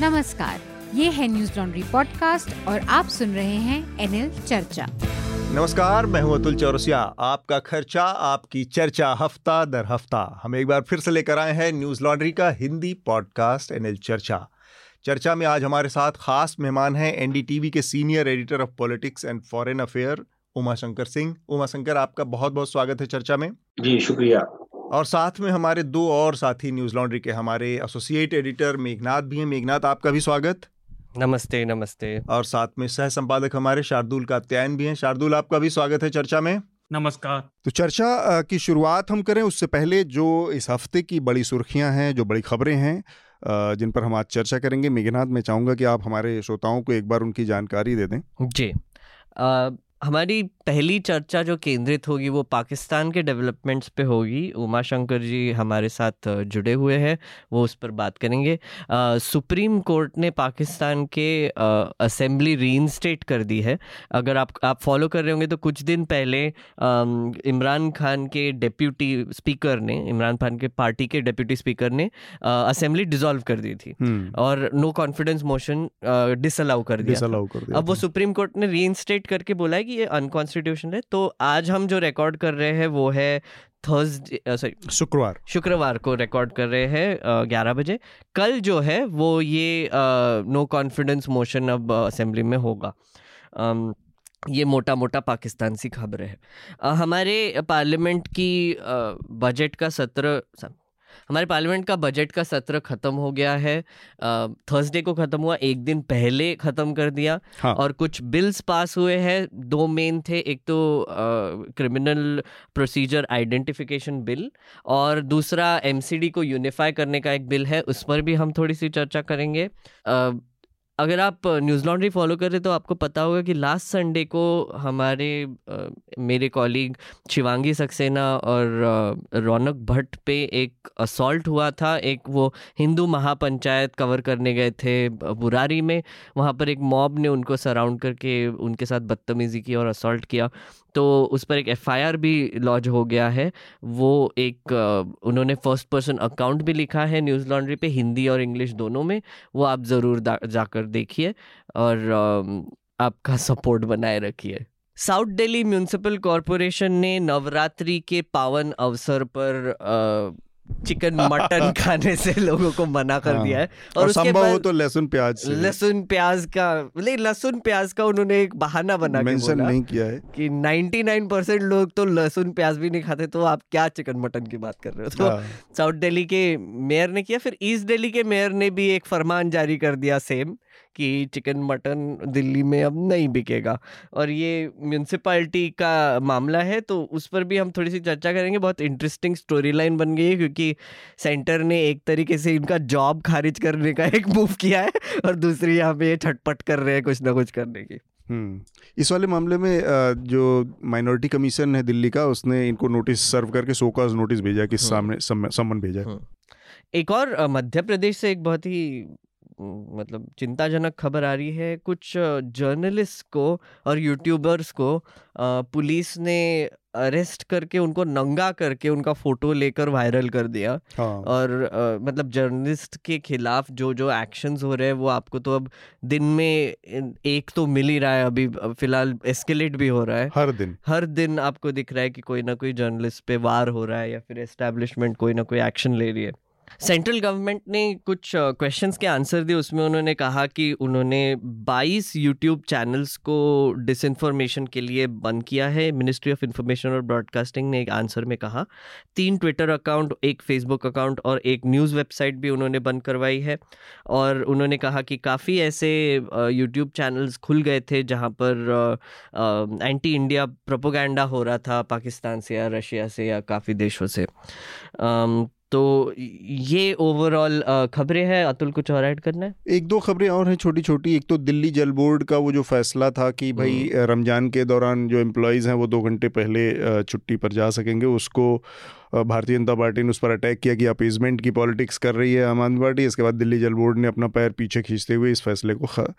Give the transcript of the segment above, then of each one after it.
नमस्कार ये है न्यूज़ लॉन्ड्री पॉडकास्ट और आप सुन रहे हैं एनएल चर्चा। नमस्कार मैं हूँ अतुल चौरसिया। आपका खर्चा आपकी चर्चा हफ़्ता दर हफ़्ता। हम एक बार फिर से लेकर आए हैं न्यूज़ लॉन्ड्री का हिंदी पॉडकास्ट एनएल चर्चा। चर्चा में आज हमारे साथ खास मेहमान हैं एनडीटीवी के senior editor of politics and foreign affair Umashankar Singh. Umashankar आपका बहुत बहुत स्वागत है चर्चा में। जी शुक्रिया। और साथ में हमारे दो और साथी न्यूज़ लॉन्ड्री के हमारे एसोसिएट एडिटर मेघनाथ भी हैं। मेघनाथ आपका भी स्वागत। नमस्ते नमस्ते। और साथ में सह संपादक हमारे शार्दुल कात्यायन भी हैं। शार्दुल आपका भी स्वागत है चर्चा में? नमस्कार। तो चर्चा की शुरुआत हम करें उससे पहले जो इस हफ़्ते की बड़ी सुर्खियाँ हैं जो बड़ी खबरें हैं जिन पर हम आज चर्चा करेंगे मेघनाथ मैं चाहूँगा कि आप हमारे श्रोताओं को एक बार उनकी जानकारी दे दें। जी। अ, हमारी पहली चर्चा जो केंद्रित होगी वो पाकिस्तान के डेवलपमेंट्स पे होगी। उमा शंकर जी हमारे साथ जुड़े हुए हैं वो उस पर बात करेंगे। अ, सुप्रीम कोर्ट ने पाकिस्तान के असेंबली रीइंस्टेट कर दी है। अगर आप आप फॉलो कर रहे होंगे तो कुछ दिन पहले इमरान खान के डेप्यूटी स्पीकर ने इमरान खान के पार्टी के डेप्यूटी स्पीकर ने असेंबली डिसॉल्व कर दी थी। और नो कॉन्फिडेंस मोशन डिसअलाउ कर दिया अब वो सुप्रीम कोर्ट ने रीइंस्टेट करके बोला है कि ये अनकॉन्स्टिट्यूशन है तो आज हम जो रिकॉर्ड कर रहे हैं वो है थर्सडे सॉरी शुक्रवार। शुक्रवार को रिकॉर्ड कर रहे हैं ग्यारह बजे। कल जो है वो ये नो कॉन्फिडेंस मोशन अब असेंबली में होगा। अम, ये मोटा मोटा पाकिस्तान सी खबर है। हमारे पार्लियामेंट की बजट का सत्र हमारे पार्लियामेंट का बजट का सत्र खत्म हो गया है। थर्सडे को खत्म हुआ एक दिन पहले खत्म कर दिया। हाँ। और कुछ बिल्स पास हुए हैं दो मेन थे एक तो क्रिमिनल प्रोसीजर आइडेंटिफिकेशन बिल और दूसरा एमसीडी को यूनिफाई करने का एक बिल है उस पर भी हम थोड़ी सी चर्चा करेंगे। अगर आप न्यूज़ लॉन्ड्री फॉलो कर रहे तो आपको पता होगा कि लास्ट संडे को हमारे आ, मेरे कॉलीग शिवांगी सक्सेना और रौनक भट्ट पे एक असॉल्ट हुआ था। एक वो हिंदू महापंचायत कवर करने गए थे बुरारी में। वहाँ पर एक मॉब ने उनको सराउंड करके उनके साथ बदतमीज़ी की और असॉल्ट किया। तो उस पर एक एफआईआर भी लॉन्च हो गया है। वो एक उन्होंने फ़र्स्ट पर्सन अकाउंट भी लिखा है न्यूज़ लॉन्ड्री पे, हिंदी और इंग्लिश दोनों में। वो आप ज़रूर जाकर देखिए और आपका सपोर्ट बनाए रखिए। साउथ दिल्ली म्यूनसिपल कॉरपोरेशन ने नवरात्रि के पावन अवसर पर चिकन मटन खाने से लोगों को मना कर हाँ। दिया है। और और उसके संभव हो बाद तो लहसुन प्याज लहसुन प्याज का नहीं लहसुन प्याज का उन्होंने एक बहाना बना के बोला नहीं किया है। कि 99 परसेंट लोग तो लहसुन प्याज भी नहीं खाते तो आप क्या चिकन मटन की बात कर रहे हो? तो हाँ। साउथ दिल्ली के मेयर ने किया फिर ईस्ट दिल्ली के मेयर ने भी एक फरमान जारी कर दिया सेम। कि चिकन मटन दिल्ली में अब नहीं बिकेगा और ये म्यूनसिपालिटी का मामला है तो उस पर भी हम थोड़ी सी चर्चा करेंगे बहुत इंटरेस्टिंग स्टोरी लाइन बन गई है क्योंकि सेंटर ने एक तरीके से इनका जॉब खारिज करने का एक मूव किया है और दूसरी यहाँ पे ये छटपट कर रहे हैं कुछ ना कुछ करने की हम्म इस वाले मामले में जो माइनॉरिटी कमीशन है दिल्ली का उसने इनको नोटिस सर्व करके सोकाज नोटिस भेजा कि हम्म। सामने सम्मन भेजा है। हम्म। एक और मध्य प्रदेश से एक बहुत ही मतलब चिंताजनक खबर आ रही है। कुछ जर्नलिस्ट को और यूट्यूबर्स को पुलिस ने अरेस्ट करके उनको नंगा करके उनका फ़ोटो लेकर वायरल कर दिया। हाँ। और अ, मतलब जर्नलिस्ट के खिलाफ जो जो एक्शंस हो रहे हैं वो आपको तो अब दिन में एक तो मिल ही रहा है अभी फ़िलहाल एस्केलेट भी हो रहा है। हर दिन। हर दिन आपको दिख रहा है कि कोई ना कोई जर्नलिस्ट पे वार हो रहा है या फिर एस्टेब्लिशमेंट कोई ना कोई एक्शन ले रही है। सेंट्रल गवर्नमेंट ने कुछ क्वेश्चंस के आंसर दिए। उसमें उन्होंने कहा कि उन्होंने 22 यूट्यूब चैनल्स को डिसइंफॉर्मेशन के लिए बंद किया है। मिनिस्ट्री ऑफ़ इंफॉर्मेशन और ब्रॉडकास्टिंग ने एक आंसर में कहा। तीन ट्विटर अकाउंट एक फेसबुक अकाउंट और एक न्यूज़ वेबसाइट भी उन्होंने बंद करवाई है। और उन्होंने कहा कि काफ़ी ऐसे यूट्यूब चैनल्स खुल गए थे जहाँ पर एंटी इंडिया प्रोपोगंडा हो रहा था पाकिस्तान से या रशिया से या काफ़ी देशों से। तो ये ओवरऑल खबरें हैं? अतुल कुछ और ऐड करना है? एक दो खबरें और हैं छोटी छोटी एक तो दिल्ली जल बोर्ड का वो जो फैसला था कि भाई हम्म। रमज़ान के दौरान जो एम्प्लॉयज़ हैं वो दो घंटे पहले छुट्टी पर जा सकेंगे। उसको भारतीय जनता पार्टी ने उस पर अटैक किया कि अपीजमेंट की पॉलिटिक्स कर रही है आम आदमी पार्टी। इसके बाद दिल्ली जल बोर्ड ने अपना पैर पीछे खींचते हुए इस फैसले को खा,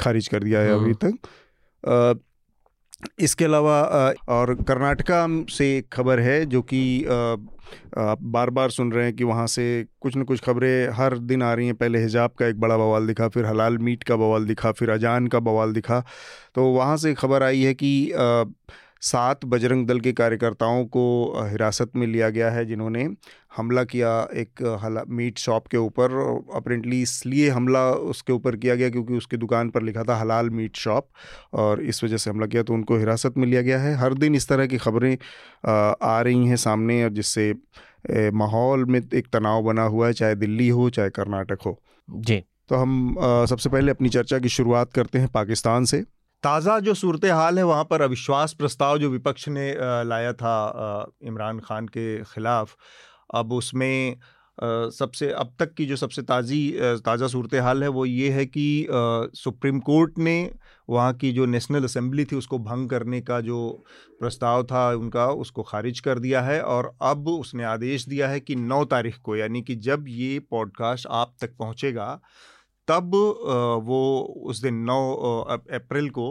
खारिज कर दिया है अभी हम्म। तक इसके अलावा और कर्नाटका से एक खबर है जो कि आप बार बार सुन रहे हैं कि वहाँ से कुछ न कुछ खबरें हर दिन आ रही हैं। पहले हिजाब का एक बड़ा बवाल दिखा, फिर हलाल मीट का बवाल दिखा, फिर अजान का बवाल दिखा। तो वहाँ से खबर आई है कि सात बजरंग दल के कार्यकर्ताओं को हिरासत में लिया गया है जिन्होंने हमला किया एक हला मीट शॉप के ऊपर। अपरेंटली इसलिए हमला उसके ऊपर किया गया क्योंकि उसकी दुकान पर लिखा था हलाल मीट शॉप और इस वजह से हमला किया तो उनको हिरासत में लिया गया है। हर दिन इस तरह की खबरें आ रही हैं सामने और जिससे माहौल में एक तनाव बना हुआ है चाहे दिल्ली हो चाहे कर्नाटक हो। जी। तो हम सबसे पहले अपनी चर्चा की शुरुआत करते हैं पाकिस्तान से। ताज़ा जो सूरत हाल है, वहाँ पर अविश्वास प्रस्ताव जो विपक्ष ने लाया था इमरान खान के ख़िलाफ़, अब उसमें सबसे, अब तक की जो सबसे ताज़ी ताज़ा सूरत हाल है वो ये है कि सुप्रीम कोर्ट ने वहाँ की जो नेशनल असम्बली थी उसको भंग करने का जो प्रस्ताव था, उनका उसको खारिज कर दिया है और अब उसने आदेश दिया है कि 9 तारीख को, यानी कि जब ये पॉडकास्ट आप तक पहुँचेगा तब वो उस दिन नौ अप्रैल को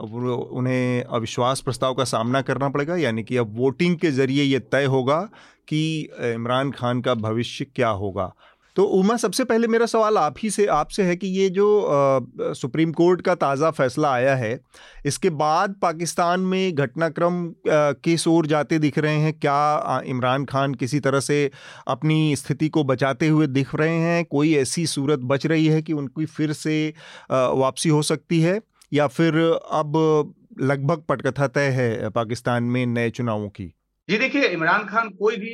उन्हें अविश्वास प्रस्ताव का सामना करना पड़ेगा, यानी कि अब वोटिंग के ज़रिए ये तय होगा कि इमरान खान का भविष्य क्या होगा। तो उमा सबसे पहले मेरा सवाल आप ही से आपसे है कि ये जो आ, सुप्रीम कोर्ट का ताज़ा फैसला आया है इसके बाद पाकिस्तान में घटनाक्रम किस ओर जाते दिख रहे हैं? क्या इमरान खान किसी तरह से अपनी स्थिति को बचाते हुए दिख रहे हैं? कोई ऐसी सूरत बच रही है कि उनकी फिर से वापसी हो सकती है? या फिर अब लगभग पटकथा तय है पाकिस्तान में नए चुनावों की? जी देखिए, इमरान खान कोई भी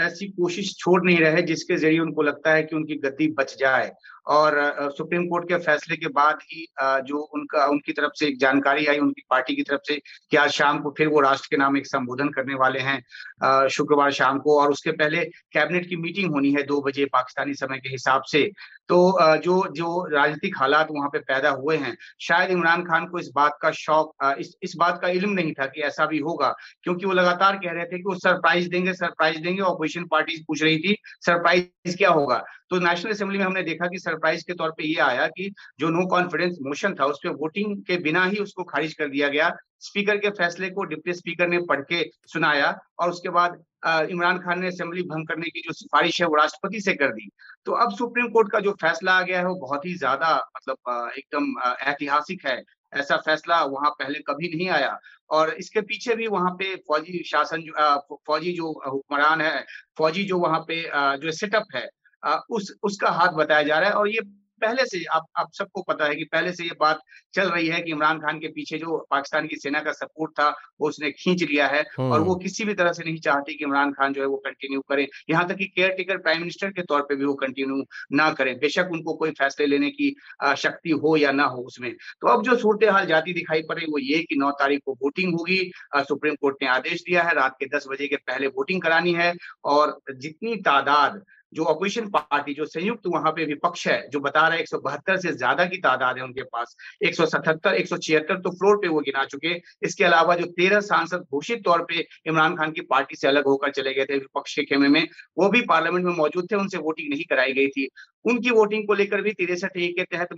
ऐसी कोशिश छोड़ नहीं रहे जिसके ज़रिए उनको लगता है कि उनकी गद्दी बच जाए। और सुप्रीम कोर्ट के फैसले के बाद ही जो उनका, उनकी तरफ़ से एक जानकारी आई, उनकी पार्टी की तरफ़ से कि आज शाम को फिर वो राष्ट्र के नाम एक संबोधन करने वाले हैं शुक्रवार शाम को। और उसके पहले कैबिनेट की मीटिंग होनी है दो बजे पाकिस्तानी समय के हिसाब से। तो जो जो राजनीतिक हालात वहाँ पे पैदा हुए हैं, शायद इमरान खान को इस बात का शौक इस इस बात का इल्म नहीं था कि ऐसा भी होगा, क्योंकि वो लगातार कह रहे थे कि वो सरप्राइज़ देंगे सरप्राइज़ देंगे ऑपोजिशन पार्टी पूछ रही थी, सरप्राइज़ क्या होगा? तो नेशनल असेंबली में हमने देखा कि सरप्राइज़ के तौर पे ये आया कि जो नो कॉन्फिडेंस मोशन था उस पर वोटिंग के बिना ही उसको खारिज कर दिया गया। स्पीकर के फैसले को डिप्टी स्पीकर ने पढ़ के सुनाया और उसके बाद इमरान खान ने असेंबली भंग करने की जो सिफारिश है वो राष्ट्रपति से कर दी। तो अब सुप्रीम कोर्ट का जो फैसला आ गया है वो बहुत ही ज़्यादा मतलब एकदम ऐतिहासिक है। ऐसा फैसला वहाँ पहले कभी नहीं आया। और इसके पीछे भी वहाँ पे फौजी शासन जो फौजी जो हुक्मरान है, फौजी जो वहाँ पे जो सेटअप है उस, उसका हाथ बताया जा रहा है और ये पहले से आप आप सबको पता है कि पहले से ये बात चल रही है कि इमरान खान के पीछे जो पाकिस्तान की सेना का सपोर्ट था वो उसने खींच लिया है और वो किसी भी तरह से नहीं चाहती कि इमरान खान जो है वो कंटिन्यू करे। यहाँ तक कि केयर टेकर प्राइम मिनिस्टर के तौर पे भी वो कंटिन्यू ना करें। बेशक उनको कोई फैसले लेने की शक्ति हो या ना हो उसमें। तो अब जो सूरत हाल जाती दिखाई पड़ रही वो ये कि नौ तारीख को वोटिंग होगी। सुप्रीम कोर्ट ने आदेश दिया है रात के दस बजे के पहले वोटिंग करानी है और जितनी तादाद जो अपोजिशन पार्टी जो संयुक्त वहाँ पे विपक्ष है, जो बता रहा है एक सौ बहत्तर से ज़्यादा की तादाद है उनके पास 177 176 तो फ्लोर पे वो गिना चुके इसके अलावा जो तेरह सांसद घोषित तौर पे इमरान खान की पार्टी से अलग होकर चले गए थे विपक्ष के खेमे में, वो भी पार्लियामेंट में मौजूद थे, उनसे वोटिंग नहीं कराई गई थी। उनकी वोटिंग को लेकर भी तिरसठ ए के तहत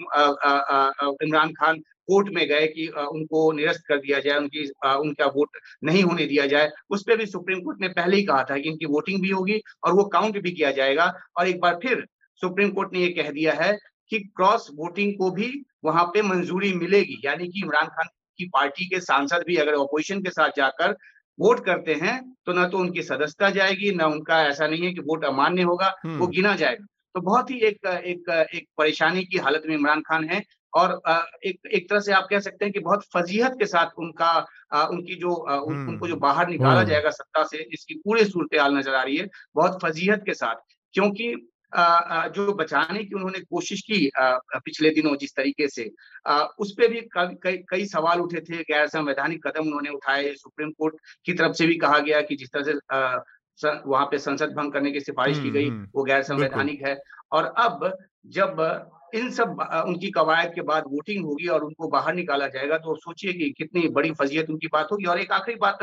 इमरान खान कोर्ट में गए कि उनको निरस्त कर दिया जाए उनकी उनका वोट नहीं होने दिया जाए उस पर भी सुप्रीम कोर्ट ने पहले ही कहा था कि इनकी वोटिंग भी होगी और वो काउंट भी किया जाएगा। और एक बार फिर सुप्रीम कोर्ट ने ये कह दिया है कि क्रॉस वोटिंग को भी वहाँ पे मंजूरी मिलेगी। यानी कि इमरान खान की पार्टी के सांसद भी अगर ऑपोजिशन के साथ जाकर वोट करते हैं तो ना तो उनकी सदस्यता जाएगी ना उनका ऐसा नहीं है कि वोट अमान्य होगा वो हम्म। गिना जाएगा। तो बहुत ही एक एक एक परेशानी की हालत में इमरान खान है। और एक एक तरह से आप कह सकते हैं कि बहुत फजीहत के साथ उनका उनकी जो उन, हम्म। उनको जो बाहर निकाला हम्म। जाएगा सत्ता से इसकी पूरी सूरत हाल नज़र आ रही है बहुत फजीहत के साथ क्योंकि जो बचाने की उन्होंने कोशिश की पिछले दिनों जिस तरीके से उस पर भी कई कई सवाल उठे थे गैर संवैधानिक कदम उन्होंने उठाए सुप्रीम कोर्ट की तरफ़ से भी कहा गया कि जिस तरह से वहाँ पे संसद भंग करने की सिफारिश की गई हम्म, वो गैर संवैधानिक है और अब जब इन सब उनकी कवायद के बाद वोटिंग होगी और उनको बाहर निकाला जाएगा तो सोचिए कि कितनी बड़ी फजीयत उनकी बात होगी। और एक आखिरी बात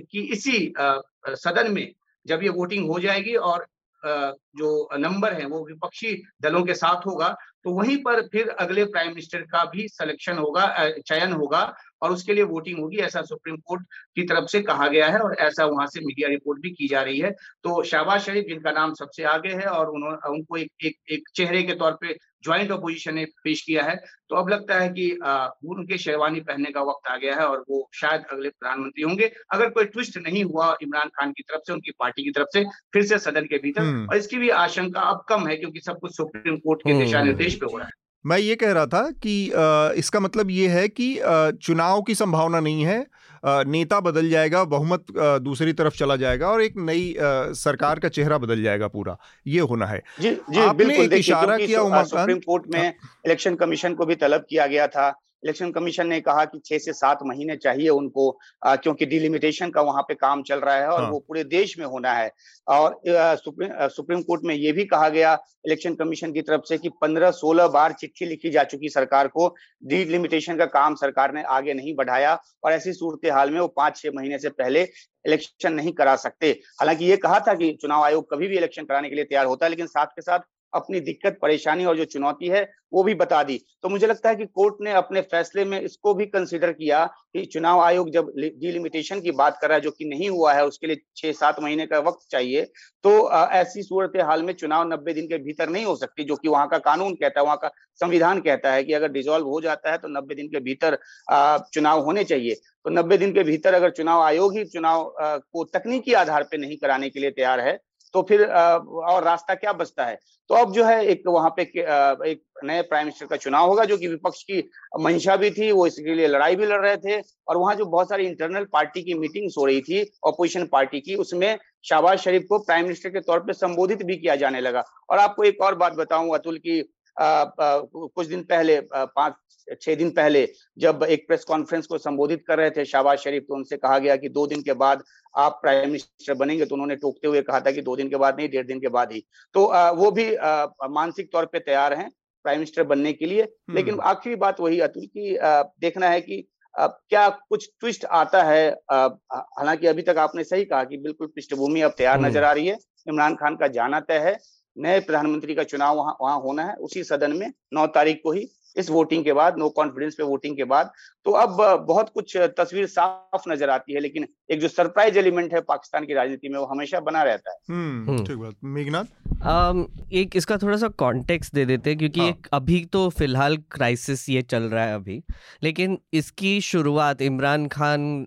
कि इसी सदन में जब ये वोटिंग हो जाएगी और जो नंबर है वो विपक्षी दलों के साथ होगा तो वहीं पर फिर अगले प्राइम मिनिस्टर का भी सिलेक्शन होगा चयन होगा और उसके लिए वोटिंग होगी ऐसा सुप्रीम कोर्ट की तरफ़ से कहा गया है और ऐसा वहाँ से मीडिया रिपोर्ट भी की जा रही है। तो शहबाज शरीफ जिनका नाम सबसे आगे है और उन्होंने उनको एक, एक, एक चेहरे के तौर पे ज्वाइंट अपोजिशन ने पेश किया है तो अब लगता है कि उनके शेरवानी पहनने का वक्त आ गया है और वो शायद अगले प्रधानमंत्री होंगे। अगर कोई ट्विस्ट नहीं हुआ इमरान खान की तरफ़ से उनकी पार्टी की तरफ़ से फिर से सदन के भीतर हम्म। और इसकी भी आशंका अब कम है क्योंकि सब कुछ सुप्रीम कोर्ट के दिशा हम्म, निर्देश पे हो रहा है। मैं ये कह रहा था कि इसका मतलब ये है कि चुनाव की संभावना नहीं है। नेता बदल जाएगा बहुमत दूसरी तरफ़ चला जाएगा और एक नई सरकार का चेहरा बदल जाएगा पूरा। ये होना है। जी जी आपने एक इशारा किया सुप्रीम कोर्ट में इलेक्शन कमीशन को भी तलब किया गया था। इलेक्शन कमीशन ने कहा कि छह से सात महीने चाहिए उनको आ, क्योंकि डिलिमिटेशन का वहाँ पे काम चल रहा है और हाँ। वो पूरे देश में होना है और सुप्रीम सुप्रीम कोर्ट में ये भी कहा गया इलेक्शन कमीशन की तरफ़ से कि पंद्रह सोलह बार चिट्ठी लिखी जा चुकी सरकार को डिलिमिटेशन का काम सरकार ने आगे नहीं बढ़ाया और ऐसी सूरत हाल में वो पाँच छह महीने से पहले इलेक्शन नहीं करा सकते हालाँकि ये कहा था कि चुनाव आयोग कभी भी इलेक्शन कराने के लिए तैयार होता है लेकिन साथ के साथ अपनी दिक्कत, परेशानी और जो चुनौती है, वो भी बता दी। तो मुझे लगता है कि कोर्ट ने अपने फैसले में इसको भी कंसिडर किया कि चुनाव आयोग जब डिलिमिटेशन की बात कर रहा है, जो कि नहीं हुआ है, उसके लिए छह सात महीने का वक्त चाहिए तो ऐसी सूरत हाल में चुनाव नब्बे दिन के भीतर नहीं हो सकती, जो कि वहाँ का कानून कहता है, वहाँ का संविधान कहता है कि अगर डिजोल्व हो जाता है तो नब्बे दिन के भीतर चुनाव होने चाहिए। तो नब्बे दिन के भीतर अगर चुनाव आयोग ही चुनाव को तकनीकी आधार पर नहीं कराने के लिए तैयार है तो फिर और रास्ता क्या बचता है? तो अब जो है एक वहाँ पे एक नए प्राइम मिनिस्टर का चुनाव होगा जो कि विपक्ष की मंशा भी थी, वो इसके लिए लड़ाई भी लड़ रहे थे और वहाँ जो बहुत सारी इंटरनल पार्टी की मीटिंग्स हो रही थी अपोजिशन पार्टी की, उसमें शाहबाज शरीफ को प्राइम मिनिस्टर के तौर पर संबोधित भी किया जाने लगा। और आपको एक और बात बताऊँ अतुल की कुछ दिन पहले पाँच छह दिन पहले जब एक प्रेस कॉन्फ्रेंस को संबोधित कर रहे थे शाहबाज शरीफ तो उनसे कहा गया कि दो दिन के बाद आप प्राइम मिनिस्टर बनेंगे तो उन्होंने टोकते हुए कहा था कि दो दिन के बाद नहीं डेढ़ दिन के बाद ही तो वो भी मानसिक तौर पे तैयार हैं प्राइम मिनिस्टर बनने के लिए लेकिन हम्म। आखिरी बात वही अतुल की देखना है कि क्या कुछ ट्विस्ट आता है हालाँकि अभी तक आपने सही कहा कि बिल्कुल पृष्ठभूमि अब तैयार हम्म। नज़र आ रही है इमरान खान का जाना तय है नए प्रधानमंत्री का चुनाव वहाँ वहाँ होना है उसी सदन में नौ तारीख को ही इस वोटिंग के बाद नो कॉन्फिडेंस पे वोटिंग के बाद। तो अब बहुत कुछ तस्वीर साफ़ नज़र आती है लेकिन एक जो सरप्राइज़ एलिमेंट है पाकिस्तान की राजनीति में वो हमेशा बना रहता है। हम्म, हम्म। ठीक बात। मेघनाथ? um, एक इसका थोड़ा सा कॉन्टेक्स्ट दे देते हैं क्योंकि हाँ. एक अभी तो फ़िलहाल क्राइसिस ये चल रहा है अभी। लेकिन इसकी शुरुआत इमरान खान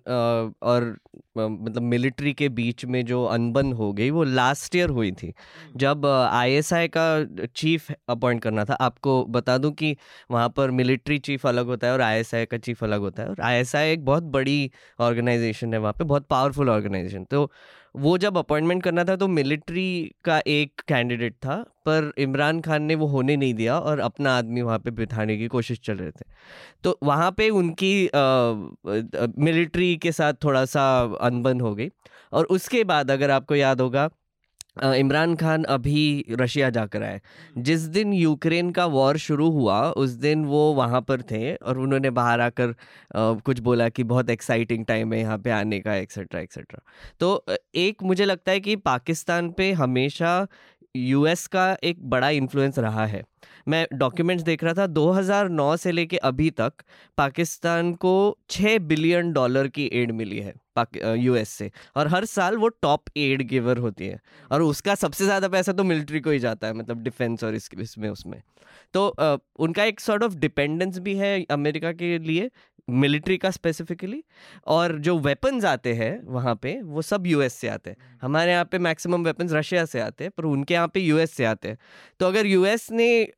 और मतलब मिलिट्री के बीच में जो अनबन हो गई वो लास्ट ईयर हुई थी। जब आईएसआई का चीफ अपॉइंट करना था आपको बता दूँ कि वहाँ पर मिलिट्री चीफ अलग होता है और आईएसआई का चीफ अलग होता है और आईएसआई एक बहुत बड़ी ऑर्गेनाइजेशन है वहाँ पे बहुत पावरफुल ऑर्गेनाइजेशन। तो वो जब अपॉइंटमेंट करना था तो मिलिट्री का एक कैंडिडेट था, पर इमरान खान ने वो होने नहीं दिया और अपना आदमी वहाँ पे बिठाने की कोशिश चल रहे थे। तो वहाँ पे उनकी मिलिट्री के साथ थोड़ा सा अनबन हो गई। और उसके बाद अगर आपको याद होगा इमरान खान अभी रशिया जाकर आए। जिस दिन यूक्रेन का वॉर शुरू हुआ, उस दिन वो वहाँ पर थे और उन्होंने बाहर आकर कुछ बोला कि बहुत एक्साइटिंग टाइम है यहाँ पे आने का एक्सेट्रा एक्सेट्रा तो एक मुझे लगता है कि पाकिस्तान पे हमेशा यूएस का एक बड़ा इन्फ्लुएंस रहा है। मैं डॉक्यूमेंट्स देख रहा था 2009 से लेके अभी तक पाकिस्तान को 6 बिलियन डॉलर की एड मिली है। यूएस से। और हर साल वो टॉप एड गिवर होती है। और उसका सबसे ज़्यादा पैसा तो मिलिट्री को ही जाता है मतलब डिफेंस और इस इसमें, उसमें। तो उनका एक सॉर्ट ऑफ़ डिपेंडेंस भी है अमेरिका के लिए मिलिट्री का स्पेसिफिकली और जो वेपन्स आते हैं वहाँ पे, वो सब यूएस से आते हैं। हमारे यहाँ पे मैक्सिमम वेपन्स रशिया से आते हैं, पर उनके यहाँ पे यूएस से आते हैं। तो अगर यूएस ने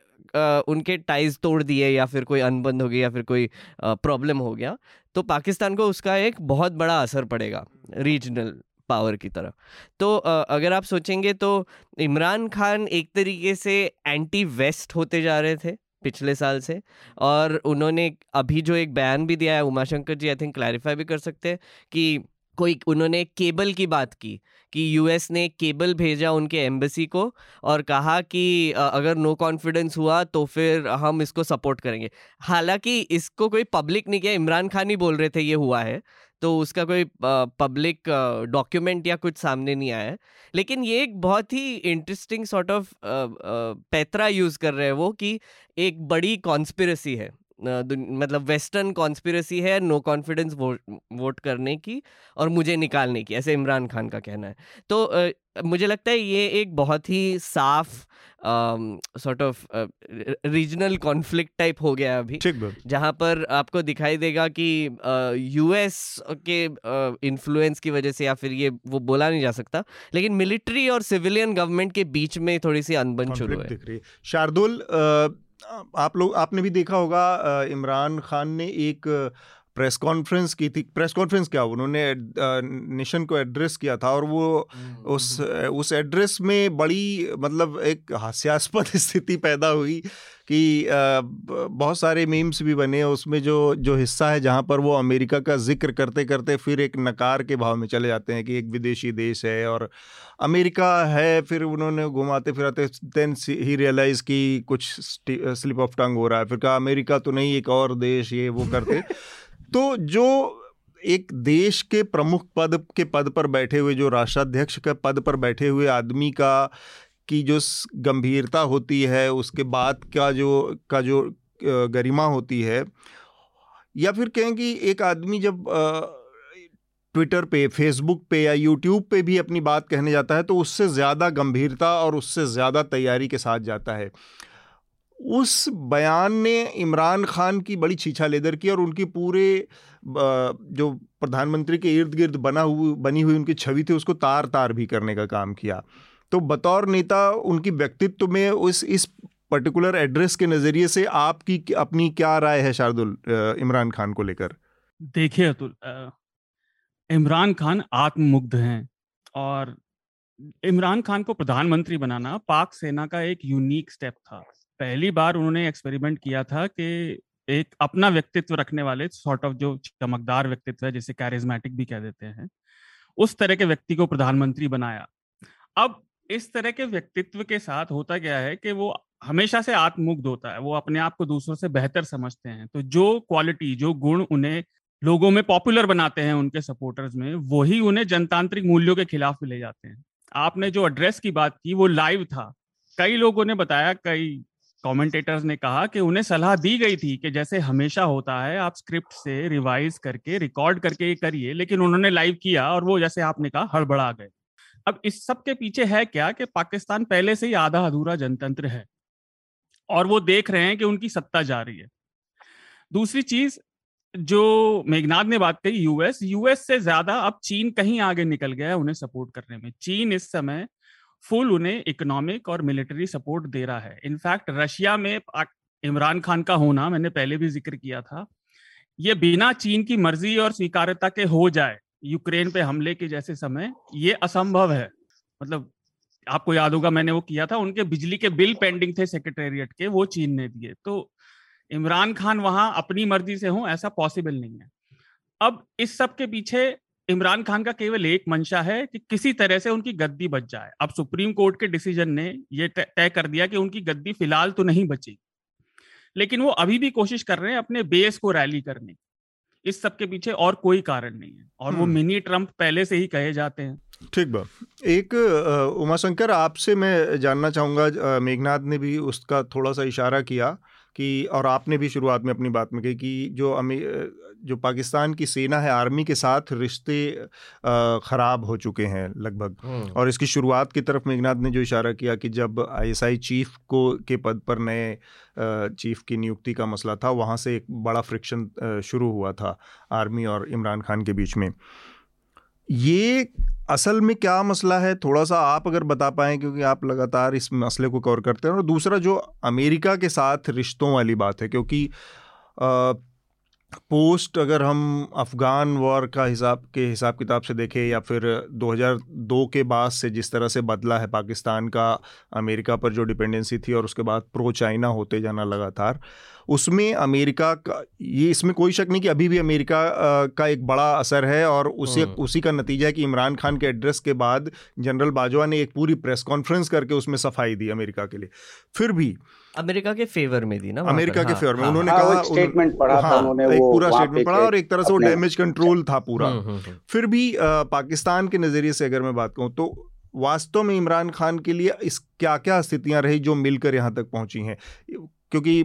उनके टाइज तोड़ दिए या फिर कोई अनबंद हो गया या फिर कोई प्रॉब्लम हो गया तो पाकिस्तान को उसका एक बहुत बड़ा असर पड़ेगा, रीजनल पावर की तरफ़ तो अगर आप सोचेंगे तो इमरान खान एक तरीके से एंटी वेस्ट होते जा रहे थे पिछले साल से, और उन्होंने अभी जो एक बयान भी दिया है, Umashankar ji I think clarify भी कर सकते हैं कि कोई उन्होंने केबल की बात की, कि यूएस ने केबल भेजा उनके एम्बेसी को और कहा कि अगर नो कॉन्फिडेंस हुआ तो फिर हम इसको सपोर्ट करेंगे। हालाँकि इसको कोई पब्लिक नहीं किया, इमरान खान ही बोल रहे थे ये हुआ है तो उसका कोई पब्लिक डॉक्यूमेंट या कुछ सामने नहीं आया लेकिन ये एक बहुत ही इंटरेस्टिंग सॉर्ट ऑफ़ पैतरा यूज़ कर रहे हैं वो कि एक बड़ी कॉन्स्पिरसी है। मतलब वेस्टर्न कॉन्स्पिरसी है नो कॉन्फिडेंस वोट वोट करने की और मुझे निकालने की ऐसे इमरान खान का कहना है। तो मुझे लगता है ये एक बहुत ही साफ़ sort of regional conflict type हो गया अभी जहाँ पर आपको दिखाई देगा कि यूएस के इन्फ्लुएंस की वजह से या फिर ये वो बोला नहीं जा सकता लेकिन मिलिट्री और सिविलियन गवर्नमेंट के बीच में थोड़ी सी अनबन शुरू है। शार्दुल आप लोग आपने भी देखा होगा इमरान खान ने एक प्रेस कॉन्फ्रेंस की थी। प्रेस कॉन्फ्रेंस क्या उन्होंने नेशन को एड्रेस किया था और वो उस उस एड्रेस में बड़ी मतलब एक हास्यास्पद स्थिति पैदा हुई कि बहुत सारे मीम्स भी बने उसमें जो जो हिस्सा है जहाँ पर वो अमेरिका का ज़िक्र करते करते फिर एक नकार के भाव में चले जाते हैं कि एक विदेशी देश है और अमेरिका है। फिर उन्होंने घुमाते फिराते देन ही रियलाइज़ कि कुछ स्लिप ऑफ़ टंग हो रहा है। फिर कहा अमेरिका तो नहीं एक और देश ये वो करते। तो जो एक देश के प्रमुख पद के पद पर बैठे हुए, जो राष्ट्राध्यक्ष के पद पर बैठे हुए आदमी का, की जो गंभीरता होती है, उसके बाद का जो का जो गरिमा होती है, या फिर कहें कि एक आदमी जब ट्विटर पे, फेसबुक पे या यूट्यूब पे भी अपनी बात कहने जाता है तो उससे ज़्यादा गंभीरता और उससे ज़्यादा तैयारी के साथ जाता है। उस बयान ने इमरान खान की बड़ी छीछा लेदर की और उनकी पूरे जो प्रधानमंत्री के इर्द गिर्द बना हुई बनी हुई उनकी छवि थी, उसको तार तार भी करने का काम किया। तो बतौर नेता उनकी व्यक्तित्व में उस, इस पर्टिकुलर एड्रेस के नज़रिए से आपकी अपनी क्या राय है शार्दुल इमरान खान को लेकर? देखिए अतुल इमरान खान आत्ममुग्ध हैं और इमरान खान को प्रधानमंत्री बनाना पाक सेना का एक यूनिक स्टेप था। पहली बार उन्होंने एक्सपेरिमेंट किया था कि एक अपना व्यक्तित्व रखने वाले सॉर्ट ऑफ़ जो चमकदार व्यक्तित्व है, जिसे कैरिज्मेटिक भी कह देते हैं, उस तरह के व्यक्ति को प्रधानमंत्री बनाया। अब इस तरह के व्यक्तित्व के साथ होता क्या है कि वो हमेशा से आत्मुग्ध होता है, वो अपने आप को दूसरों से बेहतर समझते हैं। तो जो क्वालिटी जो गुण उन्हें लोगों में पॉपुलर बनाते हैं, उनके सपोर्टर्स में, वही उन्हें जनतांत्रिक मूल्यों के खिलाफ भी ले जाते हैं। आपने जो एड्रेस की बात की, वो लाइव था। कई लोगों ने बताया, कई कमेंटेटर्स ने कहा कि उन्हें सलाह दी गई थी कि जैसे हमेशा होता है, आप स्क्रिप्ट से रिवाइज करके रिकॉर्ड करके करिए, लेकिन उन्होंने लाइव किया और वो जैसे आपने कहा, हड़बड़ा गए। अब इस सब के पीछे है क्या कि पाकिस्तान पहले से ही आधा अधूरा जनतंत्र है और वो देख रहे हैं कि उनकी सत्ता जा रही है। दूसरी चीज़, जो मेघनाथ ने बात कही यूएस यूएस से ज़्यादा अब चीन कहीं आगे निकल गया है उन्हें सपोर्ट करने में। चीन इस समय फुल उन्हें इकोनॉमिक और मिलिट्री सपोर्ट दे रहा है। इनफैक्ट रशिया में इमरान खान का होना मैंने पहले भी ज़िक्र किया था। ये बिना चीन की मर्ज़ी और स्वीकार्यता के हो जाए, यूक्रेन पे हमले के जैसे समय, ये असंभव है। मतलब आपको याद होगा मैंने वो किया था, उनके बिजली के बिल पेंडिंग थे सेक्रेटेरिएट के, वो चीन ने दिए। तो इमरान खान वहाँ अपनी मर्ज़ी से हो, ऐसा पॉसिबल नहीं है। अब इस सब के पीछे इमरान खान का केवल एक मंशा है कि किसी तरह से उनकी गद्दी बच जाए। अब सुप्रीम कोर्ट के डिसीज़न ने यह तय कर दिया कि उनकी गद्दी फ़िलहाल तो नहीं बची। लेकिन वो अभी भी कोशिश कर रहे हैं अपने बेस को रैली करने इस सब के पीछे और कोई कारण नहीं है और वो मिनी हम्म। ट्रंप पहले से ही कहे जाते हैं। ठीक बा एक उमाशंकर आपसे मैं जानना चाहूँगा मेघनाथ ने भी उसका थोड़ा सा इशारा किया कि और आपने भी शुरुआत में अपनी बात में कही कि जो अमी जो पाकिस्तान की सेना है आर्मी के साथ रिश्ते ख़राब हो चुके हैं लगभग। और इसकी शुरुआत की तरफ़ मेघनाथ ने जो इशारा किया कि जब आईएसआई चीफ को के पद पर नए चीफ की नियुक्ति का मसला था वहाँ से एक बड़ा फ्रिक्शन शुरू हुआ था आर्मी और इमरान खान के बीच में ये असल में क्या मसला है? थोड़ा सा आप अगर बता पाएँ, क्योंकि आप लगातार इस मसले को कवर करते हैं। और दूसरा, जो अमेरिका के साथ रिश्तों वाली बात है, क्योंकि पोस्ट अगर हम अफ़गान वॉर का हिसाब के हिसाब किताब से देखें या फिर 2002 के बाद से जिस तरह से बदला है पाकिस्तान का अमेरिका पर जो डिपेंडेंसी थी और उसके बाद प्रो चाइना होते जाना लगातार उसमें अमेरिका का ये इसमें कोई शक नहीं कि अभी भी अमेरिका का एक बड़ा असर है और उसी हम्म। उसी का नतीजा है कि इमरान खान के एड्रेस के बाद जनरल बाजवा ने एक पूरी प्रेस कॉन्फ्रेंस करके उसमें सफ़ाई दी अमेरिका के लिए फिर भी अमेरिका के फेवर में दी ना अमेरिका के फेवर में हाँ, उन्होंने हाँ, कहा स्टेटमेंट पढ़ा था उन्होंने एक पूरा स्टेटमेंट पढ़ा और एक तरह से वो डैमेज कंट्रोल था पूरा। हम्म, हम्म, फिर भी पाकिस्तान के नज़रिए से अगर मैं बात कहूँ तो वास्तव में इमरान खान के लिए इस क्या क्या स्थितियाँ रही जो मिलकर यहाँ तक पहुँची हैं? क्योंकि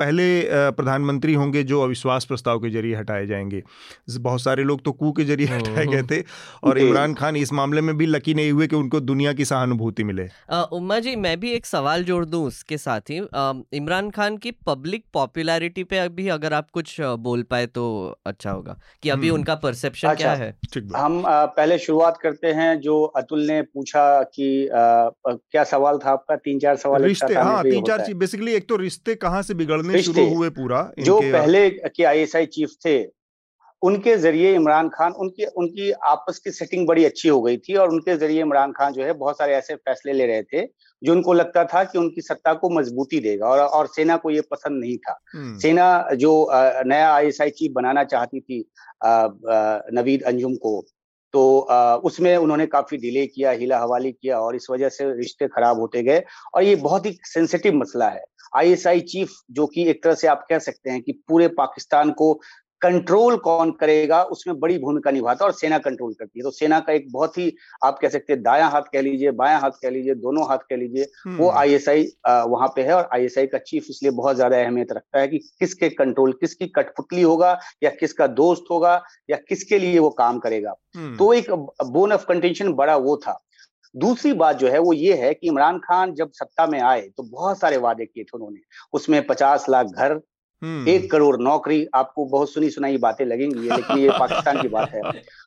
पहले प्रधानमंत्री होंगे जो अविश्वास प्रस्ताव के ज़रिए हटाए जाएँगे। बहुत सारे लोग तो कू के ज़रिए हम्म, हटाए गए हम्म। थे और इमरान खान इस मामले में भी लकी नहीं हुए कि उनको दुनिया की सहानुभूति मिले। उम्मा जी मैं भी एक सवाल जोड़ दूँ उसके साथ ही। इमरान खान की पब्लिक पॉपुलैरिटी पे अभी अगर आप कुछ बोल पाए तो अच्छा होगा कि अभी हम्म। उनका परसेप्शन अच्छा, क्या है हम पहले शुरुआत करते हैं जो अतुल ने पूछा कि क्या सवाल था आपका? तीन चार सवाल रिश्ते हाँ तीन चार बेसिकली एक तो रिश्ते कहाँ से बिगड़ने शुरू हुए पूरा जो पहले के आईएसआई चीफ थे उनके ज़रिए इमरान खान उनकी उनकी आपस की सेटिंग बड़ी अच्छी हो गई थी और उनके ज़रिए इमरान खान जो है बहुत सारे ऐसे फैसले ले रहे थे जो उनको लगता था कि उनकी सत्ता को मजबूती देगा और और सेना को ये पसंद नहीं था। हम्म। सेना जो नया आईएसआई चीफ बनाना चाहती थी नवीद अंजुम को तो उसमें उन्होंने काफ़ी डिले किया हिला हवाली किया और इस वजह से रिश्ते खराब होते गए और ये बहुत ही सेंसिटिव मसला है। आईएसआई चीफ जो कि एक तरह से आप कह सकते हैं कि पूरे पाकिस्तान को कंट्रोल कौन करेगा उसमें बड़ी भूमिका निभाता है और सेना कंट्रोल करती है तो सेना का एक बहुत ही आप कह सकते हैं दाया हाथ कह लीजिए बाया हाथ कह लीजिए दोनों हाथ कह लीजिए वो आईएसआई हम्म। वहाँ पे है और आईएसआई का चीफ इसलिए बहुत ज़्यादा अहमियत रखता है कि किसके कंट्रोल किसकी कठपुतली होगा या किसका दोस्त होगा या किसके लिए वो काम करेगा हम्म। तो एक बोन ऑफ़ कंटेंशन बड़ा वो था दूसरी बात जो है वो ये है कि इमरान खान जब सत्ता में आए तो बहुत सारे वादे किए थे उन्होंने। उसमें पचास लाख घर हम्म। एक करोड़ नौकरी आपको बहुत सुनी सुनाई बातें लगेंगी लेकिन ये पाकिस्तान की बात है।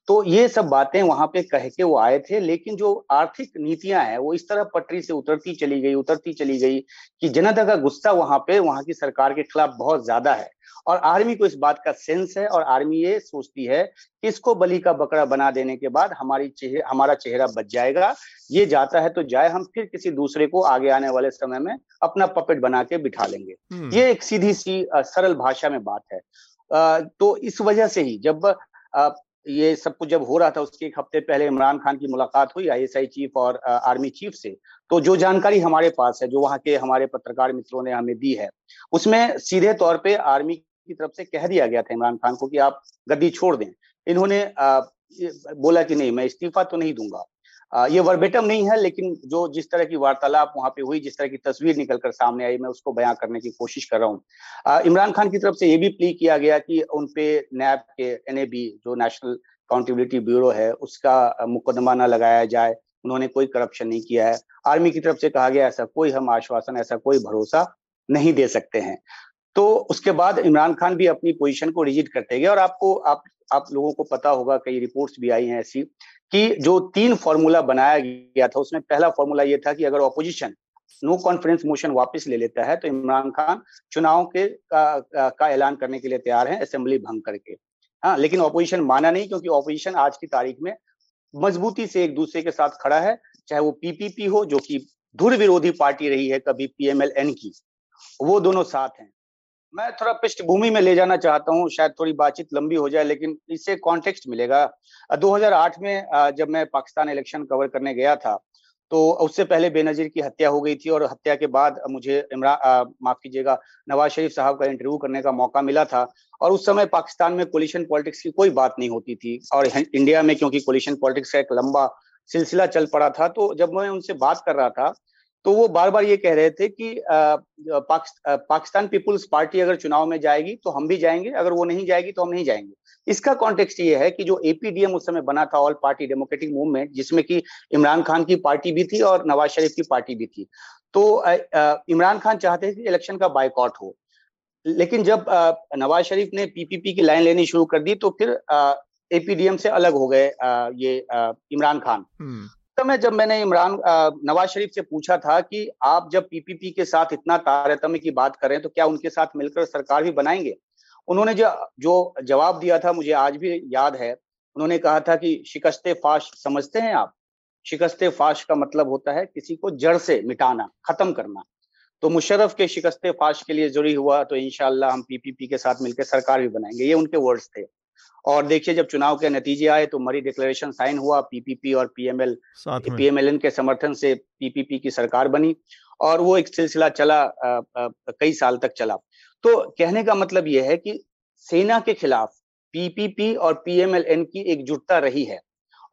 तो ये सब बातें वहाँ पे कह के वो आए थे लेकिन जो आर्थिक नीतियाँ हैं वो इस तरह पटरी से उतरती चली गई उतरती चली गई कि जनता का गुस्सा वहाँ पे वहाँ की सरकार के खिलाफ बहुत ज़्यादा है। और आर्मी को इस बात का सेंस है और आर्मी ये सोचती है कि इसको बलि का बकरा बना देने के बाद हमारी चेहरे हमारा चेहरा बच जाएगा। ये जाता है तो जाए हम फिर किसी दूसरे को आगे आने वाले समय में अपना पपेट बना के बिठा लेंगे। हम्म। ये एक सीधी सी सरल भाषा में बात है। तो इस वजह से ही जब ये सब कुछ जब हो रहा था उसके एक हफ़्ते पहले इमरान खान की मुलाकात हुई आईएसआई चीफ और आर्मी चीफ से तो जो जानकारी हमारे पास है जो वहाँ के हमारे पत्रकार मित्रों ने हमें दी है उसमें सीधे तौर पे आर्मी की तरफ़ से कह दिया गया था इमरान खान को कि आप गद्दी छोड़ दें। इन्होंने बोला कि नहीं, मैं इस्तीफा तो नहीं दूँगा। ये वर्बेटम नहीं है, लेकिन जो जिस तरह की वार्तालाप वहाँ पे हुई, जिस तरह की तस्वीर निकलकर सामने आई, मैं उसको बयां करने की कोशिश कर रहा हूँ। इमरान खान की तरफ़ से ये भी प्ली किया गया कि उनपे नैब के एनएबी जो नेशनल अकाउंटेबिलिटी ब्यूरो है, उसका मुकदमा ना लगाया जाए, उन्होंने कोई करप्शन नहीं किया है। आर्मी की तरफ़ से कहा गया, ऐसा कोई हम आश्वासन, ऐसा कोई भरोसा नहीं दे सकते हैं। तो उसके बाद इमरान खान भी अपनी पोजीशन को रिजिट करते गए और आपको आप आप लोगों को पता होगा कई रिपोर्ट्स भी आई हैं ऐसी कि जो तीन फॉर्मूला बनाया गया था उसमें पहला फॉर्मूला ये था कि अगर ऑपोजिशन नो कॉन्फिडेंस मोशन वापस ले लेता है तो इमरान खान चुनाव के का, का, का ऐलान करने के लिए तैयार हैं असेंबली भंग करके। हाँ लेकिन ऑपोजिशन माना नहीं क्योंकि ऑपोजिशन आज की तारीख में मजबूती से एक दूसरे के साथ खड़ा है चाहे वो पीपीपी हो जो कि धुर विरोधी पार्टी रही है कभी पीएमएल एन की वो दोनों साथ हैं। मैं थोड़ा पृष्ठभूमि में ले जाना चाहता हूँ, शायद थोड़ी बातचीत लंबी हो जाए, लेकिन इससे कॉन्टेक्स्ट मिलेगा। 2008 में जब मैं पाकिस्तान इलेक्शन कवर करने गया था तो उससे पहले बेनजीर की हत्या हो गई थी और हत्या के बाद मुझे इमरान माफ़ कीजिएगा, नवाज़ शरीफ साहब का इंटरव्यू करने का मौका मिला था और उस समय पाकिस्तान में कोलिशन पॉलिटिक्स की कोई बात नहीं होती थी और इंडिया में क्योंकि कोलिशन पॉलिटिक्स का एक लंबा सिलसिला चल पड़ा था तो जब मैं उनसे बात कर रहा था तो वो बार बार ये कह रहे थे कि पाकिस्तान पीपुल्स पार्टी अगर चुनाव में जाएगी तो हम भी जाएँगे, अगर वो नहीं जाएगी तो हम नहीं जाएँगे। इसका कॉन्टेक्स्ट ये है कि जो एपीडीएम उस समय बना था ऑल पार्टी डेमोक्रेटिक मूवमेंट जिसमें कि इमरान खान की पार्टी भी थी और नवाज़ शरीफ की पार्टी भी थी। तो इमरान खान चाहते थे कि इलेक्शन का बाइकआउट हो, लेकिन जब नवाज़ शरीफ ने पीपीपी की लाइन लेनी शुरू कर दी तो फिर एपीडीएम से अलग हो गए ये इमरान खान। हम्म। समय जब मैंने इमरान नवाज़ शरीफ से पूछा था कि आप जब पीपीपी के साथ इतना तारतम्य की बात करें तो क्या उनके साथ मिलकर सरकार भी बनाएँगे? उन्होंने जो जो जवाब दिया था, मुझे आज भी याद है। उन्होंने कहा था कि शिकस्ते फाश, समझते हैं आप? शिकस्ते फाश का मतलब होता है किसी को जड़ से मिटाना, खत्म करना। तो मुशर्रफ के शिकस्ते फाश के लिए ज़रूरी हुआ तो इनशाला हम पीपीपी के साथ मिलकर सरकार भी बनाएँगे। ये उनके वर्ड्स थे। और देखिए जब चुनाव के नतीजे आए तो मरी डिक्लेरेशन साइन हुआ पीपीपी और पीएमएल पीएमएलएन के समर्थन से पीपीपी की सरकार बनी और वो एक सिलसिला चला आ, आ, कई साल तक चला। तो कहने का मतलब यह है कि सेना के खिलाफ पीपीपी और पीएमएलएन की एकजुटता रही है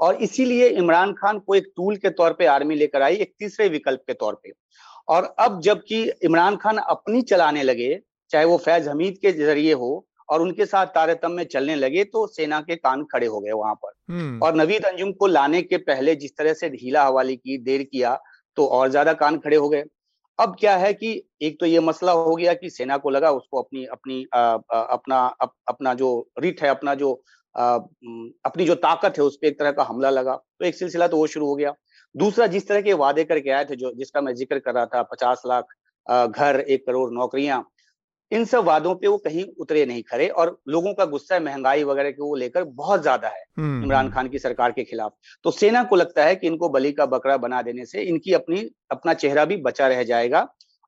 और इसीलिए इमरान खान को एक टूल के तौर पे आर्मी लेकर आई एक तीसरे विकल्प के तौर पे। और अब जबकि इमरान खान अपनी चलाने लगे चाहे वो फैज हमीद के ज़रिए हो और उनके साथ तारतम्य चलने लगे तो सेना के कान खड़े हो गए वहाँ पर। हम्म, और नवीद अंजुम को लाने के पहले जिस तरह से ढीला हवाली की देर किया तो और ज़्यादा कान खड़े हो गए। अब क्या है कि एक तो ये मसला हो गया कि सेना को लगा उसको अपनी अपनी आ, आ, अपना अप, अपना जो रिट है अपना जो आ, अपनी जो ताकत है उस पर एक तरह का हमला लगा तो एक सिलसिला तो वो शुरू हो गया। दूसरा जिस तरह के वादे करके आए थे जो जिसका मैं ज़िक्र कर रहा था पचास लाख घर एक करोड़ नौकरियाँ इन सब वादों पे वो कहीं उतरे नहीं खड़े और लोगों का गुस्सा महँगाई वगैरह के वो लेकर बहुत ज़्यादा है हम्म, इमरान खान की सरकार के खिलाफ। तो सेना को लगता है कि इनको बलि का बकरा बना देने से इनकी अपनी अपना चेहरा भी बचा रह जाएगा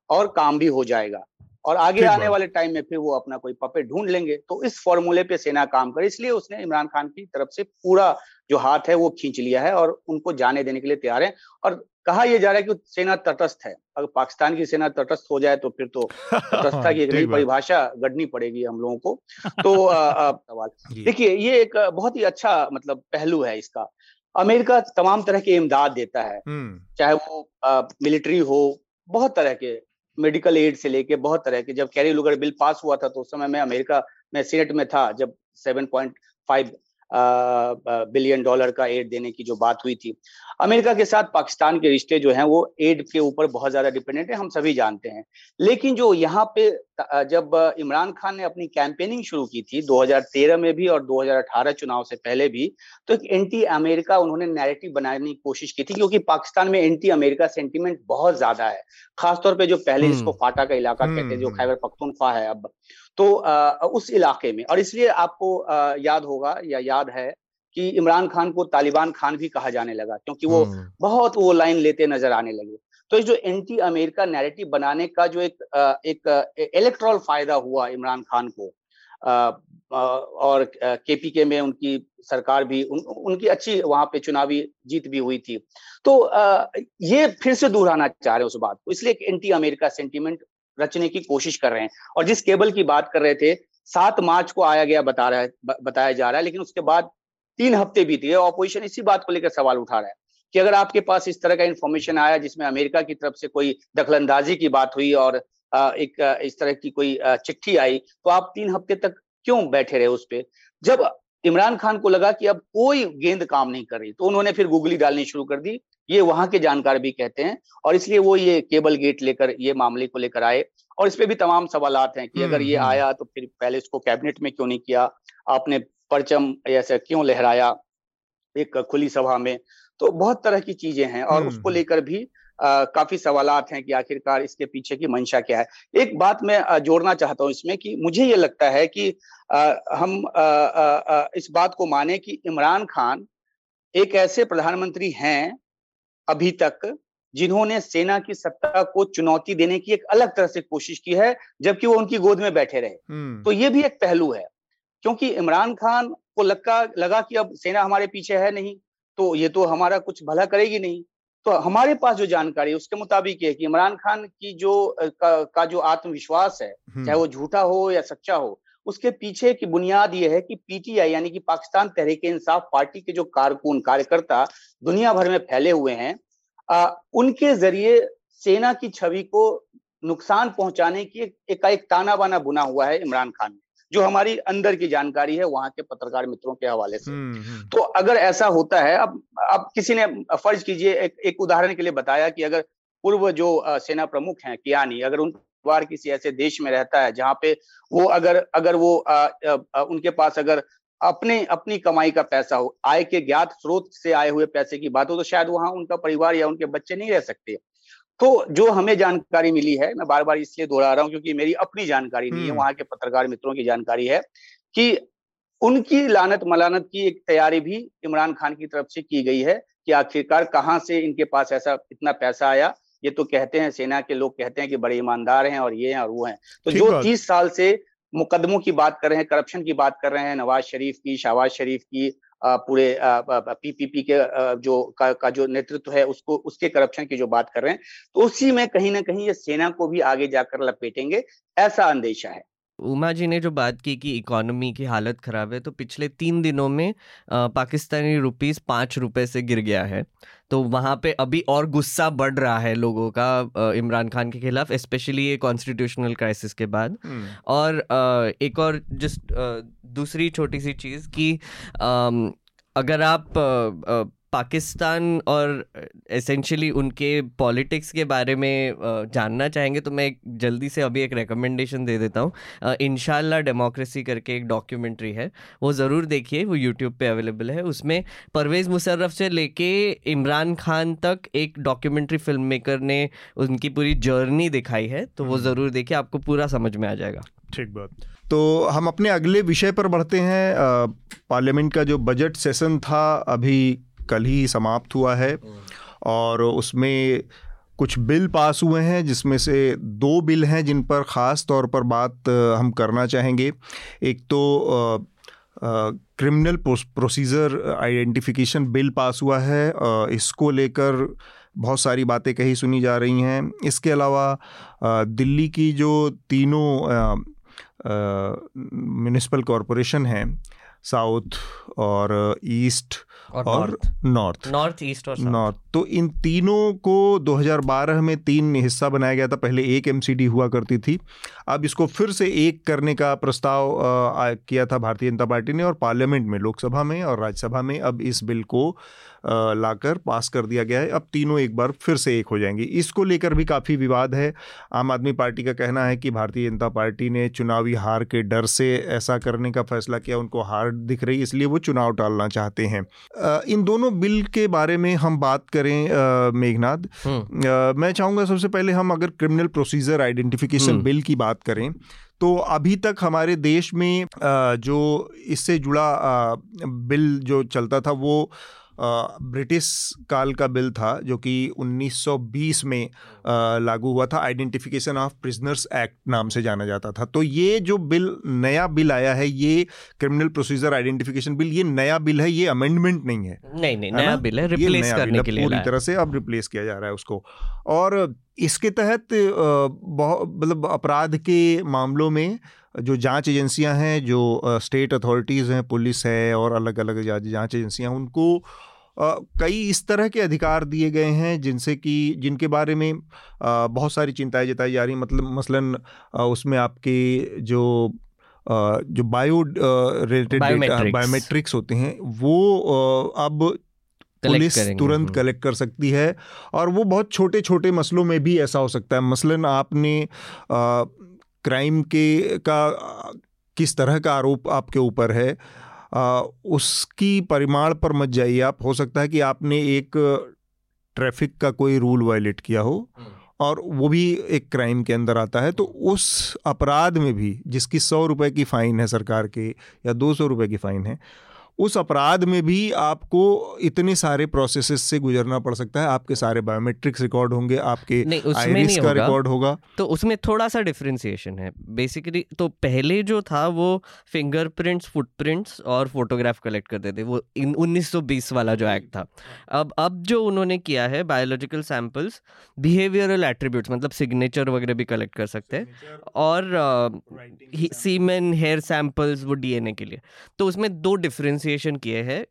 और काम भी हो जाएगा। और आगे आने वाले टाइम में फिर वो अपना कोई पपेट ढूंढ लेंगे। तो इस फॉर्मूले पे सेना काम करे। इसलिए उसने इमरान खान की तरफ़ से पूरा जो हाथ है वो खींच लिया है और उनको जाने देने के लिए तैयार है। और कहा यह जा रहा है कि सेना तटस्थ है। अगर पाकिस्तान की सेना तटस्थ हो जाए तो फिर तो तटस्थता की एक नई परिभाषा गढ़नी पड़ेगी हम लोगों को। तो सवाल। देखिए ये एक बहुत ही अच्छा मतलब पहलू है इसका। अमेरिका तमाम तरह की इमदाद देता है। हम्म, चाहे वो मिलिट्री हो बहुत तरह के मेडिकल एड से लेके बहुत तरह के, जब कैरी लुगर बिल पास हुआ था तो उस समय मैं अमेरिका में, सीनेट में था, जब 7.5 बिलियन डॉलर का एड देने की जो बात हुई थी। अमेरिका के साथ पाकिस्तान के रिश्ते जो हैं, वो एड के ऊपर बहुत ज़्यादा डिपेंडेंट है, हम सभी जानते हैं। लेकिन जो यहाँ पे जब इमरान खान ने अपनी कैंपेनिंग शुरू की थी 2013 में भी और 2018 चुनाव से पहले भी तो एक एंटी अमेरिका उन्होंने नैरेटिव बनाने की कोशिश की थी क्योंकि पाकिस्तान में एंटी अमेरिका सेंटीमेंट बहुत ज़्यादा है खासतौर पे जो पहले हम्म। जिसको फाटा का इलाका कहते हैं जो हम्म। खैबर पख्तूनख्वा है अब तो अ, उस इलाके में और इसलिए आपको अ, याद होगा या याद है कि इमरान खान को तालिबान खान भी कहा जाने लगा क्योंकि वो हम्म, बहुत वो लाइन लेते नज़र आने लगे तो जो एंटी अमेरिका नैरेटिव बनाने का जो एक एक इलेक्ट्रल फ़ायदा हुआ इमरान खान को और केपीके में उनकी सरकार भी उन, उनकी अच्छी वहाँ पे चुनावी जीत भी हुई थी। तो ये फिर से दोहराना चाह रहे उस बात को इसलिए एक एंटी अमेरिका सेंटीमेंट रचने की कोशिश कर रहे हैं। और जिस केबल की बात कर रहे थे सात मार्च को आया गया बता रहा है बताया जा रहा है लेकिन उसके बाद तीन हफ़्ते बीत गए ऑपोजिशन इसी बात को लेकर सवाल उठा रहा है। कि अगर आपके पास इस तरह का इंफॉर्मेशन आया जिसमें अमेरिका की तरफ़ से कोई दखलंदाजी की बात हुई और एक इस तरह की कोई चिट्ठी आई तो आप तीन हफ़्ते तक क्यों बैठे रहे उस पर जब इमरान खान को लगा कि अब कोई गेंद काम नहीं कर रही तो उन्होंने फिर गूगली डालनी शुरू कर दी। ये वहाँ के जानकार भी कहते हैं और इसलिए वो ये केबल गेट लेकर ये मामले को लेकर आए और इस पे भी तमाम सवालात हैं कि अगर ये हम्म, हम्म। आया तो फिर पहले इसको कैबिनेट में क्यों नहीं किया? आपने परचम ऐसा क्यों लहराया? एक खुली सभा में तो बहुत तरह की चीज़ें हैं और उसको हम्म। लेकर भी आ, काफ़ी सवाल हैं कि आखिरकार इसके पीछे की मंशा क्या है। एक बात मैं जोड़ना चाहता हूँ इसमें कि मुझे ये लगता है कि आ, हम आ, आ, आ, इस बात को माने कि इमरान खान एक ऐसे प्रधानमंत्री हैं अभी तक जिन्होंने सेना की सत्ता को चुनौती देने की एक अलग तरह से कोशिश की है जबकि वो उनकी गोद में बैठे रहे। हम्म, तो ये भी एक पहलू है क्योंकि इमरान खान को लगा लगा कि अब सेना हमारे पीछे है नहीं। तो ये तो हमारा कुछ भला करेगी नहीं। तो हमारे पास जो जानकारी उसके मुताबिक ये है कि इमरान खान की जो का, का जो आत्मविश्वास है हम्म, चाहे वो झूठा हो या सच्चा हो उसके पीछे की बुनियाद ये है कि पीटीआई यानी कि पाकिस्तान तहरीक इंसाफ पार्टी के जो कारकुन कार्यकर्ता दुनिया भर में फैले हुए हैं आ, उनके ज़रिए सेना की छवि को नुकसान पहुँचाने की एक, एक ताना बाना बुना हुआ है इमरान खान ने। जो हमारी अंदर की जानकारी है वहाँ के पत्रकार मित्रों के हवाले से। हम्म, हम्म, तो अगर ऐसा होता है अब अब किसी ने फ़र्ज़ कीजिए एक, एक उदाहरण के लिए बताया कि अगर पूर्व जो सेना प्रमुख हैं कियानी अगर उन बार किसी ऐसे देश में रहता है जहाँ पे वो अगर अगर वो अ, अ, उनके पास अगर अपने अपनी कमाई का पैसा हो आय के ज्ञात स्रोत से आए हुए पैसे की बात हो तो शायद वहाँ उनका परिवार या उनके बच्चे नहीं रह सकते। तो जो हमें जानकारी मिली है मैं बार बार इसलिए दोहरा रहा हूँ क्योंकि मेरी अपनी जानकारी नहीं है हम्म। वहाँ के पत्रकार मित्रों की जानकारी है कि उनकी लानत मलानत की एक तैयारी भी इमरान खान की तरफ़ से की गई है कि आखिरकार कहाँ से इनके पास ऐसा इतना पैसा आया। ये तो कहते हैं सेना के लोग कहते हैं कि बड़े ईमानदार हैं और ये हैं और वो हैं। तो जो तीस साल से मुकदमों की बात कर रहे हैं करप्शन की बात कर रहे हैं नवाज़ शरीफ की शहबाज शरीफ की पूरे पीपीपी के जो का, का जो नेतृत्व है उसको उसके करप्शन की जो बात कर रहे हैं तो उसी में कहीं ना कहीं ये सेना को भी आगे जाकर लपेटेंगे ऐसा अंदेशा है। उमा जी ने जो बात की कि इकोनॉमी की हालत ख़राब है तो पिछले तीन दिनों में पाकिस्तानी रुपीस पाँच रुपए से गिर गया है तो वहाँ पे अभी और गुस्सा बढ़ रहा है लोगों का इमरान खान के खिलाफ स्पेशली ये कॉन्स्टिट्यूशनल क्राइसिस के बाद। और एक और जस्ट दूसरी छोटी सी चीज़ कि अगर आप पाकिस्तान और एसेंशियली उनके पॉलिटिक्स के बारे में जानना चाहेंगे तो मैं जल्दी से अभी एक रिकमेंडेशन दे देता हूँ। इनशाला डेमोक्रेसी करके एक डॉक्यूमेंट्री है। वो ज़रूर देखिए वो यूट्यूब पे अवेलेबल है। उसमें परवेज़ मुशर्रफ से लेके इमरान खान तक एक डॉक्यूमेंट्री फ़िल्म मेकर ने उनकी पूरी जर्नी दिखाई है तो वो हम्म। ज़रूर देखिए आपको पूरा समझ में आ जाएगा। ठीक बात। तो हम अपने अगले विषय पर बढ़ते हैं। पार्लियामेंट का जो बजट सेशन था अभी कल ही समाप्त हुआ है और उसमें कुछ बिल पास हुए हैं, जिसमें से दो बिल हैं जिन पर ख़ास तौर पर बात हम करना चाहेंगे। एक तो criminal procedure identification bill pass हुआ है इसको लेकर बहुत सारी बातें कही सुनी जा रही हैं। इसके अलावा दिल्ली की जो तीनों म्यूनिसिपल कॉरपोरेशन हैं, साउथ और ईस्ट और, और नॉर्थ नॉर्थ ईस्ट और नॉर्थ तो इन तीनों को 2012 में तीन हिस्सा बनाया गया था। पहले एक एमसीडी हुआ करती थी। अब इसको फिर से एक करने का प्रस्ताव आ, किया था भारतीय जनता पार्टी ने और पार्लियामेंट में लोकसभा में और राज्यसभा में। अब इस बिल को लाकर पास कर दिया गया है। अब तीनों एक बार फिर से एक हो जाएँगे। इसको लेकर भी काफ़ी विवाद है। आम आदमी पार्टी का कहना है कि भारतीय जनता पार्टी ने चुनावी हार के डर से ऐसा करने का फैसला किया उनको हार दिख रही इसलिए वो चुनाव टालना चाहते हैं। इन दोनों बिल के बारे में हम बात करें मेघनाथ हम्म। मैं चाहूँगा सबसे पहले हम अगर क्रिमिनल प्रोसीजर आइडेंटिफिकेशन बिल की बात करें तो अभी तक हमारे देश में जो इससे जुड़ा बिल जो चलता था वो ब्रिटिश काल का बिल था जो कि 1920 में लागू हुआ था आइडेंटिफिकेशन ऑफ़ प्रिजनर्स एक्ट नाम से जाना जाता था। तो ये जो बिल नया बिल आया है ये क्रिमिनल प्रोसीजर आइडेंटिफिकेशन बिल ये नया बिल है ये अमेंडमेंट नहीं है। नहीं नहीं नया बिल है रिप्लेस करने के लिए पूरी तरह से अब रिप्लेस किया जा रहा है उसको। और इसके तहत बहुत मतलब अपराध के मामलों में जो जाँच एजेंसियाँ हैं जो स्टेट अथॉरिटीज़ हैं पुलिस है और अलग अलग जाँच एजेंसियाँ उनको कई इस तरह के अधिकार दिए गए हैं जिनसे कि जिनके बारे में बहुत सारी चिंताएँ जताई जा रही मतलब मसलन उसमें आपके जो जो बायो रिलेटेड बायोमेट्रिक्स होते हैं वो अब पुलिस तुरंत कलेक्ट कर सकती है और वो बहुत छोटे छोटे मसलों में भी ऐसा हो सकता है। मसलन आपने क्राइम के का किस तरह का आरोप आपके ऊपर है आ, उसकी परिमाण पर मत जाइए आप हो सकता है कि आपने एक ट्रैफ़िक का कोई रूल वायलेट किया हो हम्म। और वो भी एक क्राइम के अंदर आता है तो उस अपराध में भी जिसकी सौ रुपए की फ़ाइन है सरकार के या दो सौ रुपये की फ़ाइन है उस अपराध में भी आपको इतने सारे प्रोसेसेस से गुजरना पड़ सकता है। आपके सारे बायोमेट्रिक्स रिकॉर्ड होंगे आपके नहीं उसमें नहीं का रिकॉर्ड होगा। तो उसमें थोड़ा सा डिफ्रेंसिएशन है। बेसिकली तो पहले जो था वो फिंगरप्रिंट्स फुटप्रिंट्स और फोटोग्राफ कलेक्ट करते थे। वो इन उन्नीस सौ बीस वाला जो एक्ट था। अब अब जो उन्होंने किया है बायोलॉजिकल सैंपल्स बिहेवियरल एट्रीब्यूट्स मतलब सिग्नेचर वगैरह भी कलेक्ट कर सकते हैं। और सीमेन हेयर सैंपल्स वो डीएनए के लिए। तो उसमें दो डिफरेंस डिफ्रेंसिएशन किए हैं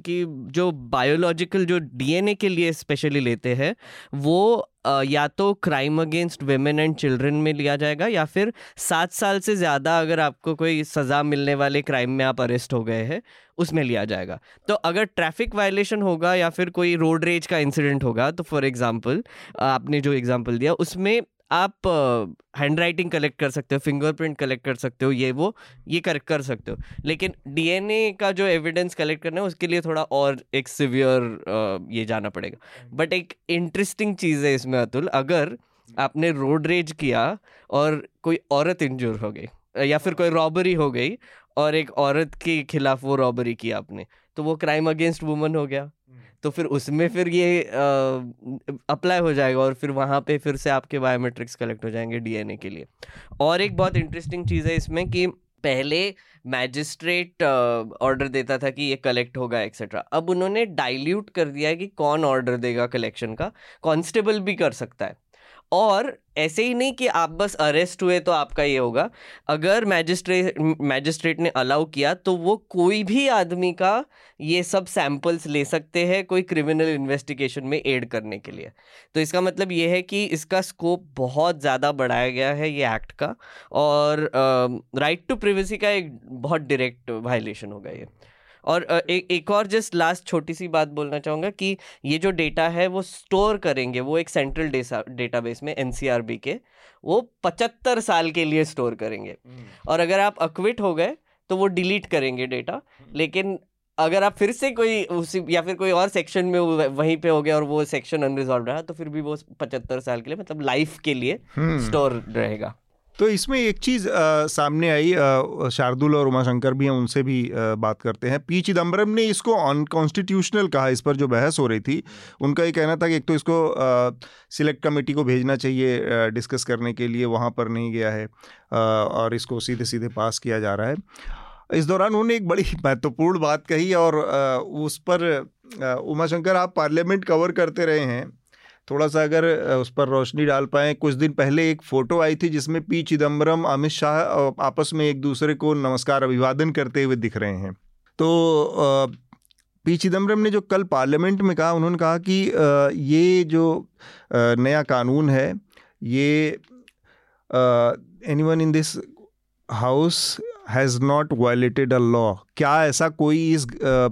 कि जो बायोलॉजिकल जो डीएनए के लिए स्पेशली लेते हैं, वो या तो crime against women and children में लिया जाएगा या फिर सात साल से ज़्यादा अगर आपको कोई सज़ा मिलने वाले क्राइम में आप अरेस्ट हो गए हैं, उसमें लिया जाएगा। तो अगर ट्रैफ़िक वायलेशन होगा या फिर कोई रोड रेज का इंसिडेंट होगा तो फॉर एग्जांपल आपने जो एग्जांपल दिया, उसमें आप हैंड राइटिंग कलेक्ट कर सकते हो फिंगरप्रिंट कलेक्ट कर सकते हो ये वो ये कर कर सकते हो। लेकिन डीएनए का जो एविडेंस कलेक्ट करना है उसके लिए थोड़ा और एक सिवियर ये जाना पड़ेगा। बट एक इंटरेस्टिंग चीज़ है इसमें अतुल अगर आपने रोड रेज किया और कोई औरत इंजोर हो गई या फिर कोई रॉबरी हो गई और एक औरत के खिलाफ वो रॉबरी किया आपने तो वो क्राइम अगेंस्ट वुमन हो गया। तो फिर उसमें फिर ये अप्लाई हो जाएगा और फिर वहाँ पे फिर से आपके बायोमेट्रिक्स कलेक्ट हो जाएँगे डीएनए के लिए। और एक बहुत इंटरेस्टिंग चीज़ है इसमें कि पहले मैजिस्ट्रेट ऑर्डर देता था कि ये कलेक्ट होगा एक्सेट्रा अब उन्होंने डाइल्यूट कर दिया है कि कौन ऑर्डर देगा कलेक्शन का। कॉन्स्टेबल भी कर सकता है। और ऐसे ही नहीं कि आप बस अरेस्ट हुए तो आपका ये होगा। अगर मैजिस्ट्रेट मैजिस्ट्रेट ने अलाउ किया तो वो कोई भी आदमी का ये सब सैंपल्स ले सकते हैं कोई क्रिमिनल इन्वेस्टिगेशन में एड करने के लिए। तो इसका मतलब ये है कि इसका स्कोप बहुत ज़्यादा बढ़ाया गया है ये एक्ट का और राइट टू प्रिवेसी का एक बहुत डायरेक्ट वायलेशन होगा ये। और एक एक और जस्ट लास्ट छोटी सी बात बोलना चाहूँगा कि ये जो डेटा है वो स्टोर करेंगे वो एक सेंट्रल डेटाबेस में एनसीआरबी के वो पचहत्तर साल के लिए स्टोर करेंगे हम्म। और अगर आप अक्विट हो गए तो वो डिलीट करेंगे डेटा हम्म। लेकिन अगर आप फिर से कोई उसी या फिर कोई और सेक्शन में वहीं पे हो गया और वो सेक्शन अनरिजॉल्व रहा तो फिर भी वो पचहत्तर साल के लिए मतलब लाइफ के लिए स्टोर हम्म। रहेगा तो इसमें एक चीज़ सामने आई शार्दुल और उमाशंकर भी हैं उनसे भी आ, बात करते हैं। पी चिदम्बरम ने इसको अनकॉन्स्टिट्यूशनल कहा इस पर जो बहस हो रही थी उनका ये कहना था कि एक तो इसको सिलेक्ट कमेटी को भेजना चाहिए डिस्कस करने के लिए वहाँ पर नहीं गया है आ, और इसको सीधे सीधे पास किया जा रहा है। इस दौरान उन्होंने एक बड़ी महत्वपूर्ण बात कही और उस पर उमाशंकर आप पार्लियामेंट कवर करते रहे हैं थोड़ा सा अगर उस पर रोशनी डाल पाएँ, कुछ दिन पहले एक फ़ोटो आई थी जिसमें पी चिदम्बरम अमित शाह आपस में एक दूसरे को नमस्कार, अभिवादन करते हुए दिख रहे हैं। तो पी चिदम्बरम ने जो कल पार्लियामेंट में कहा, उन्होंने कहा कि ये जो नया कानून है, ये any one in this house has not violated a law क्या ऐसा कोई इस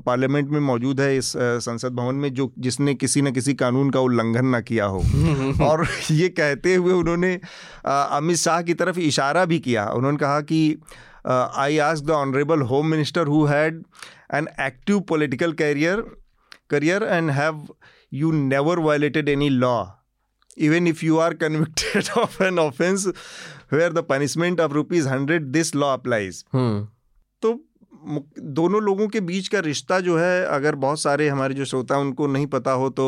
पार्लियामेंट में मौजूद है इस संसद भवन में जो जिसने किसी न किसी कानून का उल्लंघन ना किया हो? और ये कहते हुए उन्होंने अमित शाह की तरफ़ इशारा भी किया। उन्होंने कहा कि I ask the honourable home minister who had an active political career career and have you never violated any law even if you are convicted of an offense where the punishment of rupees hundred this law applies तो दोनों लोगों के बीच का रिश्ता जो है अगर बहुत सारे हमारे जो श्रोता उनको नहीं पता हो तो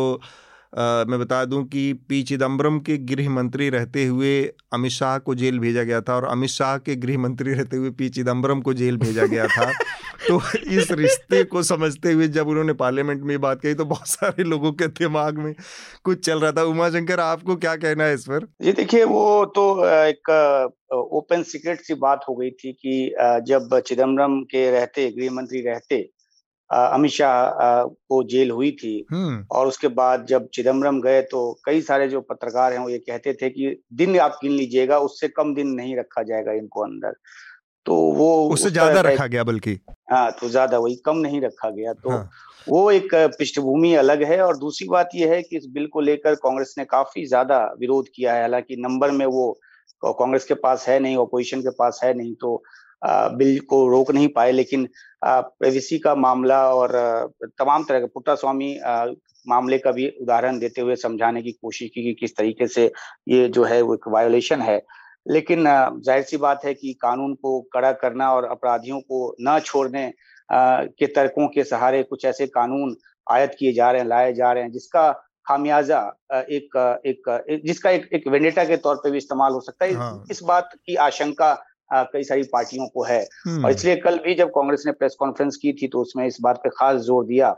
आ, मैं बता दूँ कि पी. चिदम्बरम के गृह मंत्री रहते हुए अमित शाह को जेल भेजा गया था और अमित शाह के गृह मंत्री रहते हुए पी. चिदम्बरम को जेल भेजा गया था। तो इस रिश्ते को समझते हुए जब उन्होंने पार्लियामेंट में बात कही तो बहुत सारे लोगों के दिमाग में कुछ चल रहा था। उमा शंकर आपको क्या कहना है इस पर? जी देखिए वो तो एक ओपन सीक्रेट सी बात हो गई थी कि जब चिदम्बरम के रहते गृह मंत्री रहते अमित शाह को जेल हुई थी। हम्म। और उसके बाद जब चिदम्बरम गए तो कई सारे जो पत्रकार हैं वो ये कहते थे कि दिन आप गिन लीजिएगा उससे कम दिन नहीं रखा जाएगा इनको अंदर। तो वो उससे उस ज़्यादा रखा गया बल्कि। हाँ तो ज़्यादा वही कम नहीं रखा गया। तो हाँ। वो एक पृष्ठभूमि अलग है और दूसरी बात यह है कि इस बिल को लेकर कांग्रेस ने काफ़ी ज़्यादा विरोध किया है। हालाँकि नंबर में वो कांग्रेस के पास है नहीं ऑपोजिशन के पास है नहीं तो बिल को रोक नहीं पाए लेकिन प्रेविसी का मामला और तमाम तरह के पुट्टा स्वामी मामले का भी उदाहरण देते हुए समझाने की कोशिश की कि किस तरीके से ये जो है वो एक वायोलेशन है लेकिन ज़ाहिर सी बात है कि कानून को कड़ा करना और अपराधियों को न छोड़ने के तर्कों के सहारे कुछ ऐसे कानून आयत किए जा रहे हैं लाए जा रहे हैं जिसका खामियाजा एक एक, एक जिसका एक एक वेंडेटा के तौर पे भी इस्तेमाल हो सकता है हाँ। इस बात की आशंका कई सारी पार्टियों को है। हम्म। और इसलिए कल भी जब कांग्रेस ने प्रेस कॉन्फ्रेंस की थी तो उसमें इस बात पे खास ज़ोर दिया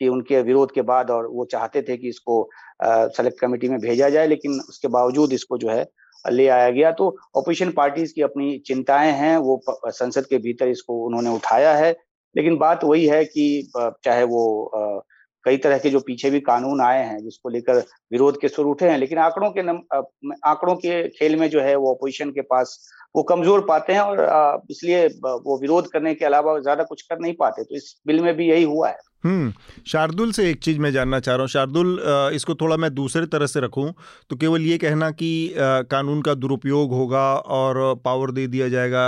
कि उनके विरोध के बाद और वो चाहते थे कि इसको सेलेक्ट कमेटी में भेजा जाए लेकिन उसके बावजूद इसको जो है ले आया गया। तो ऑपोजिशन पार्टीज़ की अपनी चिंताएँ हैं वो संसद के भीतर इसको उन्होंने उठाया है। लेकिन बात वही है कि चाहे वो कई तरह के जो पीछे भी कानून आए हैं जिसको लेकर विरोध के सुर उठे हैं लेकिन आंकड़ों के आंकड़ों के खेल में जो है वो अपोजिशन के पास वो कमज़ोर पाते हैं और इसलिए वो विरोध करने के अलावा ज़्यादा कुछ कर नहीं पाते। तो इस बिल में भी यही हुआ है। हम्म शार्दुल से एक चीज़ मैं जानना चाह रहा हूँ। शार्दुल इसको थोड़ा मैं दूसरे तरह से रखूँ तो केवल ये कहना कि कानून का दुरुपयोग होगा और पावर दे दिया जाएगा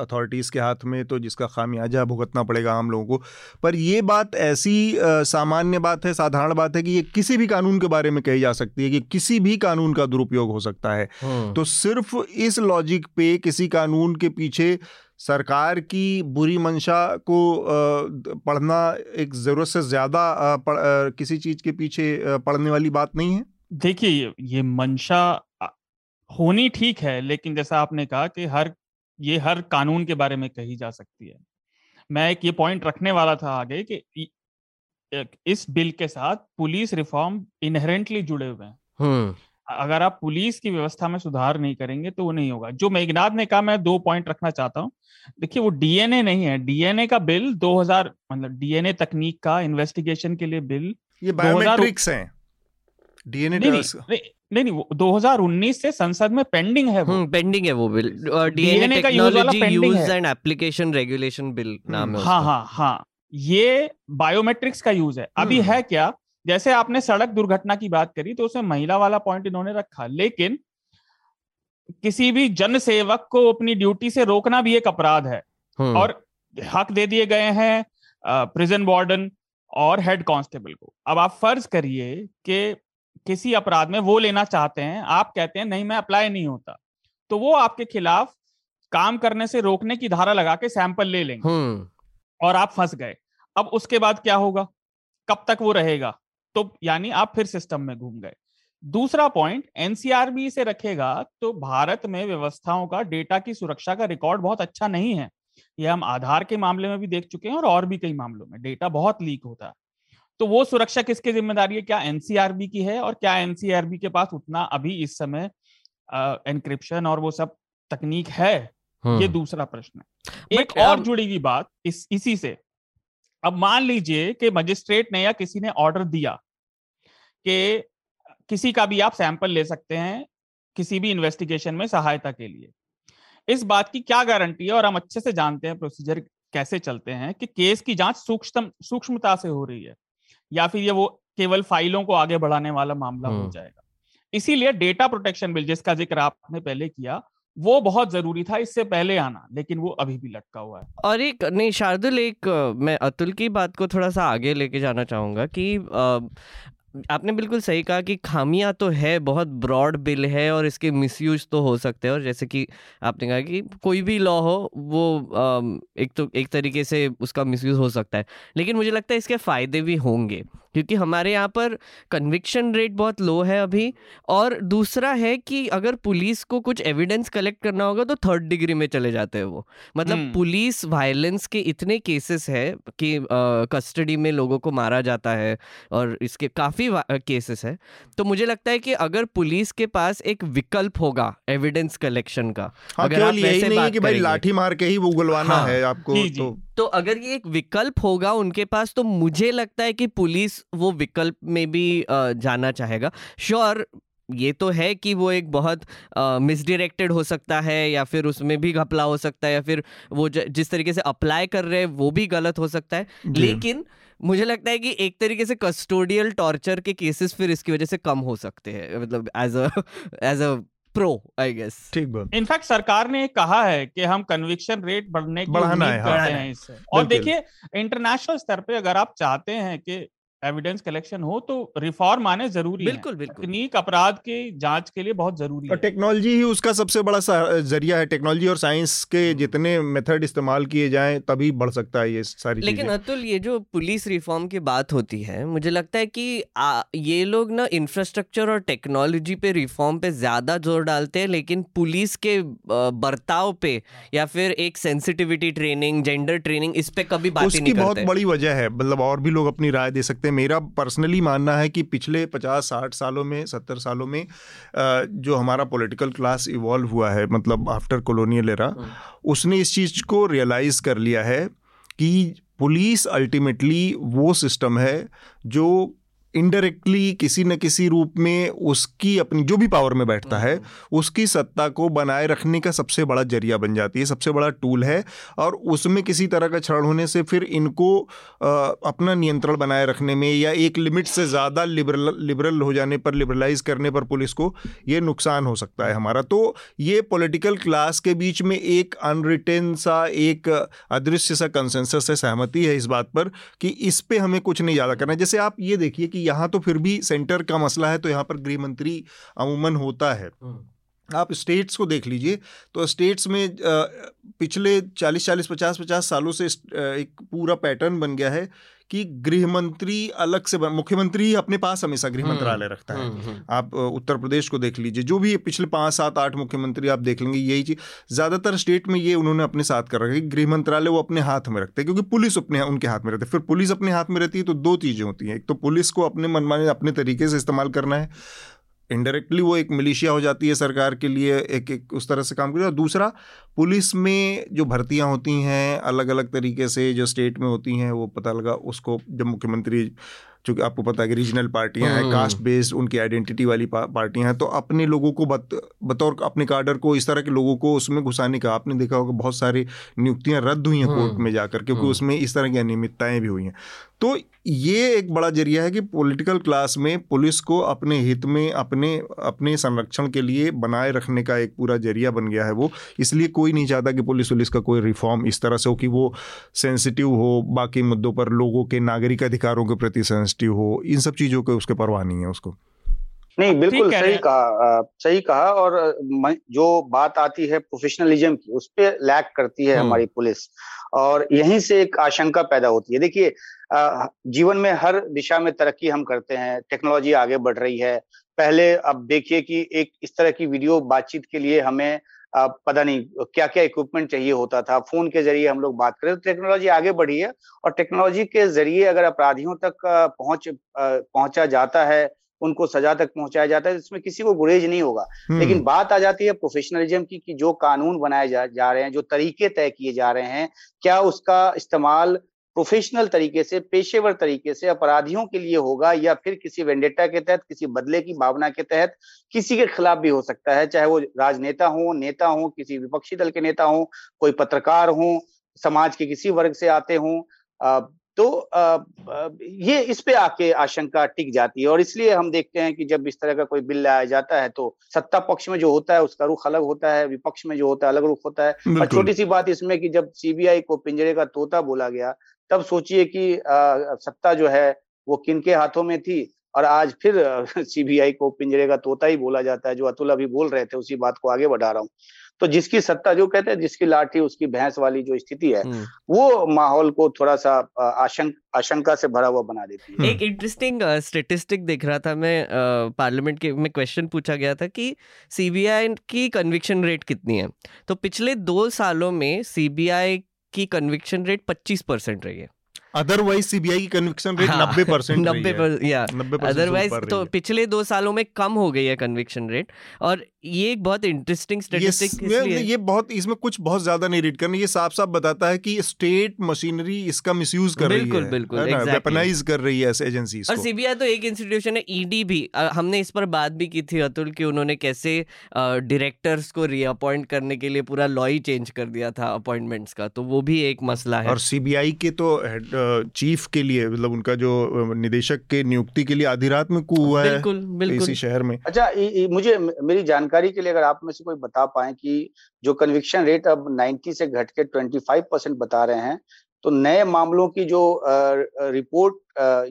अथॉरिटीज़ के हाथ में तो जिसका खामियाजा भुगतना पड़ेगा आम लोगों को। पर ये बात ऐसी सामान्य बात है साधारण बात है कि ये किसी भी कानून के बारे में कही जा सकती है कि किसी भी कानून का दुरुपयोग हो सकता है। हाँ। तो सिर्फ़ इस लॉजिक पे किसी कानून के पीछे सरकार की बुरी मंशा को पढ़ना एक ज़रूरत से ज़्यादा किसी चीज़ के पीछे पढ़ने वाली बात नहीं है? देखिए ये मंशा होनी ठीक है लेकिन जैसा आपने कहा कि हर ये हर कानून के बारे में कही जा सकती है। मैं एक ये पॉइंट रखने वाला था आगे कि इस बिल के साथ पुलिस रिफॉर्म इनहेरेंटली जुड़े हुए हैं। हम्म। अगर आप पुलिस की व्यवस्था में सुधार नहीं करेंगे तो वो नहीं होगा। जो मेघनाथ ने कहा मैं दो पॉइंट रखना चाहता हूँ। देखिए वो डीएनए नहीं है। डीएनए का बिल 2000 मतलब डीएनए तकनीक का इन्वेस्टिगेशन के लिए बिल ये बायोमेट्रिक्स हैं। डीएनए नहीं, नहीं, नहीं नहीं वो 2019 से संसद में पेंडिंग है वो। पेंडिंग हम्म, है वो बिल। डीएनए का यूज़ वाला पेंडिंग है। एंड एप्लीकेशन रेगुलेशन बिल नाम है हाँ हाँ हाँ। ये बायोमेट्रिक्स का यूज़ है। अभी हम्म। है क्या? जैसे आपने सड़क दुर्घटना की बात करी तो उसमें महिला वाला पॉइंट इन्होंने रखा। लेकिन किसी भी जन सेवक को अपनी ड्यूटी से रोकना भी एक अपराध है। हम्म। और हक दे दिए गए हैं प्रिजन वार्डन और हेड कांस्टेबल को। अब आप फ़र्ज़ करिए कि किसी अपराध में वो लेना चाहते हैं आप कहते हैं नहीं मैं अप्लाई नहीं होता। तो वो आपके खिलाफ काम करने से रोकने की धारा लगा के सैंपल ले लेंगे। हम्म। और आप फंस गए। अब उसके बाद क्या होगा? कब तक वो रहेगा? तो यानी आप फिर सिस्टम में घूम गए। दूसरा पॉइंट एनसीआरबी से रखेगा तो भारत में व्यवस्थाओं का डेटा की सुरक्षा का रिकॉर्ड बहुत अच्छा नहीं है। यह हम आधार के मामले में भी देख चुके हैं और और भी कई मामलों में डेटा बहुत लीक होता है। तो वो सुरक्षा किसकी ज़िम्मेदारी है? क्या एनसीआरबी की है? और क्या एनसीआरबी के पास उतना अभी इस समय एनक्रिप्शन और वो सब तकनीक है? ये हम्म। दूसरा प्रश्न है। एक और जुड़ी हुई बात इस इसी से। अब मान लीजिए कि मजिस्ट्रेट ने या किसी ने ऑर्डर दिया कि किसी का भी आप सैंपल ले सकते हैं किसी भी इन्वेस्टिगेशन में सहायता के लिए। इस बात की क्या गारंटी है और हम अच्छे से जानते हैं प्रोसीजर कैसे चलते हैं कि केस की जाँच सूक्ष्म सूक्ष्मता से हो रही है या फिर ये वो केवल फाइलों को आगे बढ़ाने वाला मामला हो हम्म। जाएगा। इसीलिए डेटा प्रोटेक्शन बिल जिसका ज़िक्र आपने पहले किया वो बहुत ज़रूरी था इससे पहले आना लेकिन वो अभी भी लटका हुआ है। और एक नहीं शार्दुल एक मैं अतुल की बात को थोड़ा सा आगे लेके जाना चाहूँगा कि आपने बिल्कुल सही कहा कि खामियाँ तो है, बहुत ब्रॉड बिल है और इसके मिसयूज तो हो सकते हैं। और जैसे कि आपने कहा कि कोई भी लॉ हो, वो एक तो एक तरीके से उसका मिसयूज हो सकता है। लेकिन मुझे लगता है इसके फ़ायदे भी होंगे। क्योंकि हमारे यहाँ पर कन्विक्शन रेट बहुत लो है अभी। और दूसरा है कि अगर पुलिस को कुछ एविडेंस कलेक्ट करना होगा तो थर्ड डिग्री में चले जाते हैं वो। मतलब हम्म। पुलिस वायलेंस के इतने केसेस है कि कस्टडी में लोगों को मारा जाता है और इसके काफ़ी केसेस है। तो मुझे लगता है कि अगर पुलिस के पास एक विकल्प होगा एविडेंस कलेक्शन का हाँ, अगर आप यही नहीं कि भाई लाठी मार के ही वो उगलवाना हाँ, है आपको तो तो अगर ये एक विकल्प होगा उनके पास तो मुझे लगता है कि पुलिस वो विकल्प में भी जाना चाहेगा। श्योर ये तो है कि वो एक बहुत मिसडिरेक्टेड हो सकता है या फिर उसमें भी घपला हो सकता है या फिर वो जिस तरीके से अप्लाई कर रहे हैं वो भी गलत हो सकता है। लेकिन मुझे लगता है कि एक तरीके से कस्टोडियल टॉर्चर के केसेस फिर इसकी वजह से कम हो सकते हैं मतलब as a as a pro I guess ठीक बात। इनफैक्ट सरकार ने कहा है कि हम कन्विक्शन रेट बढ़ने की बढ़ाना है, हाँ, है इससे। और देखिए इंटरनेशनल स्तर पे अगर आप चाहते हैं कि एविडेंस कलेक्शन हो तो रिफॉर्म आने ज़रूरी बिल्कुल है। बिल्कुल तकनीक अपराध के जाँच के लिए बहुत ज़रूरी है। टेक्नोलॉजी ही उसका सबसे बड़ा ज़रिया है। टेक्नोलॉजी और साइंस के जितने मेथड इस्तेमाल किए जाएँ तभी बढ़ सकता है ये सारी लेकिन अतुल ये जो पुलिस रिफॉर्म की बात होती है मुझे लगता है कि आ, ये लोग ना इंफ्रास्ट्रक्चर और टेक्नोलॉजी पे रिफॉर्म पे ज़्यादा ज़ोर डालते हैं लेकिन पुलिस के बर्ताव पे या फिर एक सेंसिटिविटी ट्रेनिंग जेंडर ट्रेनिंग इस पे कभी बात नहीं करते। बहुत बड़ी वजह है। मतलब और भी लोग अपनी राय दे सकते हैं। मेरा पर्सनली मानना है कि पिछले पचास साठ सालों में सत्तर सालों में जो हमारा पॉलिटिकल क्लास इवॉल्व हुआ है मतलब आफ्टर कॉलोनियल एरा उसने इस चीज़ को रियलाइज़ कर लिया है कि पुलिस अल्टीमेटली वो सिस्टम है जो इनडायरेक्टली किसी न किसी रूप में उसकी अपनी जो भी पावर में बैठता है हम्म। उसकी सत्ता को बनाए रखने का सबसे बड़ा ज़रिया बन जाती है सबसे बड़ा टूल है और उसमें किसी तरह का क्षरण होने से फिर इनको आ, अपना नियंत्रण बनाए रखने में या एक लिमिट से ज़्यादा लिबरल लिबरल हो जाने पर लिबरलाइज करने पर पुलिस को ये नुकसान हो सकता है हमारा तो ये पॉलिटिकल क्लास के बीच में एक अनरिटेन सा एक अदृश्य सा कंसेंसस है सहमति है इस बात पर कि इस पर हमें कुछ नहीं ज़्यादा करना जैसे आप ये देखिए कि यहाँ तो फिर भी सेंटर का मसला है तो यहाँ पर गृह मंत्री अमूमन होता है हम्म। आप स्टेट्स को देख लीजिए तो स्टेट्स में पिछले 40 40 50 50 सालों से एक पूरा पैटर्न बन गया है कि गृह मंत्री अलग से मुख्यमंत्री अपने पास हमेशा गृह हम्म, मंत्रालय रखता है हम्म, हम्म। आप उत्तर प्रदेश को देख लीजिए जो भी पिछले पाँच सात आठ मुख्यमंत्री आप देख लेंगे यही चीज़ ज़्यादातर स्टेट में ये उन्होंने अपने साथ कर रखा है गृह मंत्रालय वो अपने हाथ में रखते हैं क्योंकि पुलिस अपने उनके हाथ में रहती है फिर पुलिस अपने हाथ में रहती है तो दो चीज़ें होती हैं एक तो पुलिस को अपने मनमाने अपने तरीके से इस्तेमाल करना है इनडायरेक्टली वो एक मिलिशिया हो जाती है सरकार के लिए, एक एक उस तरह से काम करती है। और दूसरा, पुलिस में जो भर्तियाँ होती हैं अलग अलग तरीके से जो स्टेट में होती हैं, वो पता लगा उसको जब मुख्यमंत्री चूँकि आपको पता है कि रीजनल पार्टियाँ हैं कास्ट हम्म। बेस्ड उनकी आइडेंटिटी वाली पार्टियाँ हैं तो अपने लोगों को बत, बतौर अपने कार्डर को इस तरह के लोगों को उसमें घुसाने का आपने देखा होगा बहुत सारी नियुक्तियाँ रद्द हुई हैं कोर्ट हम्म। में जाकर क्योंकि हम्म। उसमें इस तरह की अनियमितताएँ भी हुई हैं तो ये एक बड़ा ज़रिया है कि पॉलिटिकल क्लास में पुलिस को अपने हित में अपने अपने संरक्षण के लिए बनाए रखने का एक पूरा ज़रिया बन गया है वो इसलिए कोई नहीं चाहता कि पुलिस वुलिस का कोई रिफॉर्म इस तरह से हो कि वो सेंसिटिव हो बाकी मुद्दों पर लोगों के नागरिक अधिकारों के प्रति सेंसिटिव हो इन सब चीज़ों के उसके परवाह नहीं है उसको। नहीं बिल्कुल सही कहा सही कहा और जो बात आती है प्रोफेशनलिज्म की उस पर लैक करती है हम्म। हमारी पुलिस। और यहीं से एक आशंका पैदा होती है। देखिए जीवन में हर दिशा में तरक्की हम करते हैं टेक्नोलॉजी आगे बढ़ रही है। पहले अब देखिए कि एक इस तरह की वीडियो बातचीत के लिए हमें पता नहीं क्या क्या इक्विपमेंट चाहिए होता था। फ़ोन के ज़रिए हम लोग बात करें तो टेक्नोलॉजी आगे बढ़ी है और टेक्नोलॉजी के ज़रिए अगर अपराधियों तक पहुँच पहुँचा जाता है उनको सजा तक पहुँचाया जाता है इसमें किसी को गुरेज नहीं होगा। लेकिन हम्म। बात आ जाती है प्रोफेशनलिज्म की कि जो कानून बनाए जा, जा रहे हैं जो तरीके तय किए जा रहे हैं क्या उसका इस्तेमाल प्रोफेशनल तरीके से, पेशेवर तरीके से अपराधियों के लिए होगा या फिर किसी वेंडेटा के तहत, किसी बदले की भावना के तहत किसी के खिलाफ भी हो सकता है, चाहे वो राजनेता हो, नेता हो, किसी विपक्षी दल के नेता हो, कोई पत्रकार हो, समाज के किसी वर्ग से आते हों तो ये इस पे आके आशंका टिक जाती है और इसलिए हम देखते हैं कि जब इस तरह का कोई बिल लाया जाता है तो सत्ता पक्ष में जो होता है उसका रुख अलग होता है विपक्ष में जो होता है अलग रुख होता है। और छोटी सी बात इसमें कि जब सीबीआई को पिंजरे का तोता बोला गया तब सोचिए कि सत्ता जो है वो किन के हाथों में थी? और आज फिर सीबीआई को पिंजरे का तोता ही बोला जाता है जो अतुल अभी बोल रहे थे उसी बात को आगे बढ़ा रहा हूँ। तो जिसकी सत्ता जो कहते हैं जिसकी लाठी उसकी भैंस वाली जो स्थिति है हम्म। वो माहौल को थोड़ा सा आशंक आशंका से भरा हुआ बना देती है। एक इंटरेस्टिंग स्टेटिस्टिक देख रहा था मैं पार्लियामेंट के में क्वेश्चन पूछा गया था कि सीबीआई की कन्विक्शन रेट कितनी है? तो पिछले दो सालों में सीबीआई की कन्विक्शन रेट 25 परसेंट रही है। अदरवाइज़ सीबीआई की कन्विक्शन रेट नब्बे परसेंट नब्बे या अदरवाइज़ तो पिछले दो सालों में कम हो गई है कन्विक्शन रेट और ये एक बहुत इंटरेस्टिंग स्टेटिस्टिक ये, ये बहुत इसमें कुछ बहुत ज़्यादा नहीं रीड करना। ये साफ़ साफ़ बताता है कि स्टेट मशीनरी इसका मिसयूज कर रही है बिल्कुल वेपनाइज कर रही है एजेंसी और सीबीआई तो एक इंस्टीट्यूशन है ईडी e भी। हमने इस पर बात भी की थी अतुल कि उन्होंने कैसे डायरेक्टर्स को रीअपॉइंट करने के लिए पूरा लॉ ही चेंज कर दिया था अपॉइंटमेंट्स का। तो वो भी एक मसला है। और सीबीआई के तो चीफ के लिए मतलब उनका जो निदेशक के नियुक्ति के लिए आधी रात में कू हुआ है बिल्कुल बिल्कुल। इसी शहर में। अच्छा इ, इ, मुझे मेरी जानकारी के लिए अगर आप में से कोई बता पाए कि जो कन्विक्शन रेट अब 90 से घट के 25 परसेंट बता रहे हैं तो नए मामलों की जो रिपोर्ट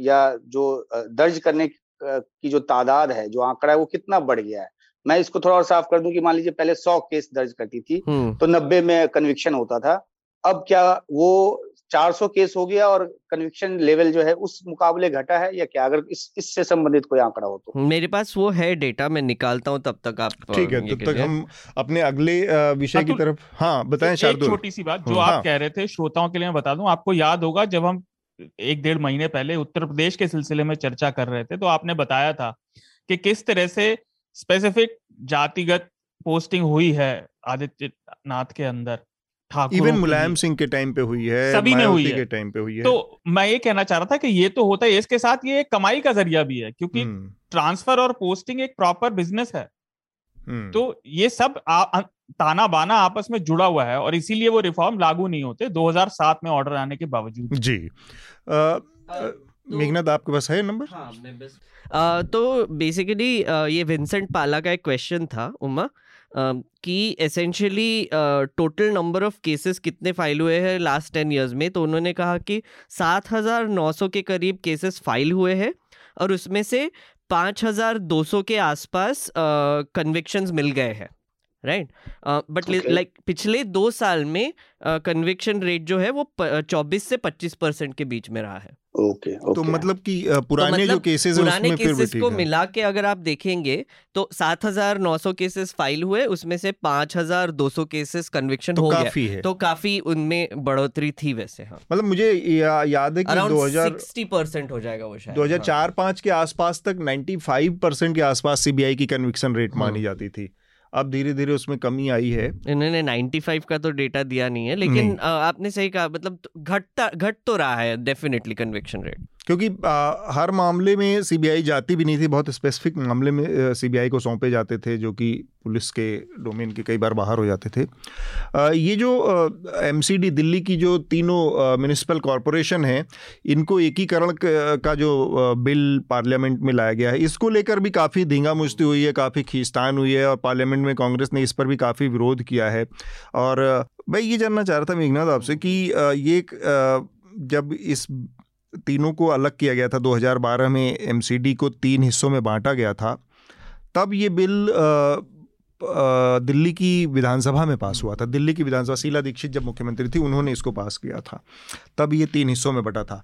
या जो दर्ज करने की जो तादाद है जो आंकड़ा है वो कितना बढ़ गया है? मैं इसको थोड़ा और साफ़ कर दूँ कि मान लीजिए पहले सौ केस दर्ज करती थी हम्म। तो नब्बे में कन्विक्शन होता था अब क्या वो 400 केस हो गया और कन्विक्शन लेवल जो है उस मुकाबले घटा है या क्या? अगर इस इससे संबंधित कोई आंकड़ा हो तो। मेरे पास वो है डेटा मैं निकालता हूँ तब तक आप ठीक है तब तक हम अपने अगले विषय की तरफ़ हाँ बताएँ शार्दुल। छोटी सी बात जो हाँ। आप कह रहे थे श्रोताओं के लिए मैं बता दूँ आपको याद होगा जब हम एक डेढ़ महीने पहले उत्तर प्रदेश के सिलसिले में चर्चा कर रहे थे तो आपने बताया था कि किस तरह से स्पेसिफिक जातिगत पोस्टिंग हुई है आदित्य नाथ के अंदर। इवन मुलायम सिंह के टाइम पे हुई है सभी में हुई है। के टाइम पे हुई है। तो मैं ये कहना चाह रहा था कि ये तो होता है इसके साथ ये कमाई का ज़रिया भी है क्योंकि ट्रांसफ़र हम्म। और पोस्टिंग एक प्रॉपर बिज़नेस है। हम्म। तो ये सब आ, ताना बाना आपस में जुड़ा हुआ है और इसीलिए वो रिफॉर्म लागू नहीं होते 2007 में ऑर्डर आने के बावजूद। जी। मेघनाथ आपके पास है नंबर हाँ, आ, तो बेसिकली ये विंसेंट पाला का एक क्वेश्चन था उमा। कि essentially total number of cases कितने फ़ाइल हुए हैं लास्ट टेन ईयर्स में? तो उन्होंने कहा कि सात हज़ार नौ सौ के करीब केसेस फ़ाइल हुए हैं और उसमें से पाँच हज़ार दो सौ के आसपास कन्विक्शंस मिल गए हैं राइट बट लाइक पिछले दो साल में कन्विक्शन uh, रेट जो है वो चौबीस से पच्चीस परसेंट के बीच में रहा है। ओके तो मतलब कि पुराने जो मतलब केसेस पुराने उसमें फिर भी केसेस को मिला के अगर आप देखेंगे तो 7,900 केसेस फ़ाइल हुए उसमें से 5,200 केसेस कन्विक्शन तो हो गया। काफ़ी है। तो काफ़ी उनमें बढ़ोतरी थी वैसे हाँ। मतलब मुझे या, याद है कि अराउंड 2000 सिक्सटी परसेंट हो जाएगा वो शायद 2004-5 के आसपास तक 95 परसेंट के आसपास सीबीआई की कन्विक्शन रेट मानी हम्म। जाती थी। अब धीरे धीरे उसमें कमी आई है। इन्होंने 95 का तो डेटा दिया नहीं है लेकिन नहीं। आपने सही कहा मतलब घटता घट तो रहा है डेफिनेटली कन्विक्शन रेट क्योंकि आ, हर मामले में सीबीआई जाती भी नहीं थी बहुत स्पेसिफिक मामले में सीबीआई को सौंपे जाते थे जो कि पुलिस के डोमेन के कई बार बाहर हो जाते थे। आ, ये जो एमसीडी दिल्ली की जो तीनों म्यूनिसिपल कॉरपोरेशन हैं इनको एकीकरण का जो आ, बिल पार्लियामेंट में लाया गया है इसको लेकर भी काफ़ी धींगा मुश्ती हुई है काफ़ी खींचतान हुई है और पार्लियामेंट में कांग्रेस ने इस पर भी काफ़ी विरोध किया है। और भाई ये जानना चाह रहा था मेघनाथ आपसे कि ये जब इस तीनों को अलग किया गया था 2012 में एमसीडी को तीन हिस्सों में बांटा गया था। तब ये बिल दिल्ली की विधानसभा में पास हुआ था। दिल्ली की विधानसभा शीला दीक्षित जब मुख्यमंत्री थी उन्होंने इसको पास किया था। तब ये तीन हिस्सों में बटा था।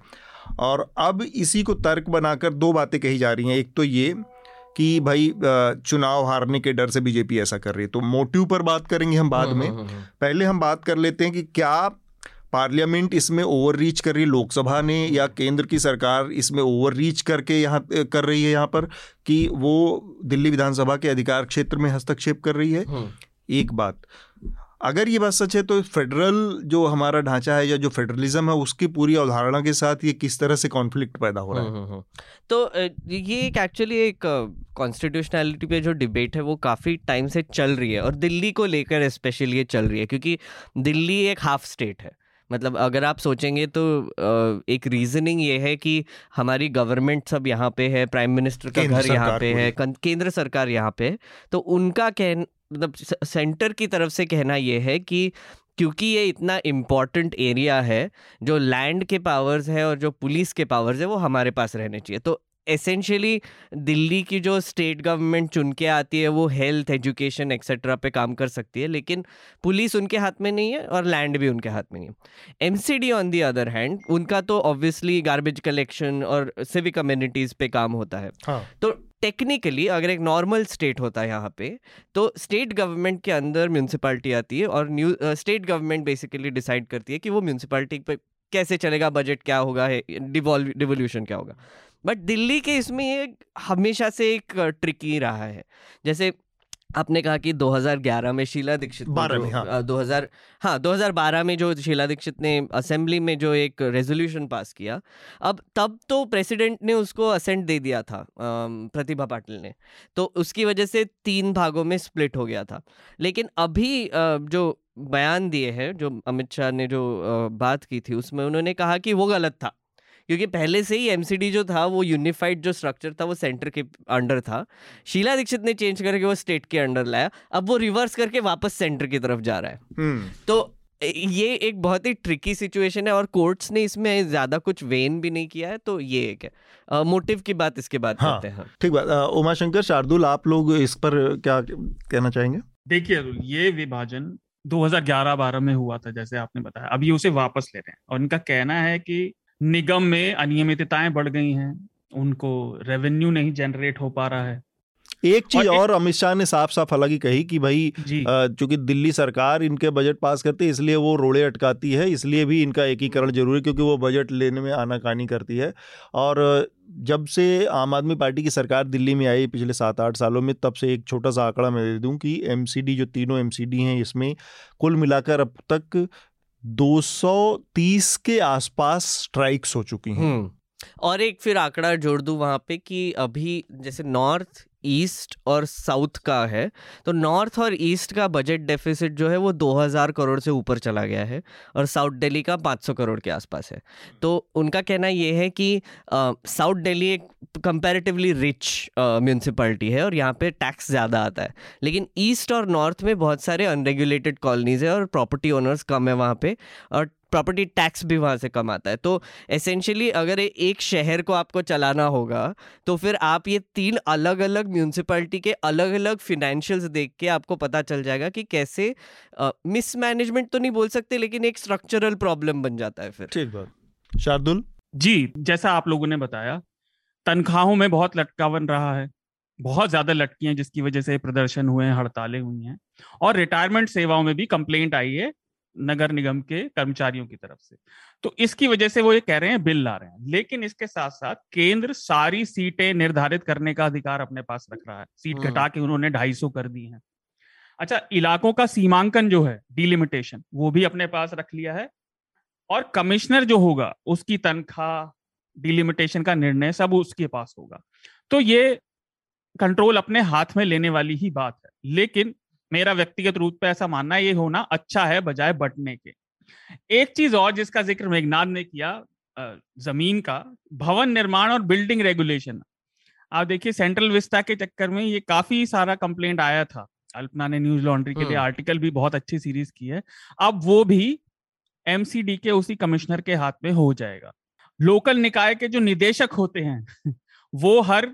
और अब इसी को तर्क बनाकर दो बातें कही जा रही हैं। एक तो ये कि भाई चुनाव हारने के डर से बीजेपी ऐसा कर रही है। तो मोटिव पर बात करेंगे हम बाद में। पहले हम बात कर लेते हैं कि क्या पार्लियामेंट इसमें ओवर रीच कर रही है लोकसभा ने या केंद्र की सरकार इसमें ओवर रीच करके यहाँ कर रही है यहाँ पर कि वो दिल्ली विधानसभा के अधिकार क्षेत्र में हस्तक्षेप कर रही है हम्म। एक बात अगर ये बात सच है तो फेडरल जो हमारा ढांचा है या जो फेडरलिज्म है उसकी पूरी अवधारणा के साथ ये किस तरह से कॉन्फ्लिक्ट पैदा हो रहा है हम्म, हम्म। तो ये एक एक्चुअली एक कॉन्स्टिट्यूशनैलिटी पे जो डिबेट है वो काफ़ी टाइम से चल रही है और दिल्ली को लेकर स्पेशली ये चल रही है क्योंकि दिल्ली एक हाफ़ स्टेट है मतलब अगर आप सोचेंगे तो एक रीजनिंग ये है कि हमारी गवर्नमेंट सब यहाँ पे है प्राइम मिनिस्टर का घर यहाँ पे है केंद्र सरकार यहाँ पे तो उनका कह मतलब सेंटर की तरफ़ से कहना ये है कि क्योंकि ये इतना इम्पोर्टेंट एरिया है जो लैंड के पावर्स है और जो पुलिस के पावर्स है वो हमारे पास रहने चाहिए। तो एसेंशियली दिल्ली की जो स्टेट गवर्नमेंट चुन के आती है वो हेल्थ एजुकेशन एक्सेट्रा पे काम कर सकती है लेकिन पुलिस उनके हाथ में नहीं है और लैंड भी उनके हाथ में नहीं है। M C D on the other hand उनका तो ऑब्वियसली गार्बेज कलेक्शन और सिविक कम्युनिटीज़ पे काम होता है। हाँ। तो टेक्निकली अगर एक नॉर्मल स्टेट होता है यहाँ पे तो स्टेट गवर्नमेंट के अंदर म्यूनसिपालिटी आती है और new state government basically decide करती है कि वो म्यूनसिपालिटी पे कैसे चलेगा बजट क्या होगा डिवोल्यूशन क्या होगा? बट दिल्ली के इसमें ये हमेशा से एक ट्रिकी रहा है। जैसे आपने कहा कि 2011 में शीला दीक्षित बारह 12 जो, में, हाँ। अ, 2000 हाँ 2012 में जो शीला दीक्षित ने असेंबली में जो एक रेजोल्यूशन पास किया अब तब तो प्रेसिडेंट ने उसको असेंट दे दिया था प्रतिभा पाटिल ने। तो उसकी वजह से तीन भागों में स्प्लिट हो गया था। लेकिन अभी जो बयान दिए हैं जो अमित शाह ने जो बात की थी उसमें उन्होंने कहा कि वो गलत था। क्योंकि पहले से ही एमसीडी जो था वो यूनिफाइड जो स्ट्रक्चर था वो सेंटर के अंडर था। शीला दीक्षित ने चेंज करके वो स्टेट के अंडर लाया। अब वो रिवर्स करके वापस सेंटर की तरफ़ जा रहा है। हम्म। तो ये एक बहुत ही ट्रिकी सिचुएशन है और कोर्ट्स ने इसमें ज़्यादा कुछ वेन भी नहीं किया है तो ये एक है। मोटिव की बात इसके बाद हाँ। करते हैं हाँ। ठीक बात। अ, उमाशंकर शार्दुल आप लोग इस पर क्या कहना चाहेंगे? देखिए अरुण, ये विभाजन 2011-12 में हुआ था जैसे आपने बताया। अब ये उसे वापस ले रहे हैं और इनका कहना है कि निगम में अनियमितताएँ बढ़ गई हैं उनको रेवेन्यू नहीं जनरेट हो पा रहा है। एक चीज़ और और अमित शाह ने साफ़ साफ़ अलग ही कही कि भाई चूँकि दिल्ली सरकार इनके बजट पास करती है इसलिए वो रोड़े अटकाती है इसलिए भी इनका एकीकरण ज़रूरी है क्योंकि वो बजट लेने में आनाकानी करती है। और जब से आम आदमी पार्टी की सरकार दिल्ली में आई पिछले सात आठ सालों में तब से एक छोटा सा आंकड़ा मैं दे दूँ कि एमसीडी जो तीनों एमसीडी हैं इसमें कुल मिलाकर अब तक 230 के आसपास स्ट्राइक्स हो चुकी हैं। हम्म। और एक फिर आंकड़ा जोड़ दूँ वहाँ पे कि अभी जैसे नॉर्थ ईस्ट और साउथ का है तो नॉर्थ और ईस्ट का बजट डेफिसिट जो है वो 2000 करोड़ से ऊपर चला गया है और साउथ दिल्ली का 500 करोड़ के आसपास है। तो उनका कहना ये है कि साउथ दिल्ली एक कंपैरेटिवली रिच म्यूनसिपैलिटी है और यहाँ पे टैक्स ज़्यादा आता है। लेकिन ईस्ट और नॉर्थ में बहुत सारे अनरेगुलेटेड कॉलोनीज है और प्रॉपर्टी ओनर्स कम है वहाँ पर और प्रॉपर्टी टैक्स भी वहाँ से कम आता है। तो एसेंशियली अगर एक शहर को आपको चलाना होगा तो फिर आप ये तीन अलग अलग म्यूनसिपैलिटी के अलग अलग फिनेंशियल्स देख के आपको पता चल जाएगा कि कैसे मिसमैनेजमेंट uh, तो नहीं बोल सकते लेकिन एक स्ट्रक्चरल प्रॉब्लम बन जाता है फिर। ठीक बात। शार्दुल? जी जैसा आप लोगों ने बताया तनख्वाहों में बहुत लटका बन रहा है। बहुत ज़्यादा लटकी हैं जिसकी वजह से प्रदर्शन हुए हैं हड़तालें हुई हैं। और रिटायरमेंट सेवाओं में भी कंप्लेंट आई है नगर निगम के कर्मचारियों की तरफ़ से। तो इसकी वजह से वो ये कह रहे हैं बिल ला रहे हैं। लेकिन इसके साथ साथ केंद्र सारी सीटें निर्धारित करने का अधिकार अपने पास रख रहा है। सीट। घटा के उन्होंने ढाई सौ कर दी है। अच्छा इलाकों का सीमांकन जो है डिलिमिटेशन वो भी अपने पास रख लिया है। और कमिश्नर जो होगा उसकी तनख्वाह डिलिमिटेशन का निर्णय सब उसके पास होगा। तो ये कंट्रोल अपने हाथ में लेने वाली ही बात है। लेकिन मेरा व्यक्तिगत रूप पे ऐसा मानना ये होना अच्छा है बजाय बटने के। एक चीज़ और जिसका ज़िक्र मेघनाथ ने किया ज़मीन का भवन निर्माण और बिल्डिंग रेगुलेशन। आप देखिए सेंट्रल विस्टा के चक्कर में ये काफ़ी सारा कंप्लेंट आया था। अल्पना ने न्यूज़ लॉन्ड्री के लिए आर्टिकल हम्म। भी बहुत अच्छी सीरीज़ की है। अब वो भी एमसीडी के उसी कमिश्नर के हाथ में हो जाएगा। लोकल निकाय के जो निदेशक होते हैं वो हर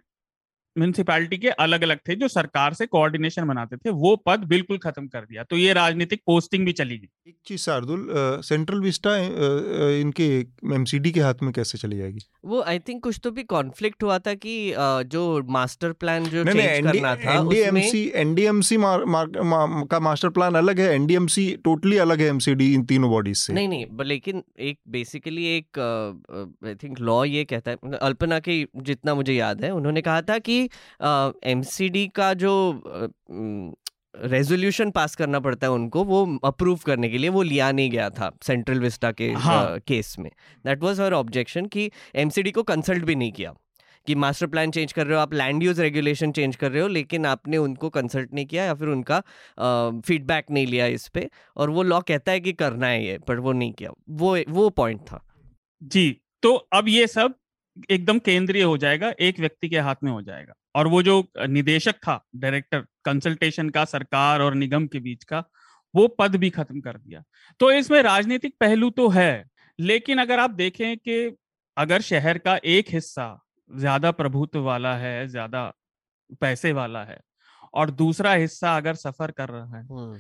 म्यूनसिपैलिटी के अलग अलग थे जो सरकार से कोऑर्डिनेशन बनाते थे वो पद बिल्कुल खत्म कर दिया। तो ये राजनीतिक पोस्टिंग भी चली गई। एक चीज़ शार्दुल सेंट्रल विस्टा इनके एमसीडी के हाथ में कैसे चली जाएगी? वो आई थिंक कुछ तो भी कॉन्फ्लिक्ट हुआ था कि जो मास्टर प्लान जो चेंज नहीं, करना था एनडीएमसी एनडीएमसी का मास्टर प्लान अलग है एनडीएमसी टोटली अलग है एमसीडी इन तीनों बॉडीज से। नहीं नहीं लेकिन एक बेसिकली एक आई थिंक लॉ ये कहता है मतलब अल्पना के जितना मुझे याद है उन्होंने कहा था कि एमसीडी का जो रेजोल्यूशन पास करना पड़ता है उनको वो अप्रूव करने के लिए वो लिया नहीं गया था सेंट्रल विस्टा के हाँ. केस में। दैट वाज हर ऑब्जेक्शन कि एमसीडी को कंसल्ट भी नहीं किया। कि मास्टर प्लान चेंज कर रहे हो आप लैंड यूज़ रेगुलेशन चेंज कर रहे हो लेकिन आपने उनको कंसल्ट नहीं किया या फिर उनका फीडबैक नहीं लिया इस पर और वो लॉ कहता है कि करना है ये पर वो नहीं किया। वो वो पॉइंट था। जी तो अब ये सब एकदम केंद्रीय हो जाएगा एक व्यक्ति के हाथ में हो जाएगा। और वो जो निदेशक था डायरेक्टर कंसल्टेशन का सरकार और निगम के बीच का वो पद भी खत्म कर दिया। तो इसमें राजनीतिक पहलू तो है लेकिन अगर आप देखें कि अगर शहर का एक हिस्सा ज़्यादा प्रभुत्व वाला है ज़्यादा पैसे वाला है और दूसरा हिस्सा अगर सफ़र कर रहा है।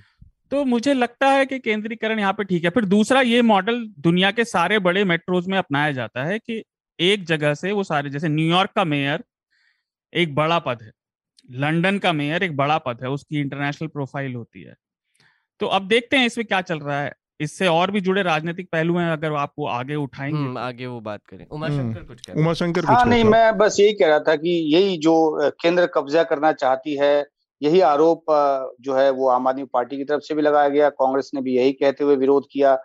तो मुझे लगता है कि केंद्रीकरण यहाँ पे ठीक है। फिर दूसरा ये मॉडल दुनिया के सारे बड़े मेट्रोज में अपनाया जाता है कि एक जगह से वो सारे जैसे न्यूयॉर्क का मेयर एक बड़ा पद है लंदन का मेयर एक बड़ा पद है उसकी इंटरनेशनल प्रोफ़ाइल होती है। तो अब देखते हैं इसमें क्या चल रहा है। इससे और भी जुड़े राजनीतिक पहलू हैं अगर आप वो आगे उठाएँगे। हम्म, आगे वो बात करें। उमाशंकर कुछ कह उमाशंकर हाँ नहीं मैं बस यही कह रहा था कि यही जो केंद्र कब्जा करना चाहती है यही आरोप जो है वो आम आदमी पार्टी की तरफ़ से भी लगाया गया कांग्रेस ने भी यही कहते हुए विरोध किया।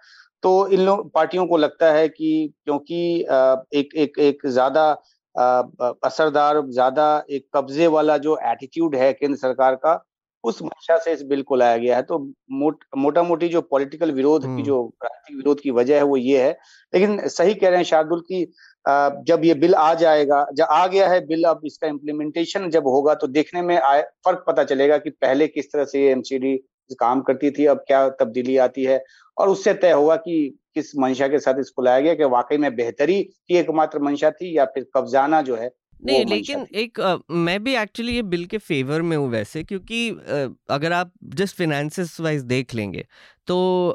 तो इन लोग पार्टियों को लगता है कि क्योंकि एक एक एक ज़्यादा असरदार ज़्यादा एक कब्जे वाला जो एटीट्यूड है केंद्र सरकार का उस मंशा से इस बिल को लाया गया है तो मोट मोटा मोटी जो पॉलिटिकल विरोध की हम्म। जो राजनीतिक विरोध की वजह है वो ये है लेकिन सही कह रहे हैं शार्दुल की जब ये बिल आ जाएगा जब आ गया है बिल अब इसका इम्प्लीमेंटेशन जब होगा तो देखने में आए फ़र्क पता चलेगा कि पहले किस तरह से ये एमसीडी काम करती थी अब क्या तब्दीली आती है? और उससे तय हुआ कि किस मंशा के साथ इसको लाया गया कि वाकई में बेहतरी की एकमात्र मंशा थी या फिर कब्जाना जो है नहीं लेकिन एक आ, मैं भी एक्चुअली ये बिल के फेवर में हूँ वैसे क्योंकि आ, अगर आप जस्ट फिनेंसिस वाइज देख लेंगे तो आ,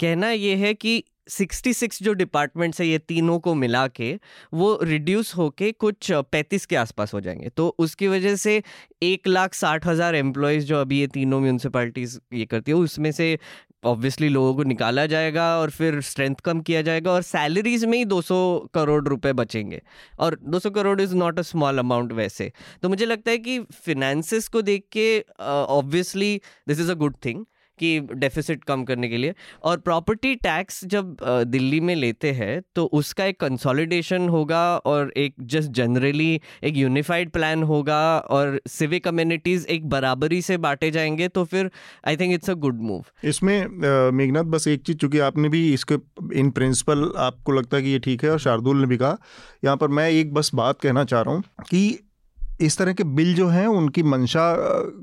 कहना ये है कि 66 जो डिपार्टमेंट्स है, ये तीनों को मिला के वो रिड्यूस होके कुछ 35 के आसपास हो जाएँगे। तो उसकी वजह से एक लाख साठ हज़ार एम्प्लॉयज़ जो अभी ये तीनों म्यूनसिपैलिटीज़ ये करती है, उसमें से ऑब्वियसली लोगों को निकाला जाएगा और फिर स्ट्रेंथ कम किया जाएगा और सैलरीज में ही 200 करोड़ रुपए बचेंगे। और 200 crore is not a small amount वैसे। तो मुझे लगता है कि फिनेंसिस को देख के obviously this is a good thing कि डेफिसिट कम करने के लिए। और प्रॉपर्टी टैक्स जब दिल्ली में लेते हैं तो उसका एक कंसोलिडेशन होगा और एक जस्ट जनरली एक यूनिफाइड प्लान होगा और सिविक कम्युनिटीज़ एक बराबरी से बांटे जाएँगे तो फिर I think it's a good move इसमें मेघनाथ, बस एक चीज़, चूँकि आपने भी इसके इन प्रिंसिपल आपको लगता है कि ये ठीक है और शार्दुल ने भी कहा, यहाँ पर मैं एक बस बात कहना चाह रहा हूँ कि इस तरह के बिल जो हैं उनकी मंशा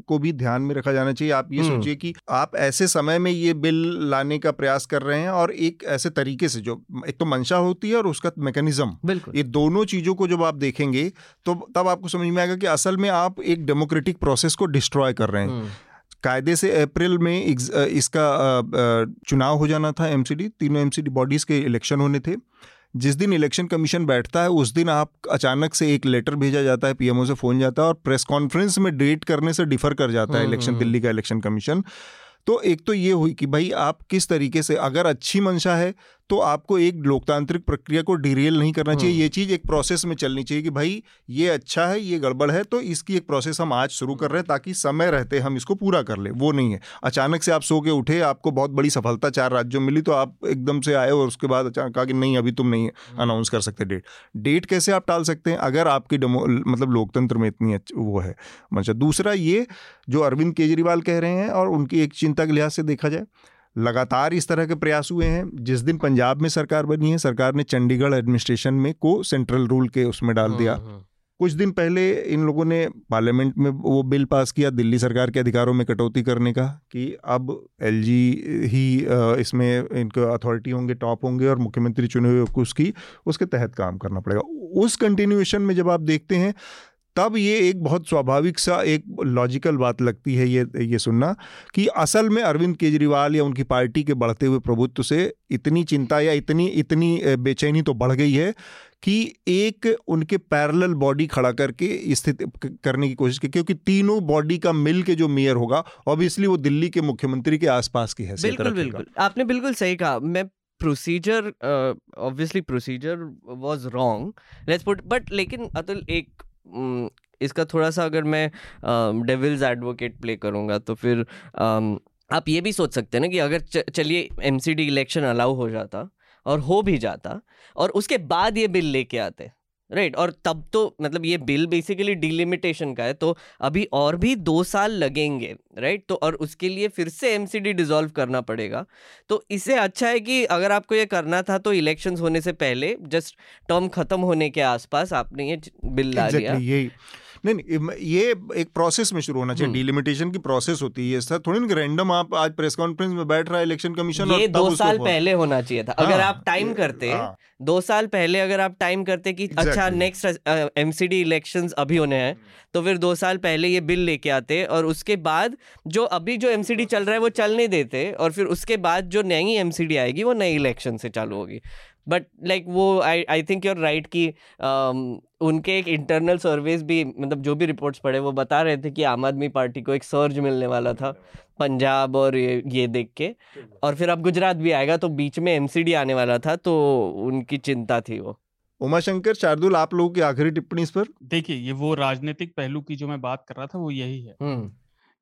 को भी ध्यान में रखा जाना चाहिए। आप ये हम्म। सोचिए कि आप ऐसे समय में ये बिल लाने का प्रयास कर रहे हैं और एक ऐसे तरीके से जो एक तो मंशा होती है और उसका मैकेनिज्म ये दोनों चीज़ों को जब आप देखेंगे तो तब आपको समझ में आएगा कि असल में आप एक डेमोक्रेटिक प्रोसेस को डिस्ट्रॉय कर रहे हैं। हम्म, कायदे से अप्रैल में इसका चुनाव हो जाना था एमसीडी तीनों एमसीडी बॉडीज के इलेक्शन होने थे। जिस दिन इलेक्शन कमीशन बैठता है उस दिन आप अचानक से एक लेटर भेजा जाता है पीएमओ से फ़ोन जाता है और प्रेस कॉन्फ्रेंस में डेट करने से डिफर कर जाता है हम्म, इलेक्शन हम्म, दिल्ली का इलेक्शन कमीशन तो एक तो ये हुई कि भाई आप किस तरीके से अगर अच्छी मंशा है तो आपको एक लोकतांत्रिक प्रक्रिया को डिरेल नहीं करना चाहिए। हम्म। ये चीज़ एक प्रोसेस में चलनी चाहिए कि भाई ये अच्छा है ये गड़बड़ है तो इसकी एक प्रोसेस हम आज शुरू कर रहे हैं ताकि समय रहते हम इसको पूरा कर ले। वो नहीं है। अचानक से आप सो के उठे आपको बहुत बड़ी सफलता चार राज्यों मिली तो आप एकदम से आए और उसके बाद अचानक कहा कि नहीं अभी तुम नहीं अनाउंस कर सकते डेट डेट कैसे आप टाल सकते हैं? अगर आपकी डेमो मतलब लोकतंत्र में इतनी अच्छ- वो है। मंशा दूसरा ये जो अरविंद केजरीवाल कह रहे हैं और उनकी एक चिंता के लिहाज से देखा जाए लगातार इस तरह के प्रयास हुए हैं। जिस दिन पंजाब में सरकार बनी है सरकार ने चंडीगढ़ एडमिनिस्ट्रेशन में को सेंट्रल रूल के उसमें डाल दिया। हम्म, हम्म, कुछ दिन पहले इन लोगों ने पार्लियामेंट में वो बिल पास किया दिल्ली सरकार के अधिकारों में कटौती करने का कि अब एलजी ही इसमें इनके अथॉरिटी होंगे टॉप होंगे और मुख्यमंत्री चुने हुए उसकी उसके तहत काम करना पड़ेगा। उस कंटिन्यूएशन में जब आप देखते हैं तब ये एक बहुत स्वाभाविक सा एक लॉजिकल बात लगती है ये ये सुनना कि असल में अरविंद केजरीवाल या उनकी पार्टी के बढ़ते हुए प्रभुत्व से इतनी चिंता या इतनी इतनी बेचैनी तो बढ़ गई है कि एक उनके पैरेलल बॉडी खड़ा करके स्थिति करने की कोशिश की क्योंकि तीनों बॉडी का मिल के जो मेयर होगा ऑब्वियसली वो दिल्ली के मुख्यमंत्री के आसपास की है बिल्कुल बिल्कुल। आपने बिल्कुल सही कहा। मैं procedure obviously procedure was wrong let's put but लेकिन अतुल एक इसका थोड़ा सा अगर मैं डेविल्स एडवोकेट प्ले करूँगा तो फिर आप ये भी सोच सकते हैं ना कि अगर चलिए एमसीडी इलेक्शन अलाउ हो जाता और हो भी जाता और उसके बाद ये बिल लेके आते। राइट और तब तो मतलब ये बिल बेसिकली डिलिमिटेशन का है तो अभी और भी दो साल लगेंगे राइट तो और उसके लिए फिर से एमसीडी डिसॉल्व करना पड़ेगा। तो इससे अच्छा है कि अगर आपको ये करना था तो इलेक्शन होने से पहले जस्ट टर्म खत्म होने के आसपास आपने ये बिल ला दिया। यही। नहीं नहीं ये एक प्रोसेस में शुरू होना चाहिए। हम्म। डिलिमिटेशन की प्रोसेस होती है सर थोड़ी ना रैंडम आप आज प्रेस कॉन्फ्रेंस में बैठ रहा है इलेक्शन कमीशन ये दो साल पहले होना चाहिए था। अगर हाँ, आप टाइम करते हाँ, दो साल पहले अगर आप टाइम करते कि अच्छा नेक्स्ट एमसीडी इलेक्शंस अभी होने हैं तो फिर दो साल पहले ये बिल लेके आते और उसके बाद जो अभी जो एमसीडी चल रहा है वो चलने देते और फिर उसके बाद जो नई एमसीडी आएगी वो नई इलेक्शन से चालू होगी। बट लाइक like, वो I I think you're right कि um, उनके एक इंटरनल सर्वेस भी मतलब जो भी रिपोर्ट्स पढ़े वो बता रहे थे कि आम आदमी पार्टी को एक सर्ज मिलने वाला था पंजाब और ये, ये देख के। और फिर अब गुजरात भी आएगा तो बीच में एमसीडी आने वाला था तो उनकी चिंता थी वो। उमाशंकर शार्दुल आप लोगों की आखिरी टिप्पणी इस पर? देखिए ये वो राजनीतिक पहलू की जो मैं बात कर रहा था वो यही है हम्म।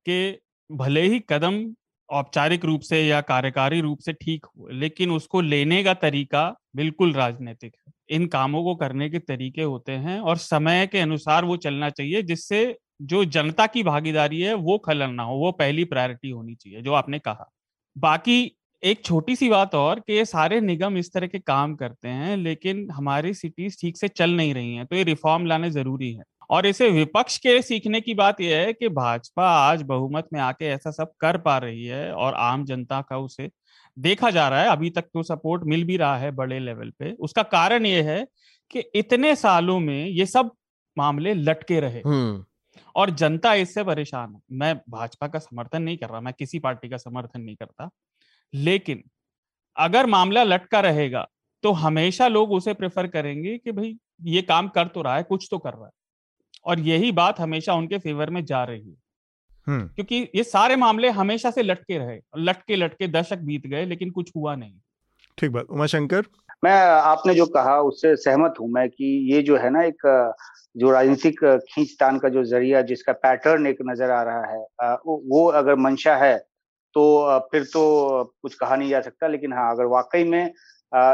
कि भले ही कदम औपचारिक रूप से या कार्यकारी रूप से ठीक हो लेकिन उसको लेने का तरीका बिल्कुल राजनीतिक है। इन कामों को करने के तरीके होते हैं और समय के अनुसार वो चलना चाहिए, जिससे जो जनता की भागीदारी है वो खलन ना हो, वो पहली प्रायोरिटी होनी चाहिए, जो आपने कहा। बाकी एक छोटी सी बात और कि ये सारे निगम इस तरह के काम करते हैं, लेकिन हमारी सिटीज़ ठीक से चल नहीं रही हैं तो ये रिफॉर्म लाने ज़रूरी है। और इसे विपक्ष के सीखने की बात यह है कि भाजपा आज बहुमत में आके ऐसा सब कर पा रही है और आम जनता का उसे देखा जा रहा है। अभी तक तो सपोर्ट मिल भी रहा है बड़े लेवल पे। उसका कारण यह है कि इतने सालों में ये सब मामले लटके रहे। हम्म। और जनता इससे परेशान है। मैं भाजपा का समर्थन नहीं कर रहा मैं किसी पार्टी का समर्थन नहीं करता। लेकिन अगर मामला लटका रहेगा तो हमेशा लोग उसे प्रेफर करेंगे कि भाई ये काम कर तो रहा है कुछ तो कर रहा है। और यही बात हमेशा उनके फेवर में जा रही है। क्योंकि ये सारे मामले हमेशा से लटके रहे लटके लटके दशक बीत गए लेकिन कुछ हुआ नहीं। ठीक बात। उमाशंकर? मैं आपने जो कहा उससे सहमत हूँ मैं कि ये जो है ना एक जो राजनीतिक खींचतान का जो ज़रिया जिसका पैटर्न एक नज़र आ रहा है वो अगर मंशा है तो फिर तो कुछ कहा नहीं जा सकता लेकिन हाँ अगर वाकई में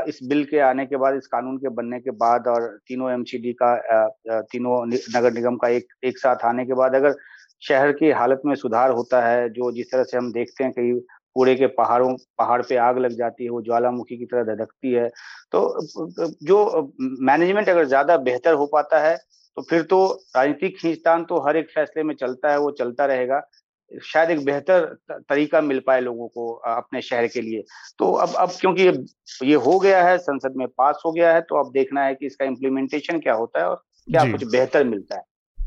इस बिल के आने के बाद, इस कानून के बनने के बाद और तीनों एमसीडी का तीनों नगर निगम का एक एक साथ आने के बाद अगर शहर की हालत में सुधार होता है, जो जिस तरह से हम देखते हैं कई पूरे के पहाड़ों, पहाड़ पे आग लग जाती है, वो ज्वालामुखी की तरह धधकती है तो जो मैनेजमेंट अगर ज़्यादा बेहतर हो पाता है तो फिर तो राजनीतिक खींचतान तो हर एक फैसले में चलता है, वो चलता रहेगा। शायद एक बेहतर तरीका मिल पाए लोगों को अपने शहर के लिए। तो अब अब क्योंकि ये हो गया है संसद में पास हो गया है तो अब देखना है कि इसका इम्प्लीमेंटेशन क्या होता है और क्या कुछ बेहतर मिलता है।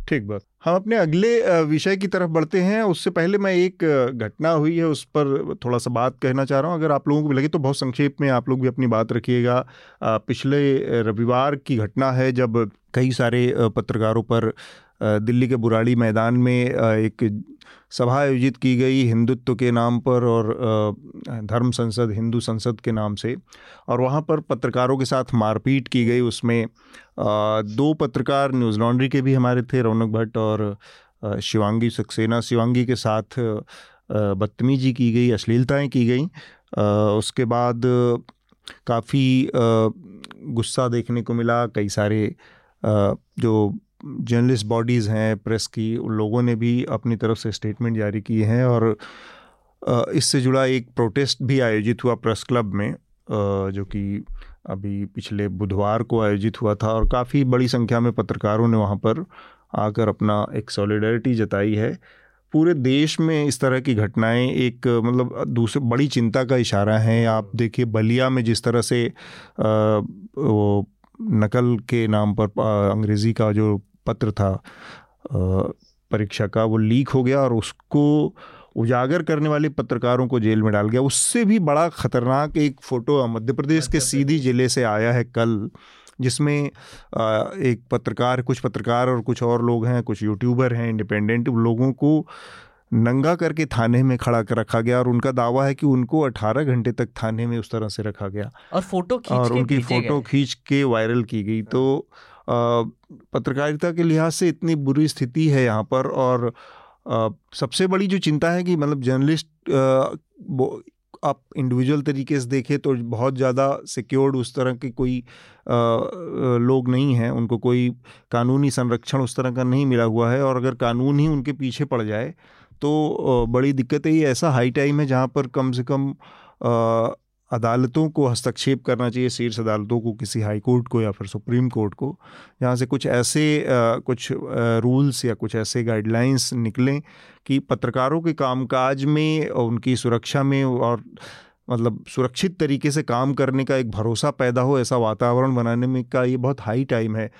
ठीक बात। हम अपने अगले विषय की तरफ़ बढ़ते हैं। उससे पहले मैं एक घटना हुई है उस पर थोड़ा सा बात कहना चाह रहा हूँ। अगर आप लोगों को भी लगे तो बहुत संक्षेप में आप लोग भी अपनी बात रखिएगा। पिछले रविवार की घटना है जब कई सारे पत्रकारों पर दिल्ली के बुराड़ी मैदान में एक सभा आयोजित की गई हिंदुत्व के नाम पर और धर्म संसद, हिंदू संसद के नाम से। और वहाँ पर पत्रकारों के साथ मारपीट की गई, उसमें दो पत्रकार न्यूज़ लॉन्ड्री के भी हमारे थे, रौनक भट्ट और शिवांगी सक्सेना। शिवांगी के साथ बदतमीजी की गई, अश्लीलताएँ की गई। उसके बाद काफ़ी गुस्सा देखने को मिला, कई सारे जो जर्नलिस्ट बॉडीज़ हैं प्रेस की उन लोगों ने भी अपनी तरफ़ से स्टेटमेंट जारी किए हैं और इससे जुड़ा एक प्रोटेस्ट भी आयोजित हुआ प्रेस क्लब में जो कि अभी पिछले बुधवार को आयोजित हुआ था और काफ़ी बड़ी संख्या में पत्रकारों ने वहाँ पर आकर अपना एक सॉलिडरिटी जताई है। पूरे देश में इस तरह की घटनाएँ एक मतलब दूसरे बड़ी चिंता का इशारा है। आप देखिए बलिया में जिस तरह से आ, वो नकल के नाम पर अंग्रेज़ी का जो पत्र था परीक्षा का वो लीक हो गया और उसको उजागर करने वाले पत्रकारों को जेल में डाल गया। उससे भी बड़ा खतरनाक एक फ़ोटो मध्य प्रदेश के सीधी ज़िले से आया है कल जिसमें एक पत्रकार कुछ पत्रकार और कुछ और लोग हैं कुछ यूट्यूबर हैं इंडिपेंडेंट लोगों को नंगा करके थाने में खड़ा कर रखा गया और उनका दावा है कि उनको 18 घंटे तक थाने में उस तरह से रखा गया। और फ़ोटो खींच और उनकी फ़ोटो खींच के वायरल की गई। तो पत्रकारिता के लिहाज से इतनी बुरी स्थिति है यहाँ पर और आ, सबसे बड़ी जो चिंता है कि मतलब जर्नलिस्ट आप इंडिविजुअल तरीके से देखें तो बहुत ज़्यादा सिक्योर्ड उस तरह के कोई आ, लोग नहीं हैं। उनको कोई कानूनी संरक्षण उस तरह का नहीं मिला हुआ है और अगर कानून ही उनके पीछे पड़ जाए तो बड़ी दिक्कत है ये ऐसा हाई टाइम है जहाँ पर कम से कम अदालतों को हस्तक्षेप करना चाहिए शीर्ष अदालतों को किसी हाई कोर्ट को या फिर सुप्रीम कोर्ट को जहाँ से कुछ ऐसे आ, कुछ रूल्स या कुछ ऐसे गाइडलाइंस निकलें कि पत्रकारों के कामकाज में उनकी सुरक्षा में और मतलब सुरक्षित तरीके से काम करने का एक भरोसा पैदा हो ऐसा वातावरण बनाने में का ये बहुत हाई टाइम है।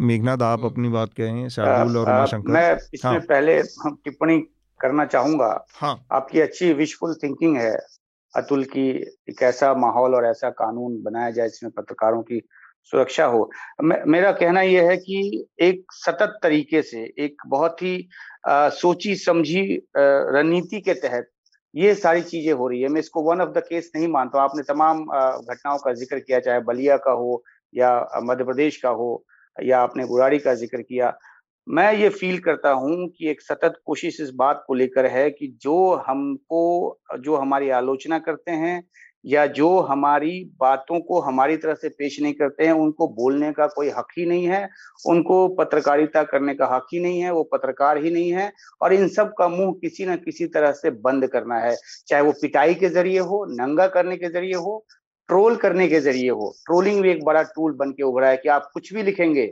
मेघनाथ आप अपनी बात कहें शार्दुल और उमाशंकर मैं इसमें हाँ। पहले टिप्पणी करना चाहूँगा। हाँ। आपकी अच्छी विशफुल थिंकिंग है अतुल की एक ऐसा माहौल और ऐसा कानून बनाया जाए जिसमें पत्रकारों की सुरक्षा हो। मेरा कहना यह है कि एक सतत तरीके से एक बहुत ही आ, सोची समझी रणनीति के तहत ये सारी चीज़ें हो रही है। मैं इसको वन ऑफ़ द केस नहीं मानता। आपने तमाम घटनाओं का ज़िक्र किया चाहे बलिया का हो या मध्य प्रदेश का हो। या आपने बुराड़ी का ज़िक्र किया। मैं ये फील करता हूँ कि एक सतत कोशिश इस बात को लेकर है कि जो हमको, जो हमारी आलोचना करते हैं या जो हमारी बातों को हमारी तरह से पेश नहीं करते हैं, उनको बोलने का कोई हक ही नहीं है, उनको पत्रकारिता करने का हक ही नहीं है, वो पत्रकार ही नहीं है और इन सब का मुँह किसी न किसी तरह से बंद करना है। चाहे वो पिटाई के ज़रिए हो, नंगा करने के ज़रिए हो ट्रोल करने के ज़रिए हो। ट्रोलिंग भी एक बड़ा टूल बन के उभरा है कि आप कुछ भी लिखेंगे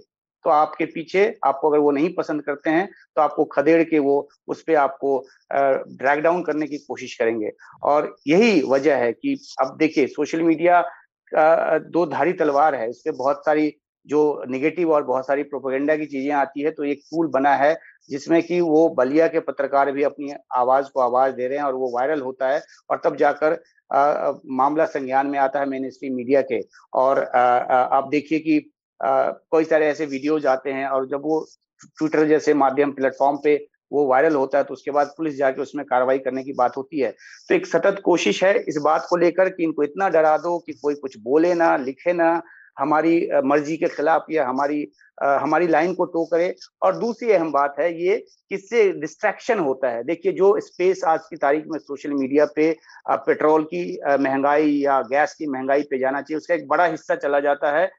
तो आपके पीछे आपको अगर वो नहीं पसंद करते हैं तो आपको खदेड़ के वो, उस पर आपको ड्रैग डाउन करने की कोशिश करेंगे। और यही वजह है कि, अब देखिए सोशल मीडिया दो धारी तलवार है इससे बहुत सारी जो निगेटिव और बहुत सारी प्रोपोगेंडा की चीज़ें आती है तो एक टूल बना है जिसमें कि वो बलिया के पत्रकार भी अपनी आवाज़ को आवाज़ दे रहे हैं और वो वायरल होता है और तब जाकर आ, मामला संज्ञान में आता है मेन स्ट्रीम मीडिया के। और आ, आ, आप देखिए कि कई सारे ऐसे वीडियोज़ आते हैं और जब वो ट्विटर जैसे माध्यम प्लेटफॉर्म पे वो वायरल होता है तो उसके बाद पुलिस जाके उसमें कार्रवाई करने की बात होती है। तो एक सतत कोशिश है इस बात को लेकर कि इनको इतना डरा दो कि कोई कुछ बोले ना लिखे ना हमारी मर्ज़ी के खिलाफ या हमारी हमारी लाइन को टो करे। और दूसरी अहम बात है, ये किससे डिस्ट्रैक्शन होता है? देखिए, जो स्पेस आज की तारीख में सोशल मीडिया पे पेट्रोल की महँगाई या गैस की महँगाई पे जाना चाहिए, उसका एक बड़ा हिस्सा चला जाता है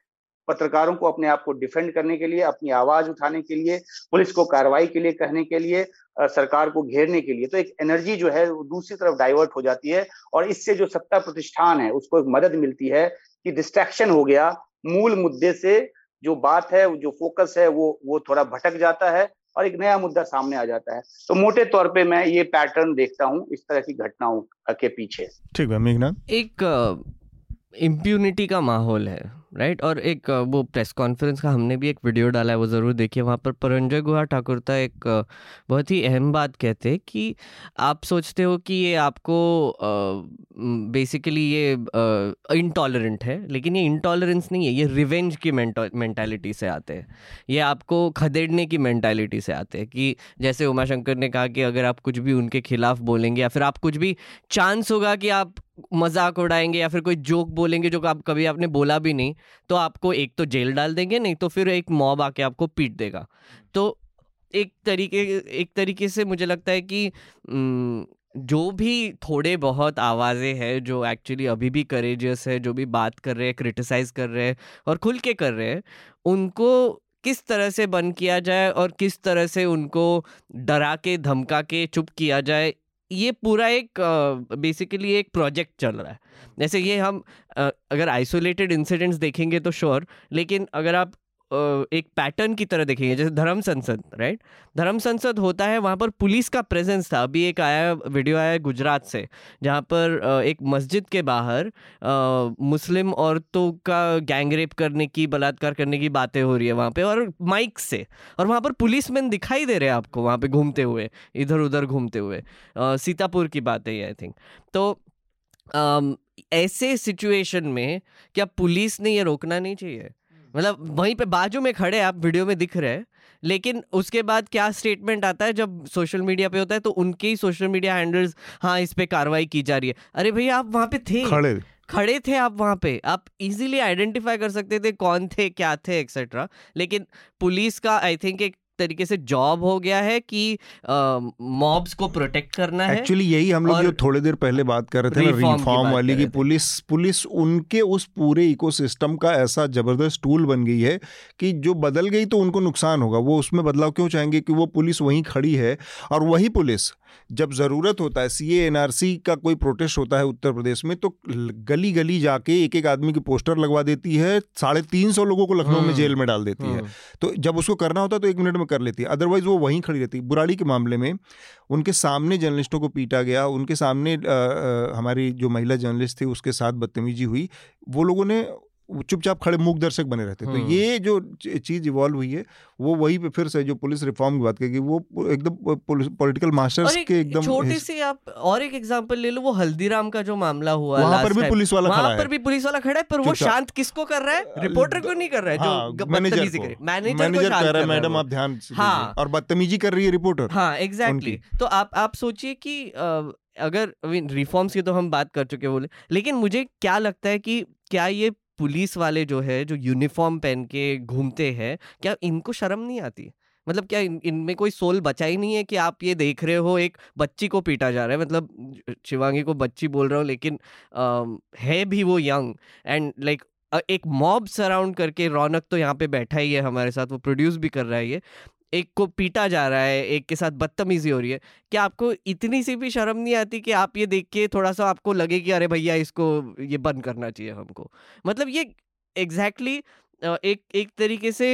पत्रकारों को अपने आप को डिफेंड करने के लिए, अपनी आवाज़ उठाने के लिए, पुलिस को कार्रवाई के लिए कहने के लिए सरकार को घेरने के लिए। तो एक एनर्जी जो है, वो दूसरी तरफ़ डाइवर्ट हो जाती है और इससे जो सत्ता प्रतिष्ठान है, उसको एक मदद मिलती है कि डिस्ट्रैक्शन हो गया मूल मुद्दे से जो बात है जो फोकस है वो वो थोड़ा भटक जाता है और एक नया मुद्दा सामने आ जाता है। तो मोटे तौर पे मैं ये पैटर्न देखता हूँ इस तरह की घटनाओं के पीछे। ठीक है मेघनाथ। एक इम्प्यूनिटी का माहौल है राइट और एक वो प्रेस कॉन्फ्रेंस का हमने भी एक वीडियो डाला है, वो ज़रूर देखिए, वहाँ पर परंजय गुहा ठाकुर ठाकुरता एक बहुत ही अहम बात कहते हैं कि आप सोचते हो कि ये आपको बेसिकली ये इंटॉलरेंट है, लेकिन ये इंटॉलरेंस नहीं है, ये रिवेंज की मेंटालिटी से आते हैं। ये आपको खदेड़ने की मेंटालिटी से आते हैं कि जैसे उमाशंकर ने कहा कि अगर आप कुछ भी उनके खिलाफ बोलेंगे या फिर आप कुछ भी चांस होगा कि आप मज़ाक उड़ाएँगे या फिर कोई जोक बोलेंगे जो आप कभी आपने बोला भी नहीं तो आपको एक तो जेल डाल देंगे, नहीं तो फिर एक मॉब आके आपको पीट देगा। तो एक तरीके एक तरीके से मुझे लगता है कि जो भी थोड़े बहुत आवाज़ें हैं, जो एक्चुअली अभी भी करेजियस है, जो भी बात कर रहे हैं क्रिटिसाइज कर रहे हैं और खुल के कर रहे हैं, उनको किस तरह से बंद किया जाए और किस तरह से उनको डरा के, धमका के चुप किया जाए ये पूरा एक बेसिकली एक प्रोजेक्ट चल रहा है। जैसे ये हम अगर आइसोलेटेड इंसिडेंट्स देखेंगे तो श्योर लेकिन अगर आप एक पैटर्न की तरह देखेंगे जैसे धर्म संसद राइट धर्म संसद होता है, वहाँ पर पुलिस का प्रेजेंस था। अभी एक आया वीडियो आया गुजरात से, जहाँ पर एक मस्जिद के बाहर मुस्लिम औरतों का गैंग रेप करने की, बलात्कार करने की बातें हो रही है वहाँ पे, और माइक से, और वहाँ पर पुलिस मैन दिखाई दे रहे हैं आपको वहाँ पे घूमते हुए इधर उधर घूमते हुए। सीतापुर की बात है आई थिंक तो ऐसे सिचुएशन में क्या पुलिस ने ये रोकना नहीं चाहिए? मतलब वहीं पे बाजू में खड़े आप वीडियो में दिख रहे हैं। लेकिन उसके बाद क्या स्टेटमेंट आता है जब सोशल मीडिया पे होता है तो उनके ही सोशल मीडिया हैंडल्स हाँ इस पे कार्रवाई की जा रही है। अरे भैया आप वहाँ पे थे। खड़े खड़े थे आप वहाँ पे। आप इजीली आइडेंटिफाई कर सकते थे कौन थे क्या थे एक्सेट्रा लेकिन पुलिस का आई थिंक एक तरीके से जॉब हो गया है कि मॉब्स को प्रोटेक्ट करना है एक्चुअली यही हम लोग जो थोड़ी देर पहले बात कर रहे थे ना रिफॉर्म वाली की पुलिस पुलिस उनके उस पूरे इकोसिस्टम का ऐसा ज़बरदस्त टूल बन गई है कि जो बदल गई तो उनको नुकसान होगा। वो उसमें बदलाव क्यों चाहेंगे कि वो पुलिस वहीं खड़ी है और वही पुलिस जब ज़रूरत होता है सी एनआरसी का कोई प्रोटेस्ट होता है उत्तर प्रदेश में तो गली गली जाके एक एक आदमी की पोस्टर लगवा देती है साढ़े तीन सौ लोगों को लखनऊ में हम्म, जेल में डाल देती है। हम्म। तो जब उसको करना होता है तो एक मिनट में कर लेती है। अदरवाइज़ वो वहीं खड़ी रहती है। बुराड़ी के मामले में उनके सामने जर्नलिस्टों को पीटा गया उनके सामने आ, आ, हमारी जो महिला जर्नलिस्ट थी उसके साथ बदतमीजी हुई। वो लोगों ने चुपचाप खड़े मूक दर्शक बने रहते। तो हम्म। ये जो चीज़ इवॉल्व हुई है वो वही पे फिर से जो पुलिस रिफॉर्म की बात करेगी वो एकदम पॉलिटिकल मास्टर्स के एकदम छोटी सी आप और एक एग्जांपल ले लो वो हल्दीराम का जो मामला हुआ वहाँ पर भी पुलिस वाला खड़ा है। पर भी पुलिस वाला खड़ा है पर वो शांत किसको कर रहा है? रिपोर्टर को नहीं कर रहा है? जो हाँ, मैनेजर मैनेजर कर। रहा है मैडम आप ध्यान हाँ। और बदतमीजी कर रही है रिपोर्टर हाँ एग्जैक्टली तो आप आप सोचिए कि अगर रिफॉर्म्स की तो हम बात कर चुके बोले लेकिन मुझे क्या लगता है कि क्या ये पुलिस वाले जो है जो यूनिफॉर्म पहन के घूमते हैं क्या इनको शर्म नहीं आती? मतलब क्या इन इनमें कोई सोल बचा ही नहीं है कि आप ये देख रहे हो एक बच्ची को पीटा जा रहा है? मतलब शिवांगी को बच्ची बोल रहा हूँ लेकिन आ, है भी वो यंग एंड लाइक एक मॉब सराउंड करके रौनक तो यहाँ पे बैठा ही है हमारे साथ वो प्रोड्यूस भी कर रहा है ये। एक को पीटा जा रहा है एक के साथ बदतमीजी हो रही है। क्या आपको इतनी सी भी शर्म नहीं आती कि आप ये देख के थोड़ा सा आपको लगे कि अरे भैया इसको ये बंद करना चाहिए हमको? मतलब ये एग्जैक्टली exactly एक एक तरीके से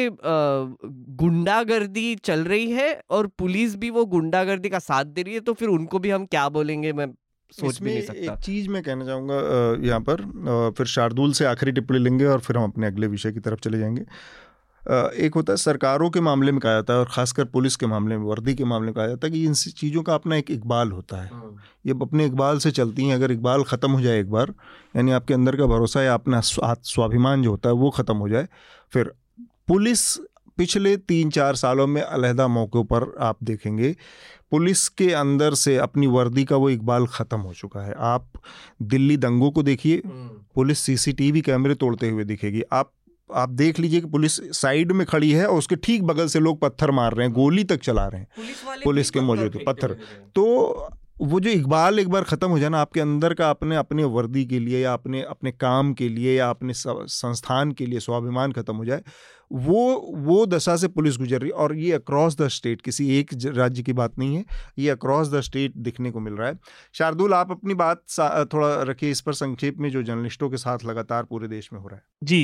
गुंडागर्दी चल रही है और पुलिस भी वो गुंडागर्दी का साथ दे रही है तो फिर उनको भी हम क्या बोलेंगे? मैं सोच भी नहीं सकता। एक चीज़ मैं कहना चाहूँगा यहाँ पर फिर शार्दुल से आखिरी टिप्पणी लेंगे और फिर हम अपने अगले विषय की तरफ़ चले जाएँगे। एक होता है सरकारों के मामले में कहा जाता है और ख़ासकर पुलिस के मामले में वर्दी के मामले में कहा जाता है कि इन चीज़ों का अपना एक इकबाल होता है हाँ। ये अपने इकबाल से चलती हैं अगर इकबाल ख़त्म हो जाए एक बार यानी आपके अंदर का भरोसा या अपना स्वाभिमान जो होता है वो ख़त्म हो जाए फिर पुलिस पिछले तीन चार सालों में अलहदा मौक़ों पर आप देखेंगे पुलिस के अंदर से अपनी वर्दी का वो इकबाल ख़त्म हो चुका है आप दिल्ली दंगों को देखिए हम्म। पुलिस सीसीटीवी कैमरे तोड़ते हुए दिखेगी आप आप देख लीजिए कि पुलिस साइड में खड़ी है और उसके ठीक बगल से लोग पत्थर मार रहे हैं गोली तक चला रहे हैं। पुलिस, पुलिस के मौजूद पत्थर। तो वो जो इकबाल एक बार ख़त्म हो जाए ना, आपके अंदर का अपने अपने वर्दी के लिए या अपने अपने काम के लिए या अपने संस्थान के लिए स्वाभिमान ख़त्म हो जाए, वो वो दशा से पुलिस गुजर रही और ये अक्रॉस द स्टेट किसी एक राज्य की बात नहीं है। ये अक्रॉस द स्टेट दिखने को मिल रहा है। शार्दुल, आप अपनी बात थोड़ा रखिए इस पर संक्षेप में, जो जर्नलिस्टों के साथ लगातार पूरे देश में हो रहा है। जी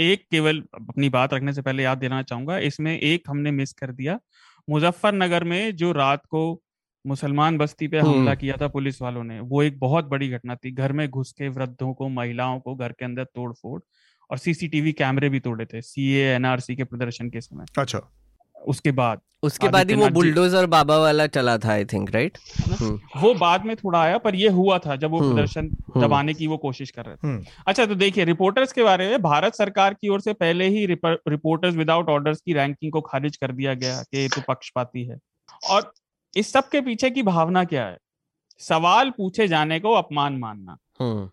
एक केवल अपनी बात रखने से पहले याद देना चाहूँगा। इसमें एक हमने मिस कर दिया। मुजफ्फरनगर में जो रात को मुसलमान बस्ती पे हमला किया था पुलिस वालों ने। वो एक बहुत बड़ी घटना थी। घर में घुस के वृद्धों को महिलाओं को घर के अंदर तोड़ फोड़ और सीसीटीवी कैमरे भी तोड़े थे सी एनआरसी के प्रदर्शन के समय। अच्छा। उसके बाद उसके बाद ही वो बुलडोजर बाबा वाला चला था आई थिंक राइट वो बाद में थोड़ा आया पर ये हुआ था जब वो हम्म, प्रदर्शन हम्म। दबाने की वो कोशिश कर रहे थे। हम्म। अच्छा तो देखिए रिपोर्टर्स के बारे में भारत सरकार की ओर से पहले ही रिपोर्टर्स विदाउट ऑर्डर्स की रैंकिंग को खारिज कर दिया गया कि ये तो पक्षपाती है। और इस सब के पीछे की भावना क्या है? सवाल पूछे जाने को अपमान मानना। हम्म।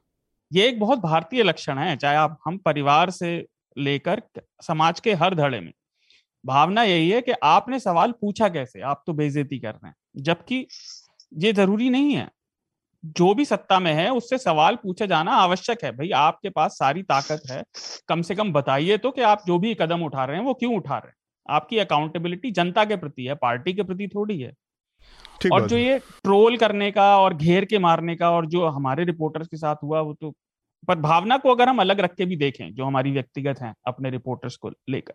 ये एक बहुत भारतीय लक्षण है चाहे आप हम परिवार से लेकर समाज के हर धड़े में। भावना यही है कि आपने सवाल पूछा कैसे? आप तो बेइज्जती कर रहे हैं। जबकि ये ज़रूरी नहीं है। जो भी सत्ता में है उससे सवाल पूछे जाना आवश्यक है। भाई आपके पास सारी ताकत है। कम से कम बताइए तो कि आप जो भी कदम उठा रहे हैं वो क्यों उठा रहे हैं? आपकी अकाउंटेबिलिटी जनता के प्रति है पार्टी के प्रति थोड़ी है। और जो ये ट्रोल करने का और घेर के मारने का और जो हमारे रिपोर्टर्स के साथ हुआ वो तो पर भावना को अगर हम अलग रख के भी देखें जो हमारी व्यक्तिगत है अपने रिपोर्टर्स को लेकर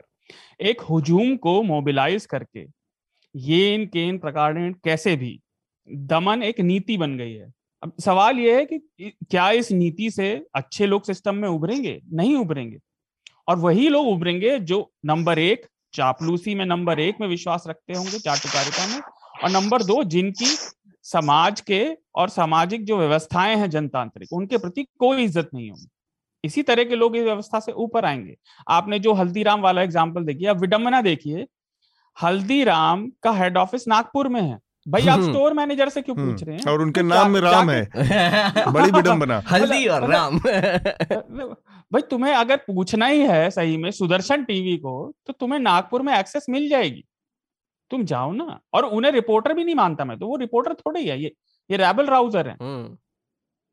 एक हुजूम को मोबिलाइज करके ये इन के इन प्रकार कैसे भी दमन एक नीति बन गई है। अब सवाल यह है कि क्या इस नीति से अच्छे लोग सिस्टम में उभरेंगे? नहीं उभरेंगे। और वही लोग उभरेंगे जो नंबर एक चापलूसी में नंबर एक में विश्वास रखते होंगे चाटुकारिता में और नंबर दो जिनकी समाज के और सामाजिक जो व्यवस्थाएँ हैं जनतांत्रिक उनके प्रति कोई इज़्ज़त नहीं होगी। इसी तरह के लोग इस व्यवस्था से ऊपर आएँगे। आपने जो हल्दीराम वाला एग्ज़ाम्पल देखिए अब विडम्बना देखिए हल्दीराम का हेड ऑफ़िस नागपुर में है। भाई आप स्टोर हम्म। मैनेजर से क्यों हम्म। पूछ रहे हैं? और उनके तो नाम में राम है। बड़ी विडम्बना हल्दी और राम। भाई तुम्हें अगर पूछना ही है सही में सुदर्शन टीवी को तो तुम्हें नागपुर में एक्सेस मिल जाएगी। तुम जाओ ना। और उन्हें रिपोर्टर भी नहीं मानता मैं तो वो रिपोर्टर थोड़े ही है ये ये रैबल राउजर है। हम्म।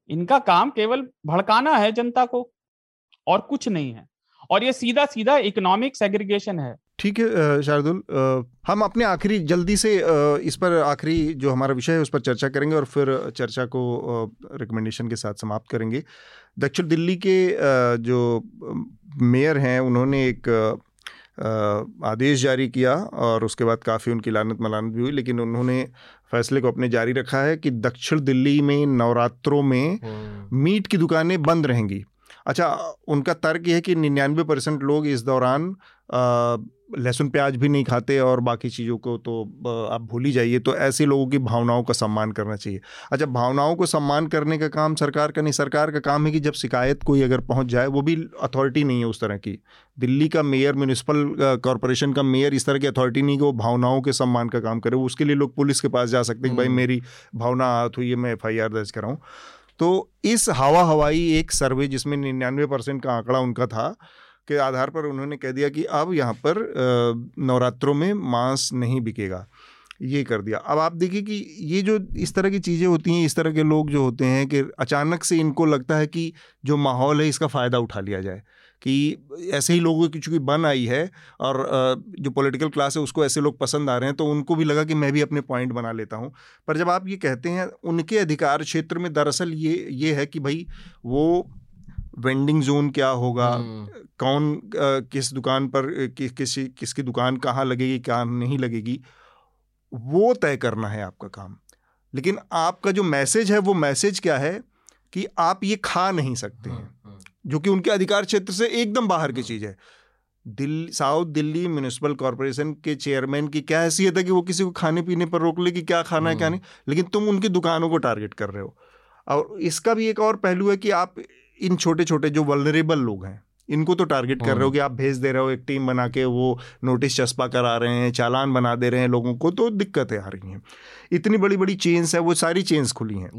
इनका काम केवल भड़काना है जनता को और कुछ नहीं है। और ये सीधा सीधा इकोनॉमिक सेग्रीगेशन है। ठीक है शारदुल हम अपने आखिरी जल्दी से इस पर आखिरी जो हमारा विषय है उस पर चर्चा करेंगे और फिर चर्चा को रिकमेंडेशन के साथ समाप्त करेंगे। दक्षिण दिल्ली के जो मेयर हैं उन्होंने एक आदेश जारी किया और उसके बाद काफ़ी उनकी लानत मलानत भी हुई लेकिन उन्होंने फैसले को अपने जारी रखा है कि दक्षिण दिल्ली में नवरात्रों में हम्म। मीट की दुकानें बंद रहेंगी अच्छा उनका तर्क यह है कि निन्यानवे परसेंट लोग इस दौरान लहसुन प्याज भी नहीं खाते और बाकी चीज़ों को तो आप भूल ही जाइए। तो ऐसे लोगों की भावनाओं का सम्मान करना चाहिए। अच्छा भावनाओं को सम्मान करने का काम सरकार का नहीं। सरकार का काम है कि जब शिकायत कोई अगर पहुँच जाए वो भी अथॉरिटी नहीं है उस तरह की। दिल्ली का मेयर म्यूनिसिपल कॉरपोरेशन का मेयर इस तरह की अथॉरिटी नहीं कि वो भावनाओं के सम्मान का काम करे। उसके लिए लोग पुलिस के पास जा सकते हैं कि भाई हम्म। मेरी भावना आहत हुई है मैं एफआईआर दर्ज कराऊँ। तो इस हवा हवाई एक सर्वे जिसमें निन्यानवे परसेंट का आंकड़ा उनका था के आधार पर उन्होंने कह दिया कि अब यहाँ पर नवरात्रों में मांस नहीं बिकेगा। ये कर दिया। अब आप देखिए कि ये जो इस तरह की चीज़ें होती हैं, इस तरह के लोग जो होते हैं कि अचानक से इनको लगता है कि जो माहौल है इसका फ़ायदा उठा लिया जाए, कि ऐसे ही लोगों की चूँकि बन आई है और जो पॉलिटिकल क्लास है उसको ऐसे लोग पसंद आ रहे हैं तो उनको भी लगा कि मैं भी अपने पॉइंट बना लेता हूँ। पर जब आप ये कहते हैं, उनके अधिकार क्षेत्र में दरअसल ये ये है कि भाई वो वेंडिंग जोन क्या होगा? हम्म। कौन किस दुकान पर कि, किसी किसकी दुकान कहाँ लगेगी क्या नहीं लगेगी वो तय करना है आपका काम। लेकिन आपका जो मैसेज है वो मैसेज क्या है कि आप ये खा नहीं सकते हैं हम्म, हम्म। जो कि उनके अधिकार क्षेत्र से एकदम बाहर की चीज़ है। Delhi south Delhi municipal corporation के चेयरमैन की क्या हैसियत है कि वो किसी को खाने पीने पर रोक ले कि क्या खाना है क्या नहीं? लेकिन तुम उनकी दुकानों को टारगेट कर रहे हो। और इसका भी एक और पहलू है कि आप इन छोटे छोटे जो वलरेबल लोग हैं इनको तो टारगेट कर रहे हो कि आप भेज दे रहे हो एक टीम बना के वो नोटिस चस्पा करा रहे हैं चालान बना दे रहे हैं लोगों को तो दिक्कतें आ रही हैं। इतनी बड़ी बड़ी चेन्स है वो सारी चेन्स खुली हैं।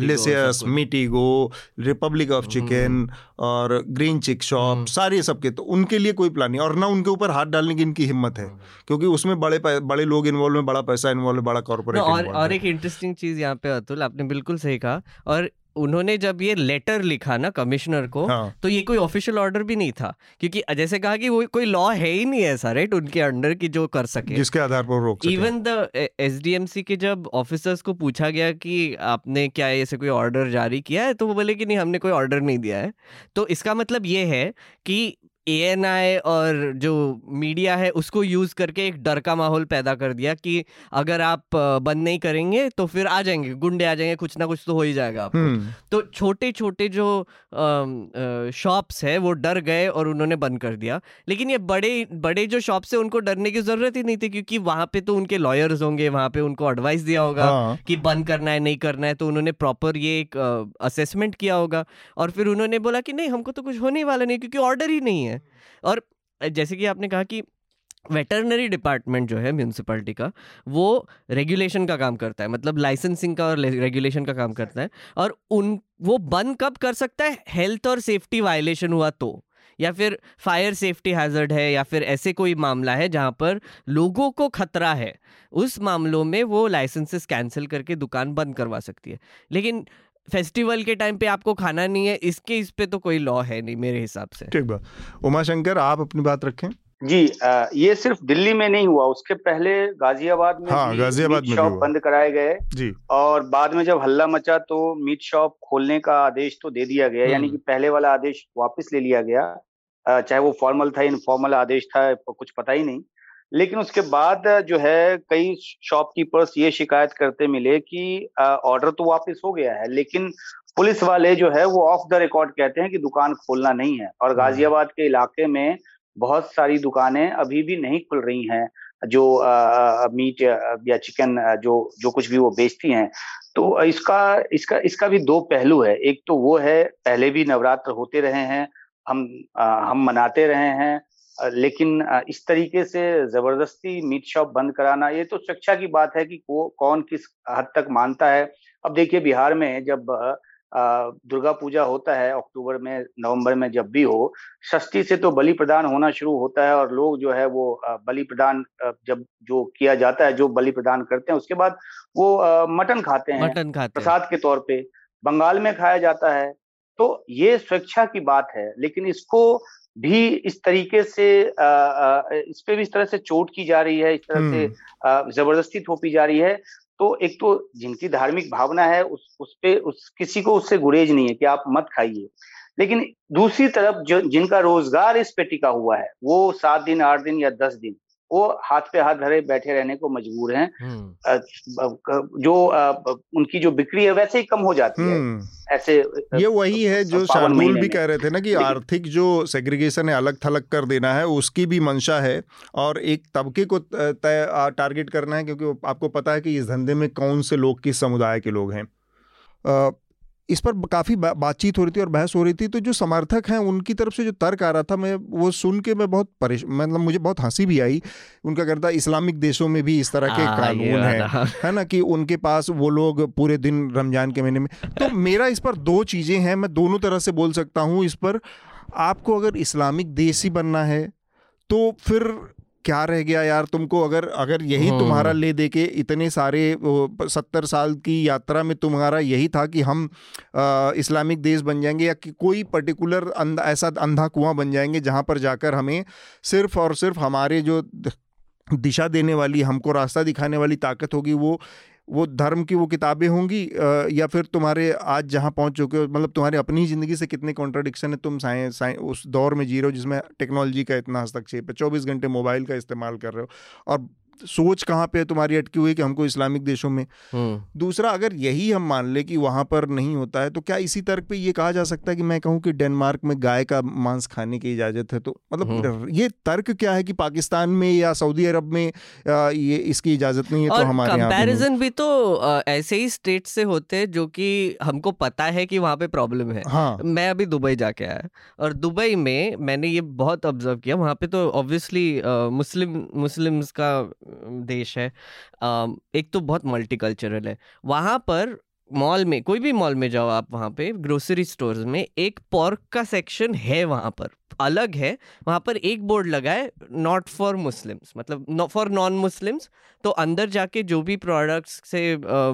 Licious Meatigo Republic of Chicken और ग्रीन चिक शॉप सारे सबके तो उनके लिए कोई प्लान नहीं और ना उनके ऊपर हाथ डालने की इनकी हिम्मत है क्योंकि उसमें बड़े बड़े लोग इन्वॉल्व है बड़ा पैसा इन्वॉल्व है बड़ा कॉर्पोरेट और एक इंटरेस्टिंग चीज़ यहाँ पे अतुल आपने बिल्कुल सही कहा और उन्होंने जब ये लेटर लिखा ना कमिश्नर को हाँ. तो ये कोई ऑफिशियल ऑर्डर भी नहीं था। क्योंकि जैसे कहा कि वो कोई लॉ है ही नहीं ऐसा राइट उनके अंडर की जो कर सके। जिसके आधार पर रोक इवन द एसडीएमसी के जब ऑफिसर्स को पूछा गया कि आपने क्या ऐसे कोई ऑर्डर जारी किया है तो वो बोले कि नहीं हमने कोई ऑर्डर नहीं दिया है। तो इसका मतलब ये है कि ए और जो मीडिया है उसको यूज़ करके एक डर का माहौल पैदा कर दिया कि अगर आप बंद नहीं करेंगे तो फिर आ जाएँगे गुंडे आ जाएँगे कुछ ना कुछ तो हो ही जाएगा आपको हम्म। तो छोटे छोटे जो शॉप्स है वो डर गए और उन्होंने बंद कर दिया लेकिन ये बड़े बड़े जो शॉप्स है उनको डरने की ज़रूरत ही नहीं थी क्योंकि वहाँ पे तो उनके लॉयर्स होंगे वहाँ पे उनको एडवाइस दिया होगा हाँ। कि बंद करना है नहीं करना है तो उन्होंने प्रॉपर ये एक असेसमेंट किया होगा और फिर उन्होंने बोला कि नहीं हमको तो कुछ होने वाला नहीं क्योंकि ऑर्डर ही नहीं है है। और जैसे कि आपने कहा कि वेटरनरी डिपार्टमेंट जो है म्यूनसिपैलिटी का, वो रेगुलेशन का काम करता है मतलब लाइसेंसिंग का और रेगुलेशन का काम करता है। और उन, वो बंद कब कर सकता है? हेल्थ और सेफ्टी वायलेशन हुआ तो या फिर फायर सेफ्टी हैजर्ड है, या फिर ऐसे कोई मामला है जहाँ पर लोगों को खतरा है, उस मामलों में वो लाइसेंसेस कैंसिल करके दुकान बंद करवा सकती है। लेकिन फेस्टिवल के टाइम पे आपको खाना नहीं है इसके इस पे तो कोई लॉ है नहीं मेरे हिसाब से। ठीक बात। उमा शंकर आप अपनी बात रखें। जी आ, ये सिर्फ़ दिल्ली में नहीं हुआ उसके पहले गाजियाबाद में हाँ, गाजियाबाद में शॉप बंद कराए गए। जी। और बाद में जब हल्ला मचा तो मीट शॉप खोलने का आदेश तो दे दिया गया यानी कि हम्म। पहले वाला आदेश वापस ले लिया गया। चाहे वो फॉर्मल था इनफॉर्मल आदेश था कुछ पता ही नहीं। लेकिन उसके बाद जो है कई शॉपकीपर्स ये शिकायत करते मिले कि ऑर्डर तो वापस हो गया है लेकिन पुलिस वाले जो है वो ऑफ़ द रिकॉर्ड कहते हैं कि दुकान खोलना नहीं है और हम्म। गाजियाबाद के इलाके में बहुत सारी दुकानें अभी भी नहीं खुल रही हैं जो आ, मीट या चिकन जो जो कुछ भी वो बेचती हैं तो इसका इसका इसका भी दो पहलू है एक तो वो है पहले भी नवरात्र होते रहे हैं हम आ, हम मनाते रहे हैं लेकिन इस तरीके से ज़बरदस्ती मीट शॉप बंद कराना ये तो शिक्षा की बात है कि को, कौन किस हद तक मानता है। अब देखिए बिहार में जब दुर्गा पूजा होता है अक्टूबर में नवंबर में जब भी हो षष्ठी से तो बलि प्रदान होना शुरू होता है और लोग जो है वो बलि प्रदान जब जो किया जाता है जो बलि प्रदान करते हैं उसके बाद वो मटन खाते हैं। मटन खाते प्रसाद के तौर पे। बंगाल में खाया जाता है। तो ये स्वेच्छा की बात है लेकिन इसको भी इस तरीके से इस पे भी इस तरह से चोट की जा रही है इस तरह से हम्म। ज़बरदस्ती थोपी जा रही है तो एक तो जिनकी धार्मिक भावना है उस उस पे उस किसी को उससे गुरेज नहीं है कि आप मत खाइए लेकिन दूसरी तरफ़ जो जिनका रोज़गार इस पे टिका हुआ है वो सात दिन आठ दिन या दस दिन वो हाथ पे हाथ धरे बैठे रहने को मजबूर हैं हम्म। जो उनकी जो बिक्री है वैसे ही कम हो जाती है हम्म। ऐसे ये वही है जो शार्दुल भी कह रहे थे ना कि आर्थिक जो सेग्रीगेशन है अलग थलग कर देना है उसकी भी मंशा है और एक तबके को तय टारगेट करना है क्योंकि आपको पता है कि इस धंधे में कौन से लोग किस समुदाय के लोग हैं। इस पर काफ़ी बा, बातचीत हो रही थी और बहस हो रही थी। तो जो समर्थक हैं उनकी तरफ़ से जो तर्क आ रहा था मैं वो सुन के मैं बहुत परेश मतलब मुझे बहुत हँसी भी आई। उनका कहता इस्लामिक देशों में भी इस तरह के हाँ, कानून हैं। है ना कि उनके पास वो लोग पूरे दिन रमज़ान के महीने में। तो मेरा इस पर दो चीज़ें हैं मैं दोनों तरह से बोल सकता हूँ इस पर। आपको अगर इस्लामिक देश ही बनना है तो फिर क्या रह गया यार तुमको अगर अगर यही हाँ। तुम्हारा ले दे के इतने सारे सत्तर साल की यात्रा में तुम्हारा यही था कि हम आ, इस्लामिक देश बन जाएँगे या कि कोई पर्टिकुलर अंधा ऐसा अंधा कुआँ बन जाएँगे जहाँ पर जाकर हमें सिर्फ़ और सिर्फ़ हमारे जो दिशा देने वाली हमको रास्ता दिखाने वाली ताकत होगी वो वो धर्म की वो किताबें होंगी या फिर तुम्हारे आज जहाँ पहुँच चुके हो मतलब तुम्हारी अपनी ज़िंदगी से कितने कॉन्ट्राडिक्शन है, तुम साइंस साइंस उस दौर में जी रहे हो जिसमें टेक्नोलॉजी का इतना हस्तक्षेप है, चौबीस घंटे मोबाइल का इस्तेमाल कर रहे हो, और सोच कहाँ पे है तुम्हारी अटकी हुई कि हमको इस्लामिक देशों में? हम्म। दूसरा अगर यही हम मान ले कि वहाँ पर नहीं होता है तो क्या इसी तर्क पे ये कहा जा सकता है कि मैं कहूँ कि डेनमार्क में गाय का मांस खाने की इजाज़त है? तो मतलब हम्म। ये तर्क क्या है कि पाकिस्तान में या सऊदी अरब में ये इसकी इजाज़त नहीं है तो हमारे यहाँ कंपैरिजन भी तो ऐसे ही स्टेट से होते हैं जो कि हमको पता है कि वहाँ पे प्रॉब्लम है। हाँ। मैं अभी दुबई जाके आया और दुबई में मैंने ये बहुत ऑब्ज़र्व किया। वहाँ पे तो ऑब्वियसली मुस्लिम मुस्लिम्स का देश है। एक तो बहुत मल्टीकल्चरल है। वहाँ पर मॉल में कोई भी मॉल में जाओ आप वहाँ पे ग्रोसरी स्टोर्स में एक पोर्क का सेक्शन है वहाँ पर। अलग है वहाँ पर एक बोर्ड लगा है नॉट फॉर मुस्लिम्स मतलब फॉर नॉन मुस्लिम्स तो अंदर जाके जो भी प्रोडक्ट्स से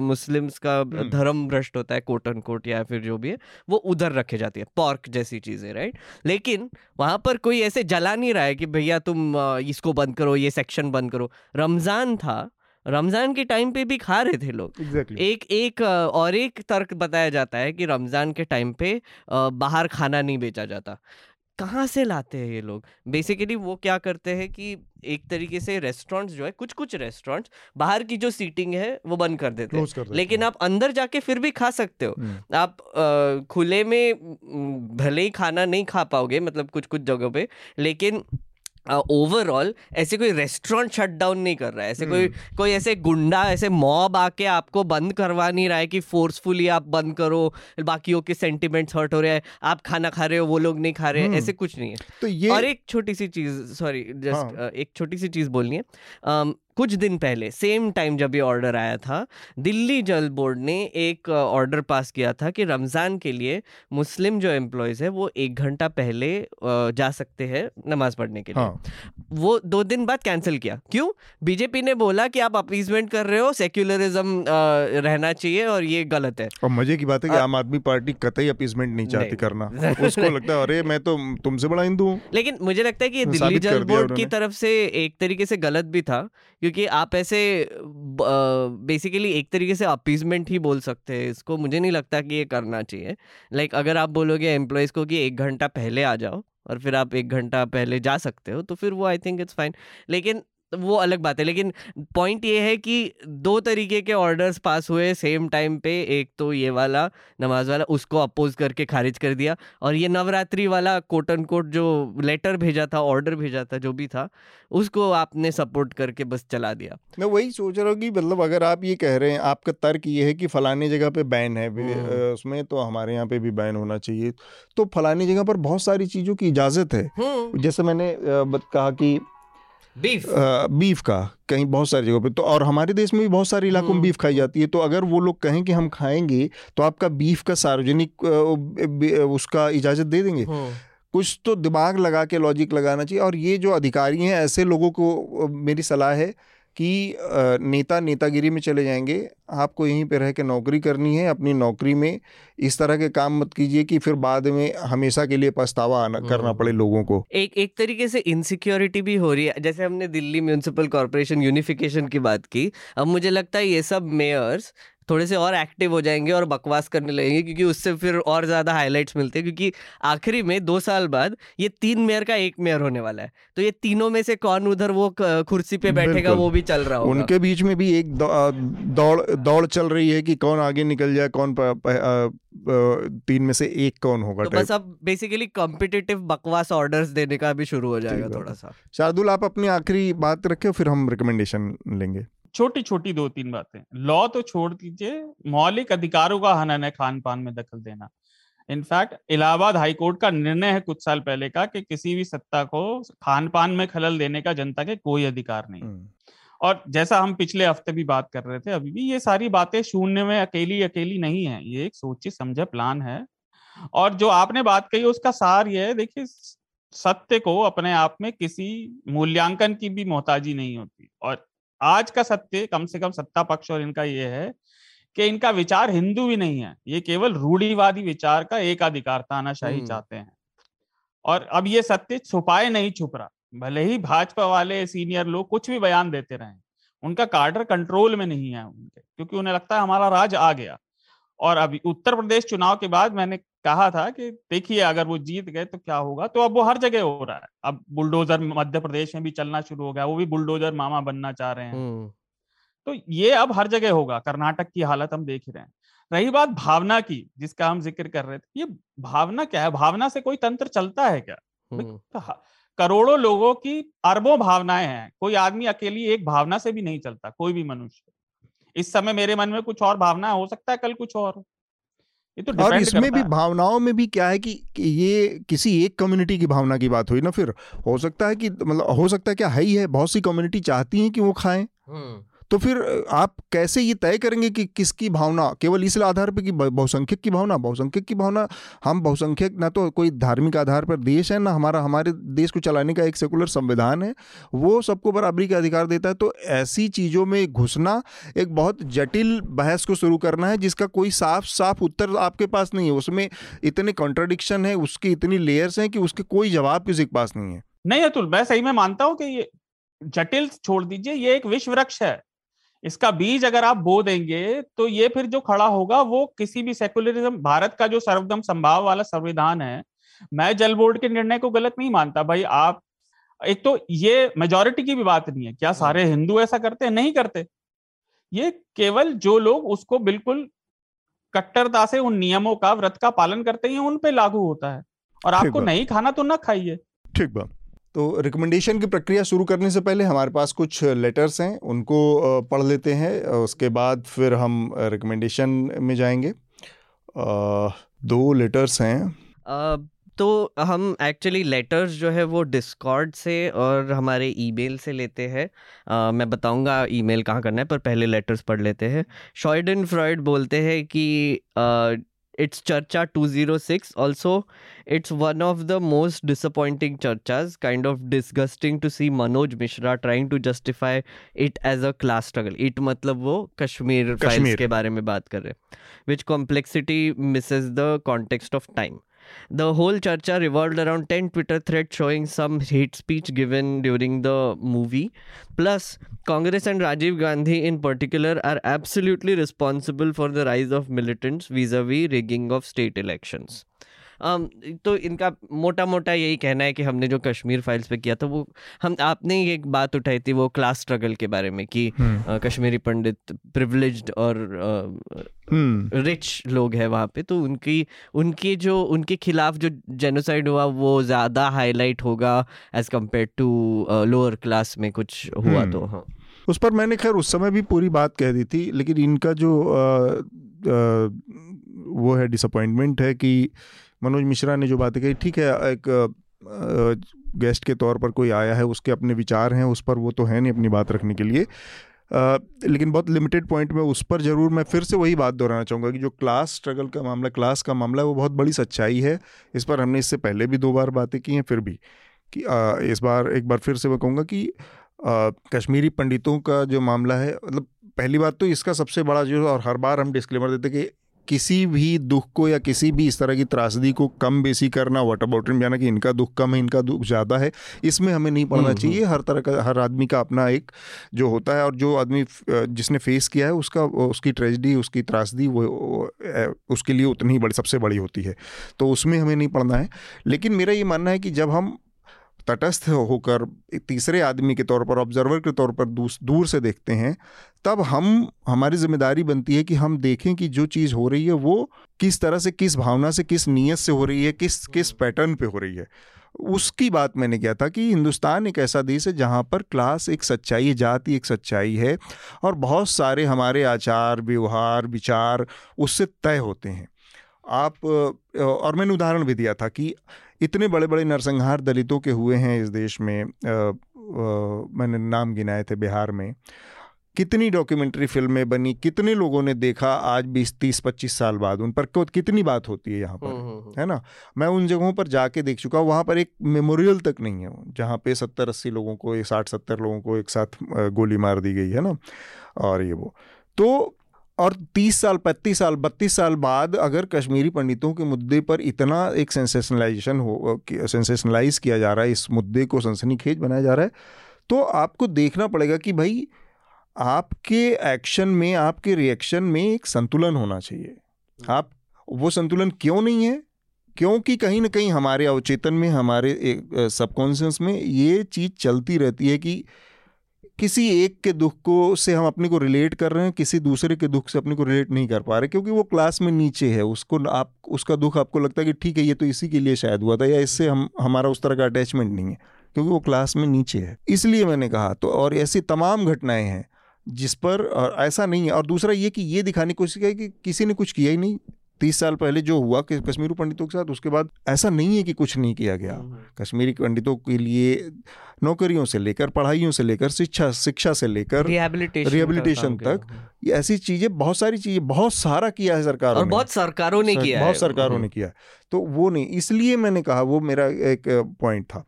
मुस्लिम्स का हम्म। धर्म भ्रष्ट होता है कोट एंड कोट या फिर जो भी है वो उधर रखे जाती है पॉर्क जैसी चीज़ें राइट लेकिन वहाँ पर कोई ऐसे जला नहीं रहा है कि भैया तुम इसको बंद करो ये सेक्शन बंद करो। रमज़ान था रमज़ान के टाइम पे भी खा रहे थे लोग। एग्जैक्टली एक एक और एक तर्क बताया जाता है कि रमज़ान के टाइम पे बाहर खाना नहीं बेचा जाता। कहाँ से लाते हैं ये लोग? बेसिकली वो क्या करते हैं कि एक तरीके से रेस्टोरेंट्स जो है कुछ कुछ रेस्टोरेंट्स बाहर की जो सीटिंग है वो बंद कर देते हैं। कर देते लेकिन आप अंदर जाके फिर भी खा सकते हो। हम्म। आप अ, खुले में भले ही खाना नहीं खा पाओगे मतलब कुछ कुछ जगहों पे लेकिन ओवरऑल uh, ऐसे कोई रेस्टोरेंट शट डाउन नहीं कर रहा है ऐसे hmm. कोई कोई ऐसे गुंडा ऐसे मॉब आके आपको बंद करवा नहीं रहा है कि फोर्सफुली आप बंद करो बाकियों के सेंटिमेंट्स हर्ट हो रहे हैं आप खाना खा रहे हो वो लोग नहीं खा रहे हैं हम्म। ऐसे कुछ नहीं है तो ये और एक छोटी सी चीज़ सॉरी जस्ट हाँ। एक छोटी सी चीज़ बोलनी है कुछ दिन पहले सेम टाइम जब ये ऑर्डर आया था दिल्ली जल बोर्ड ने एक ऑर्डर पास किया था कि रमज़ान के लिए मुस्लिम जो एम्प्लॉयज़ है वो एक घंटा पहले जा सकते हैं नमाज़ पढ़ने के लिए। हाँ। वो दो दिन बाद कैंसिल किया। क्यों? बीजेपी ने बोला कि आप अपीजमेंट कर रहे हो सेक्युलरिज्म रहना चाहिए और ये गलत है। और मज़े की बात है कि आम आदमी पार्टी कतई अपीसमेंट नहीं चाहती नहीं। करना। उसको लगता है अरे मैं तो तुमसे बड़ा हिंदू हूँ। लेकिन मुझे लगता है कि ये दिल्ली जल बोर्ड की तरफ़ से एक तरीके से गलत भी था क्योंकि आप ऐसे बेसिकली एक तरीके से अपीजमेंट ही बोल सकते हैं इसको। मुझे नहीं लगता कि ये करना चाहिए। लाइक like, अगर आप बोलोगे एम्प्लॉयज़ को कि एक घंटा पहले आ जाओ और फिर आप एक घंटा पहले जा सकते हो तो फिर वो आई थिंक इट्स फाइन लेकिन वो अलग बात है लेकिन पॉइंट ये है कि दो तरीके के ऑर्डर्स पास हुए सेम टाइम पे एक तो ये वाला नमाज़ वाला उसको अपोज करके खारिज कर दिया और ये नवरात्रि वाला कोट एंड कोट जो लेटर भेजा था ऑर्डर भेजा था जो भी था उसको आपने सपोर्ट करके बस चला दिया। मैं वही सोच रहा हूँ कि मतलब अगर आप ये कह रहे हैं आपका तर्क ये है कि फलाने जगह पे बैन है हम्म। उसमें तो हमारे यहाँ पे भी बैन होना चाहिए तो फलानी जगह पर बहुत सारी चीज़ों की इजाज़त है। जैसे मैंने कहा कि बीफ आ, बीफ का कहीं बहुत सारी जगहों पे। तो और हमारे देश में भी बहुत सारे इलाकों में हम्म। बीफ खाई जाती है। तो अगर वो लोग कहें कि हम खाएँगे तो आपका बीफ का सार्वजनिक उसका इजाज़त दे देंगे। कुछ तो दिमाग लगा के लॉजिक लगाना चाहिए। और ये जो अधिकारी हैं ऐसे लोगों को मेरी सलाह है कि नेता नेतागिरी में चले जाएँगे। आपको यहीं पर रह के नौकरी करनी है अपनी नौकरी में इस तरह के काम मत कीजिए कि फिर बाद में हमेशा के लिए पछतावा आना करना हम्म। पड़े लोगों को। एक एक तरीके से इनसिक्योरिटी भी हो रही है। जैसे हमने दिल्ली म्यूनसिपल कॉरपोरेशन यूनिफिकेशन की बात की अब मुझे लगता है ये सब मेयर्स थोड़े से और एक्टिव हो जाएँगे और बकवास करने लगेंगे क्योंकि उससे फिर और ज़्यादा हाइलाइट्स मिलते हैं क्योंकि आखिरी में दो साल बाद ये तीन मेयर का एक मेयर होने वाला है। तो ये तीनों में से कौन उधर वो कुर्सी पे बैठेगा वो भी चल रहा होगा। उनके बीच में भी एक दौड़ दौड़ चल रही है कि कौन आगे निकल जाए कौन प, प, अ, तीन में से एक कौन होगा तो बस अब बेसिकली कॉम्पिटिटिव बकवास ऑर्डर्स देने का भी शुरू हो जाएगा थोड़ा सा। शार्दुल आप अपनी आखिरी बात रखे फिर हम रिकमेंडेशन लेंगे। छोटी छोटी दो तीन बातें। लॉ तो छोड़ दीजिए मौलिक अधिकारों का हनन है खान पान में दखल देना। इनफैक्ट इलाहाबाद हाईकोर्ट का निर्णय है कुछ साल पहले का कि किसी भी सत्ता को खान पान में खलल देने का जनता के कोई अधिकार नहीं। हम्म, और जैसा हम पिछले हफ़्ते भी बात कर रहे थे अभी भी ये सारी बातें शून्य में अकेली अकेली नहीं है। ये एक सोचे समझा प्लान है। और जो आपने बात कही उसका सार ये है देखिए सत्य को अपने आप में किसी मूल्यांकन की भी मोहताजी नहीं होती। और आज का सत्य कम से कम सत्ता पक्ष और इनका ये है कि इनका विचार हिंदू भी नहीं है। ये केवल रूढ़िवादी विचार का एक अधिकार तानाशाही हम्म। चाहते हैं। और अब ये सत्य छुपाए नहीं छुप रहा। भले ही भाजपा वाले सीनियर लोग कुछ भी बयान देते रहे उनका कार्डर कंट्रोल में नहीं है उनके क्योंकि उन्हें लगता है हमारा राज आ गया। और अभी उत्तर प्रदेश चुनाव के बाद मैंने कहा था कि देखिए अगर वो जीत गए तो क्या होगा? तो अब वो हर जगह हो रहा है। अब बुलडोजर मध्य प्रदेश में भी चलना शुरू हो गया वो भी बुलडोजर मामा बनना चाह रहे हैं। तो ये अब हर जगह होगा कर्नाटक की हालत हम देख रहे हैं। रही बात भावना की जिसका हम ज़िक्र कर रहे थे ये भावना क्या है? भावना से कोई तंत्र चलता है क्या? तो करोड़ों लोगों की अरबों भावनाएँ हैं कोई आदमी अकेली एक भावना से भी नहीं चलता कोई भी मनुष्य। इस समय मेरे मन में कुछ और भावना हो सकता है कल कुछ और। ये तो और इसमें भी भावनाओं में भी क्या है कि, कि ये किसी एक कम्युनिटी की भावना की बात हुई ना फिर हो सकता है कि मतलब हो सकता है क्या है ही है बहुत सी कम्युनिटी चाहती है कि वो खाएँ। हम्म, तो फिर आप कैसे ये तय करेंगे कि किसकी भावना, केवल इस आधार पर कि बहुसंख्यक की भावना? बहुसंख्यक की भावना, हम बहुसंख्यक, ना तो कोई धार्मिक आधार पर देश है, ना हमारा, हमारे देश को चलाने का एक सेकुलर संविधान है, वो सबको बराबरी का अधिकार देता है। तो ऐसी चीज़ों में घुसना एक बहुत जटिल बहस को शुरू करना है, जिसका कोई साफ़ साफ़ उत्तर आपके पास नहीं है। उसमें इतने कॉन्ट्रडिक्शन है, उसकी इतनी लेयर्स हैं कि उसके कोई जवाब किसी के पास नहीं है। नहीं, अतुल, मैं सही में मानता हूँ कि ये जटिल, छोड़ दीजिए, ये एक विश्व वृक्ष है। इसका बीज अगर आप बो देंगे तो ये फिर जो खड़ा होगा वो किसी भी सेकुलरिज्म भारत का जो सर्वदम संभाव वाला संविधान है मैं जल बोर्ड के निर्णय को गलत नहीं मानता भाई आप एक तो ये मेजोरिटी की भी बात नहीं है क्या सारे हिंदू ऐसा करते? हैं नहीं करते। ये केवल जो लोग उसको बिल्कुल कट्टरता से उन नियमों का व्रत का पालन करते हैं उन पे लागू होता है। और आपको नहीं खाना तो ना खाइए। ठीक बा तो रिकमेंडेशन की प्रक्रिया शुरू करने से पहले हमारे पास कुछ लेटर्स हैं, उनको पढ़ लेते हैं उसके बाद फिर हम रिकमेंडेशन में जाएँगे। दो लेटर्स हैं। तो हम एक्चुअली लेटर्स जो है वो डिस्कॉर्ड से और हमारे ईमेल से लेते हैं। मैं बताऊँगा ईमेल कहाँ करना है, पर पहले लेटर्स पढ़ लेते हैं। शॉयडन फ्रॉयड बोलते हैं कि इट्स चर्चा 206 also it's one of the most disappointing churchas kind of disgusting to see manoj mishra trying to justify it as a class struggle it मतलब वो कश्मीर फाइल्स कश्मीर। के बारे में बात कर रहे हैं which complexity misses the context of time the whole charcha revolved around 10 twitter threads showing some hate speech given during the movie. Plus congress and rajiv gandhi in particular are absolutely responsible for the rise of militants vis-a-vis rigging of state elections तो इनका मोटा मोटा यही कहना है कि हमने जो कश्मीर फाइल्स पे किया था वो हम आपने ही एक बात उठाई थी वो क्लास स्ट्रगल के बारे में कि अ, कश्मीरी पंडित प्रिविलेज्ड और हम्म। रिच लोग हैं वहाँ पे तो उनकी उनकी जो उनके खिलाफ जो जेनोसाइड हुआ वो ज़्यादा हाईलाइट होगा as compared to lower class में कुछ हुआ तो हाँ। उस पर मैंने खैर उस समय भी पूरी बात कह दी थी लेकिन इनका जो अ, अ, वो है डिसअपॉइंटमेंट है कि मनोज मिश्रा ने जो बातें कही ठीक है एक गेस्ट के तौर पर कोई आया है उसके अपने विचार हैं उस पर वो तो है नहीं अपनी बात रखने के लिए। अ, लेकिन बहुत लिमिटेड पॉइंट में उस पर ज़रूर मैं फिर से वही बात दोहराना चाहूँगा कि जो क्लास स्ट्रगल का मामला क्लास का मामला वो बहुत बड़ी सच्चाई है। इस पर हमने इससे पहले भी दो बार बातें की हैं फिर भी कि अ, इस बार एक बार फिर से मैं कहूँगा कि अ, कश्मीरी पंडितों का जो मामला है मतलब पहली बात तो इसका सबसे बड़ा जो और हर बार हम डिस्क्लेमर देते कि किसी भी दुख को या किसी भी इस तरह की त्रासदी को कम बेसी करना वट अबाउट जाना कि इनका दुख कम है इनका दुख ज़्यादा है इसमें हमें नहीं पड़ना हम्म, चाहिए। हर तरह का हर आदमी का अपना एक जो होता है और जो आदमी जिसने फेस किया है उसका उसकी ट्रेजिडी उसकी त्रासदी वो वो, उसके लिए उतनी ही बड़ी सबसे बड़ी होती है। तो उसमें हमें नहीं पड़ना है। लेकिन मेरा ये मानना है कि जब हम तटस्थ होकर तीसरे आदमी के तौर पर ऑब्जर्वर के तौर पर दूर से देखते हैं, तब हम, हमारी ज़िम्मेदारी बनती है कि हम देखें कि जो चीज़ हो रही है वो किस तरह से, किस भावना से, किस नीयत से हो रही है, किस किस पैटर्न पे हो रही है। उसकी बात मैंने किया था कि हिंदुस्तान एक ऐसा देश है जहाँ पर क्लास एक सच्चाई है, जाति एक सच्चाई है और बहुत सारे हमारे आचार, व्यवहार, विचार उससे तय होते हैं। आप और मैंने उदाहरण भी दिया था कि इतने बड़े बड़े नरसंहार दलितों के हुए हैं इस देश में अ, अ, मैंने नाम गिनाए थे बिहार में। कितनी डॉक्यूमेंट्री फ़िल्में बनी कितने लोगों ने देखा आज बीस तीस पच्चीस साल बाद उन पर कितनी बात होती है यहाँ हम्म, पर हम्म, हम्म। है ना? मैं उन जगहों पर जाके देख चुका हूँ वहाँ पर एक मेमोरियल तक नहीं है जहाँ पे सत्तर अस्सी लोगों को साठ सत्तर लोगों को एक साथ गोली मार दी गई है ना? और ये वो। तो और तीस साल पैंतीस साल बत्तीस साल बाद अगर कश्मीरी पंडितों के मुद्दे पर इतना एक सेंसेशनलाइजेशन हो सेंसेशनलाइज किया जा रहा है इस मुद्दे को सनसनीखेज बनाया जा रहा है तो आपको देखना पड़ेगा कि भाई आपके एक्शन में आपके रिएक्शन में एक संतुलन होना चाहिए। आप वो संतुलन क्यों नहीं है? क्योंकि कहीं ना कहीं हमारे अवचेतन में हमारे सबकॉन्शियस में ये चीज़ चलती रहती है कि किसी एक के दुख को से हम अपने को रिलेट कर रहे हैं, किसी दूसरे के दुख से अपने को रिलेट नहीं कर पा रहे, क्योंकि वो क्लास में नीचे है, उसको आप, उसका दुख आपको लगता है कि ठीक है, ये तो इसी के लिए शायद हुआ था या इससे हम, हमारा उस तरह का अटैचमेंट नहीं है, क्योंकि वो क्लास में नीचे है। इसलिए मैंने कहा तो और ऐसी तमाम घटनाएँ हैं जिस पर, और ऐसा नहीं है, और दूसरा ये कि ये दिखाने की कोशिश की कि किसी ने कुछ किया ही नहीं। तीस साल पहले जो हुआ कि कश्मीरी पंडितों के साथ उसके बाद ऐसा नहीं है कि कुछ नहीं किया गया। हम्म, हम्म। कश्मीरी पंडितों के लिए नौकरियों से लेकर पढ़ाइयों से लेकर शिक्षा शिक्षा से लेकर रिहेबिलिटेशन तक ये ऐसी चीज़ें बहुत सारी चीज़ें बहुत सारा किया है सरकार और बहुत सरकारों ने किया बहुत सरकारों ने किया तो वो नहीं इसलिए मैंने कहा वो मेरा एक पॉइंट था।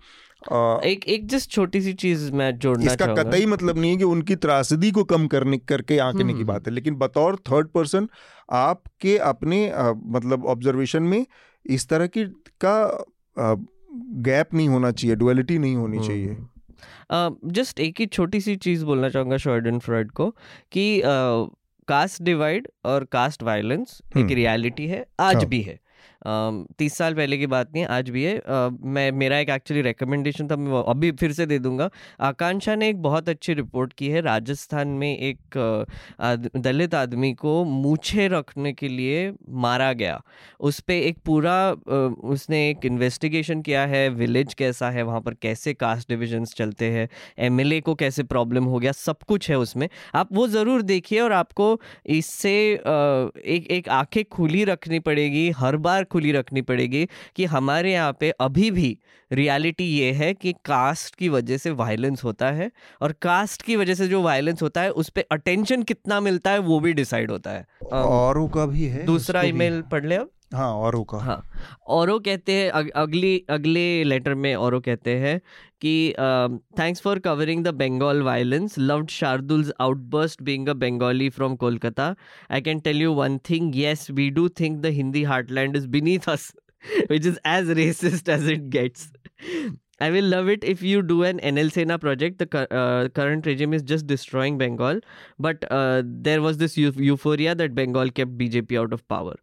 आ, एक एक जस्ट छोटी सी चीज़ मैं जोड़ना इसका कतई मतलब नहीं है कि उनकी त्रासदी को कम करने करके आंकने की हम्म। बात है लेकिन बतौर थर्ड पर्सन आपके अपने आ, मतलब ऑब्जर्वेशन में इस तरह की का आ, गैप नहीं होना चाहिए डुअलिटी नहीं होनी हम्म, चाहिए जस्ट हम्म। uh, एक ही छोटी सी चीज़ बोलना चाहूँगा चाहूँगा शॉर्डन फ्रॉइड को कि कास्ट डिवाइड और कास्ट वायलेंस एक रियलिटी है आज हाँ. भी है तीस साल पहले की बात नहीं आज भी है। मैं मेरा एक एक्चुअली रिकमेंडेशन था मैं अभी फिर से दे दूँगा। आकांक्षा ने एक बहुत अच्छी रिपोर्ट की है राजस्थान में एक आद, दलित आदमी को मूछे रखने के लिए मारा गया। उस पर एक पूरा उसने एक इन्वेस्टिगेशन किया है विलेज कैसा है वहाँ पर कैसे कास्ट डिविजन्स चलते हैं एमएलए को कैसे प्रॉब्लम हो गया सब कुछ है उसमें। आप वो ज़रूर देखिए और आपको इससे एक एक आँखें खुली रखनी पड़ेगी हर बार खुली रखनी पड़ेगी कि हमारे यहाँ पे अभी भी रियलिटी ये है कि कास्ट की वजह से वायलेंस होता है और कास्ट की वजह से जो वायलेंस होता है उस पर अटेंशन कितना मिलता है वो भी डिसाइड होता है। और का भी है दूसरा ईमेल पढ़ ले अब। हाँ और का हाँ और कहते हैं अग, अगली अगले लेटर में और कहते हैं कि thanks for covering the Bengal violence loved Shardul's outburst being a Bengali from Kolkata I can tell you one thing yes we do think the Hindi heartland is beneath us which is as racist as it gets. I will love it if you do an NL Sena project. The uh, current regime is just destroying Bengal, but uh, there was this eu- euphoria that Bengal kept BJP out of power.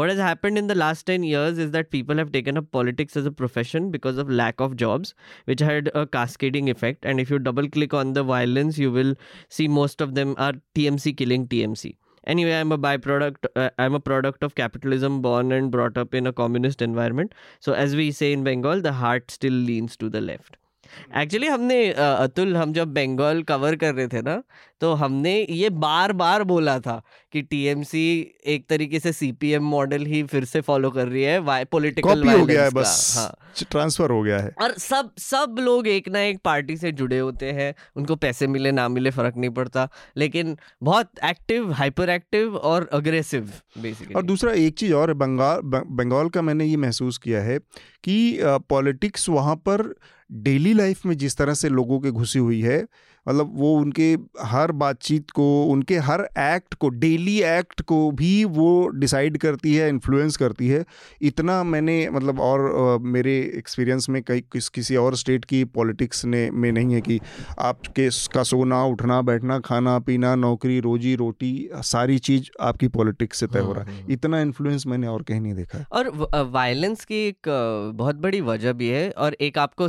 What has happened in the last 10 years is that people have taken up politics as a profession because of lack of jobs, which had a cascading effect. And if you double click on the violence, you will see most of them are TMC killing TMC. Anyway, I'm a byproduct, uh, I'm a product of capitalism, born and brought up in a communist environment. So, as we say in Bengal, the heart still leans to the left. Actually हमने अतुल हम जब Bengal cover कर रहे थे ना तो हमने ये बार बार बोला था कि टीएमसी एक तरीके से सीपीएम मॉडल ही फिर से फॉलो कर रही है वाई पॉलिटिकल हो गया है बस हाँ। ट्रांसफ़र हो गया है। और सब सब लोग एक ना एक पार्टी से जुड़े होते हैं उनको पैसे मिले ना मिले फ़र्क नहीं पड़ता लेकिन बहुत एक्टिव हाइपर एक्टिव और अग्रेसिव बेसिकली और दूसरा एक चीज़ और बंगाल बंगाल का मैंने ये महसूस किया है कि पॉलिटिक्स वहाँ पर डेली लाइफ में जिस तरह से लोगों के घुसी हुई है मतलब वो उनके हर बातचीत को उनके हर एक्ट को डेली एक्ट को भी वो डिसाइड करती है इन्फ्लुएंस करती है। इतना मैंने मतलब और आ, मेरे एक्सपीरियंस में कई किस किसी और स्टेट की पॉलिटिक्स ने में नहीं है कि आपके का सोना उठना बैठना खाना पीना नौकरी रोजी रोटी सारी चीज़ आपकी पॉलिटिक्स से तय हो रहा है। हाँ, हाँ। इतना इन्फ्लुएंस मैंने और कहीं नहीं देखा। और वायलेंस की एक बहुत बड़ी वजह भी है और एक आपको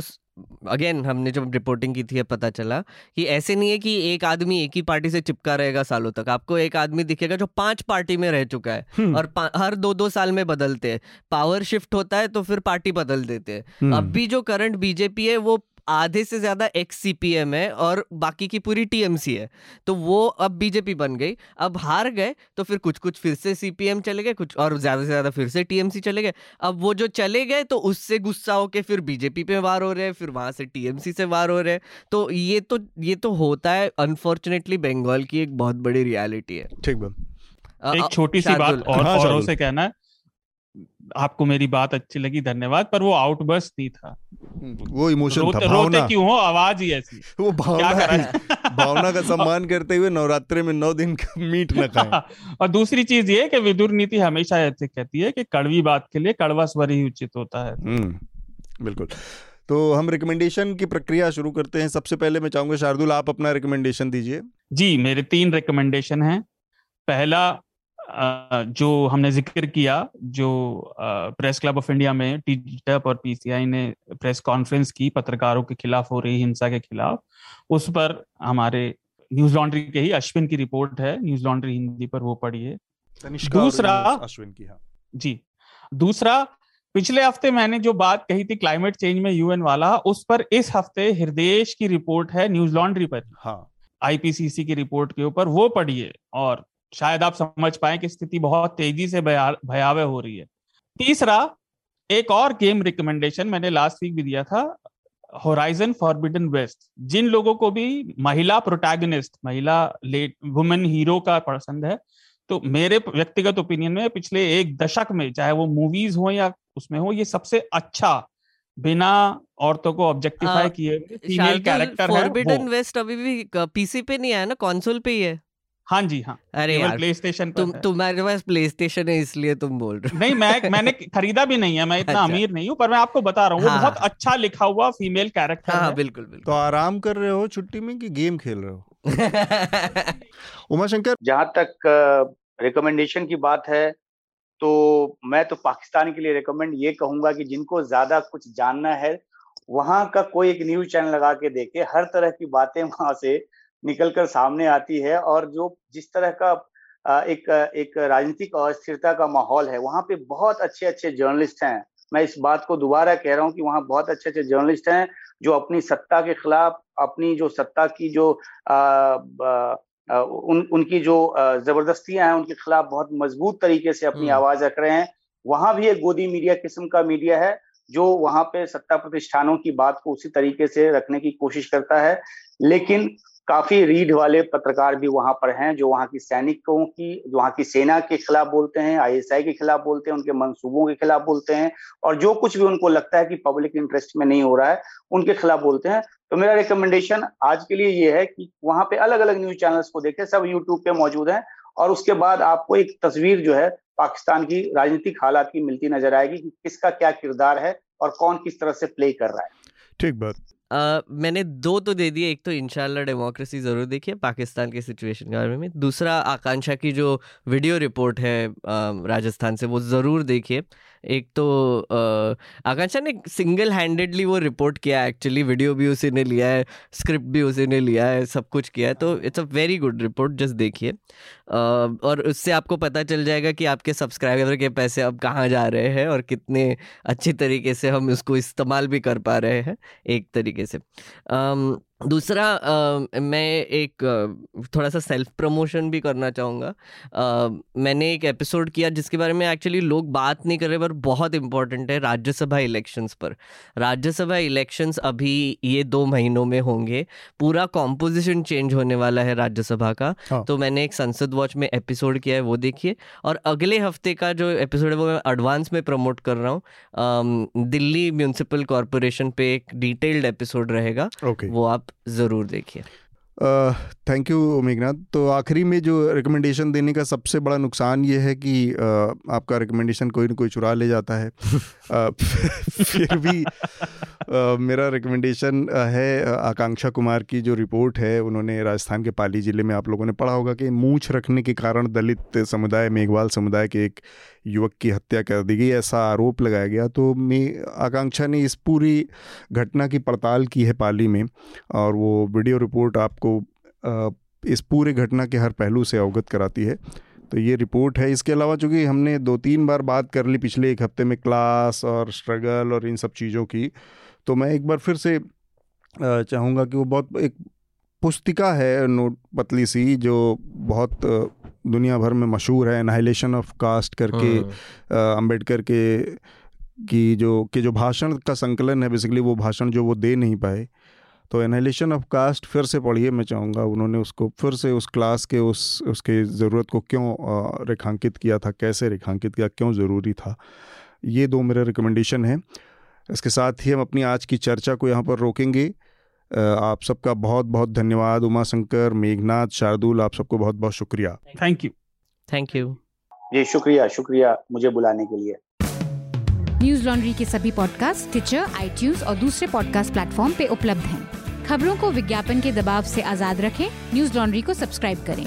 अगेन हमने जब रिपोर्टिंग की थी पता चला कि ऐसे नहीं है कि एक आदमी एक ही पार्टी से चिपका रहेगा सालों तक आपको एक आदमी दिखेगा जो पाँच पार्टी में रह चुका है हम्म। और हर दो दो साल में बदलते हैं पावर शिफ्ट होता है तो फिर पार्टी बदल देते हैं हम्म। अब भी जो करंट बीजेपी है वो आधे से ज़्यादा एक्स सीपीएम है और बाकी की पूरी टीएमसी है। तो वो अब बीजेपी बन गई। अब हार गए तो फिर कुछ कुछ फिर से सीपीएम चले गए कुछ और ज़्यादा से ज़्यादा फिर से टीएमसी चले गए। अब वो जो चले गए तो उससे गुस्सा होके फिर बीजेपी पे वार हो रहे हैं फिर वहाँ से टीएमसी से वार हो रहे हैं। तो ये तो ये तो होता है अनफॉर्चुनेटली बंगाल की एक बहुत बड़ी रियलिटी है। ठीक एक छोटी सी बात और हाँ, औरों से कहना है आपको मेरी बात अच्छी लगी धन्यवाद। पर वो आउटबर्स्ट नहीं था। वो इमोशन था भावना। क्यों हो? आवाज़ ही ऐसी। वो भावना भावना का सम्मान करते हुए नवरात्रि में नौ दिन का मीट न खाएँ। और दूसरी चीज़ ये कि विदुर नीति हमेशा ऐसे कहती है कि कड़वी बात के लिए कड़वा स्वर ही उचित होता है। हम्म, बिल्कुल। तो हम रिकमेंडेशन की प्रक्रिया शुरू करते हैं। सबसे पहले मैं चाहूँगा शार्दुल आप अपना रिकमेंडेशन दीजिए। जी मेरे तीन रिकमेंडेशन हैं। पहला जो हमने ज़िक्र किया जो प्रेस क्लब ऑफ़ इंडिया में टीटप और पीसीआई ने प्रेस कॉन्फ्रेंस की पत्रकारों के खिलाफ हो रही हिंसा के खिलाफ उस पर हमारे न्यूज़ लॉन्ड्री के ही अश्विन की रिपोर्ट है न्यूज़ लॉन्ड्री हिंदी पर वो पढ़िए दूसरा अश्विन की हाँ। जी दूसरा पिछले हफ़्ते मैंने जो बात कही थी क्लाइमेट चेंज में यूएन वाला उस पर इस हफ़्ते हृदय की रिपोर्ट है न्यूज़ लॉन्ड्री पर। हाँ। आईपीसीसी की रिपोर्ट के ऊपर वो पढ़िए और शायद आप समझ पाए कि स्थिति बहुत तेज़ी से भयावह हो रही है। तीसरा एक और गेम रिकमेंडेशन मैंने लास्ट वीक भी दिया था होराइजन फॉरबिडन वेस्ट जिन लोगों को भी महिला प्रोटैगनिस्ट महिला लेट वुमेन हीरो का पसंद है तो मेरे व्यक्तिगत ओपिनियन में पिछले एक दशक में चाहे वो मूवीज़ हो या उसमें हो ये सबसे अच्छा बिना औरतों को ऑब्जेक्टिफाई किए फीमेल कैरेक्टर है फॉरबिडन वेस्ट अभी भी पीसी पे नहीं आया ना कंसोल पे ही है। हाँ जी हाँ। अरे यार प्ले स्टेशन तुम तुम्हारे पास प्ले स्टेशन है इसलिए तुम बोल रहे हो। नहीं मैं मैंने खरीदा भी नहीं है मैं इतना अच्छा। अमीर नहीं हूँ पर मैं आपको बता रहा हूँ हाँ, बहुत अच्छा लिखा हुआ फीमेल कैरेक्टर हाँ, है बिल्कुल बिल्कुल। तो आराम कर रहे हो छुट्टी में कि गेम खेल रहे हो? उमा शंकर जहाँ तक रिकमेंडेशन की बात है तो मैं तो पाकिस्तान के लिए रिकमेंड ये कहूँगा कि जिनको ज़्यादा कुछ जानना है वहाँ का कोई एक न्यूज़ चैनल लगा के देखे हर तरह की बातें वहाँ से निकलकर सामने आती है और जो जिस तरह का एक एक राजनीतिक अस्थिरता का माहौल है वहाँ पे बहुत अच्छे अच्छे जर्नलिस्ट हैं। मैं इस बात को दोबारा कह रहा हूँ कि वहाँ बहुत अच्छे अच्छे जर्नलिस्ट हैं जो अपनी सत्ता के खिलाफ अपनी जो सत्ता की जो आ, आ, उन उनकी जो जबरदस्तियाँ हैं उनके खिलाफ बहुत मज़बूत तरीके से अपनी हम्म। आवाज़ रख रहे हैं। वहाँ भी एक गोदी मीडिया किस्म का मीडिया है जो वहाँ पे सत्ता प्रतिष्ठानों की बात को उसी तरीके से रखने की कोशिश करता है। लेकिन काफ़ी रीढ़ वाले पत्रकार भी वहाँ पर हैं, जो वहाँ की सैनिकों की, वहाँ की सेना के खिलाफ बोलते हैं आईएसआई के खिलाफ बोलते हैं, उनके मंसूबों के खिलाफ बोलते हैं, और जो कुछ भी उनको लगता है कि पब्लिक इंटरेस्ट में नहीं हो रहा है, उनके खिलाफ बोलते हैं। तो मेरा रिकमेंडेशन आज के लिए ये है कि वहाँ पे अलग अलग न्यूज़ चैनल्स को देखें, सब यूट्यूब पे मौजूद हैं, और उसके बाद आपको एक तस्वीर जो है, पाकिस्तान की राजनीतिक हालात की मिलती नज़र आएगी कि किसका क्या किरदार है, और कौन किस तरह से प्ले कर रहा है। ठीक बात। मैंने दो तो दे दिए, एक तो इनशाला डेमोक्रेसी ज़रूर देखिए, पाकिस्तान के सिचुएशन के बारे में। दूसरा आकांक्षा की जो वीडियो रिपोर्ट है राजस्थान से, वो ज़रूर देखिए। एक तो आकांक्षा ने सिंगल हैंडेडली वो रिपोर्ट किया एक्चुअली वीडियो भी उसी ने लिया है स्क्रिप्ट भी उसी ने लिया है, सब कुछ किया है तो it's a very good report just देखिए। और उससे आपको पता चल जाएगा कि आपके सब्सक्राइबर के पैसे अब कहाँ जा रहे हैं और कितने अच्छी तरीके से हम उसको इस्तेमाल भी कर पा रहे हैं, एक तरीके से। दूसरा आ, मैं एक थोड़ा सा सेल्फ प्रमोशन भी करना चाहूँगा। मैंने एक एपिसोड किया जिसके बारे में एक्चुअली लोग बात नहीं कर रहे पर बहुत इंपॉर्टेंट है राज्यसभा इलेक्शंस पर। राज्यसभा इलेक्शंस अभी ये दो महीनों में होंगे। पूरा कॉम्पोजिशन चेंज होने वाला है राज्यसभा का। हाँ। तो मैंने एक संसद वॉच में एपिसोड किया है वो देखिए। और अगले हफ़्ते का जो एपिसोड है वो मैं एडवांस में प्रमोट कर रहा हूँ। दिल्ली म्यूनसिपल कॉरपोरेशन पे एक डिटेल्ड एपिसोड रहेगा। वो आप ज़रूर देखिए। Thank you Meghnath. तो आखिरी में जो रिकमेंडेशन देने का सबसे बड़ा नुकसान ये है कि uh, आपका रिकमेंडेशन कोई ना कोई चुरा ले जाता है। uh, फिर भी uh, मेरा रिकमेंडेशन है आकांक्षा कुमार की जो रिपोर्ट है उन्होंने राजस्थान के पाली ज़िले में आप लोगों ने पढ़ा होगा कि मूछ रखने के कारण दलित समुदाय मेघवाल समुदाय के एक युवक की हत्या कर दी गई, ऐसा आरोप लगाया गया। तो मैं, आकांक्षा ने इस पूरी घटना की पड़ताल की है पाली में और वो वीडियो रिपोर्ट आपको इस पूरे घटना के हर पहलू से अवगत कराती है। तो ये रिपोर्ट है। इसके अलावा चूँकि हमने दो तीन बार बात कर ली पिछले एक हफ़्ते में क्लास और स्ट्रगल और इन सब चीज़ों की तो मैं एक बार फिर से चाहूँगा कि वो बहुत एक पुस्तिका है नोट पतली सी जो बहुत दुनिया भर में मशहूर है एनाइलेशन ऑफ़ कास्ट करके हाँ। अंबेडकर के की जो के जो भाषण का संकलन है बेसिकली वो भाषण जो वो दे नहीं पाए। तो एनाइलेशन ऑफ़ कास्ट फिर से पढ़िए मैं चाहूँगा उन्होंने उसको फिर से उस क्लास के उस उसके ज़रूरत को क्यों रेखांकित किया था कैसे रेखांकित किया क्यों ज़रूरी था। ये दो मेरे रिकमेंडेशन हैं। इसके साथ ही हम अपनी आज की चर्चा को यहाँ पर रोकेंगे। आप सबका बहुत बहुत धन्यवाद उमा शंकर मेघनाथ शार्दुल आप सबको बहुत बहुत शुक्रिया। Thank you thank you ji शुक्रिया शुक्रिया मुझे बुलाने के लिए। न्यूज़ लॉन्ड्री के सभी पॉडकास्ट ट्विटर आई और दूसरे पॉडकास्ट प्लेटफॉर्म पे उपलब्ध हैं। खबरों को विज्ञापन के दबाव से आज़ाद रखें। न्यूज़ लॉन्ड्री को सब्सक्राइब करें।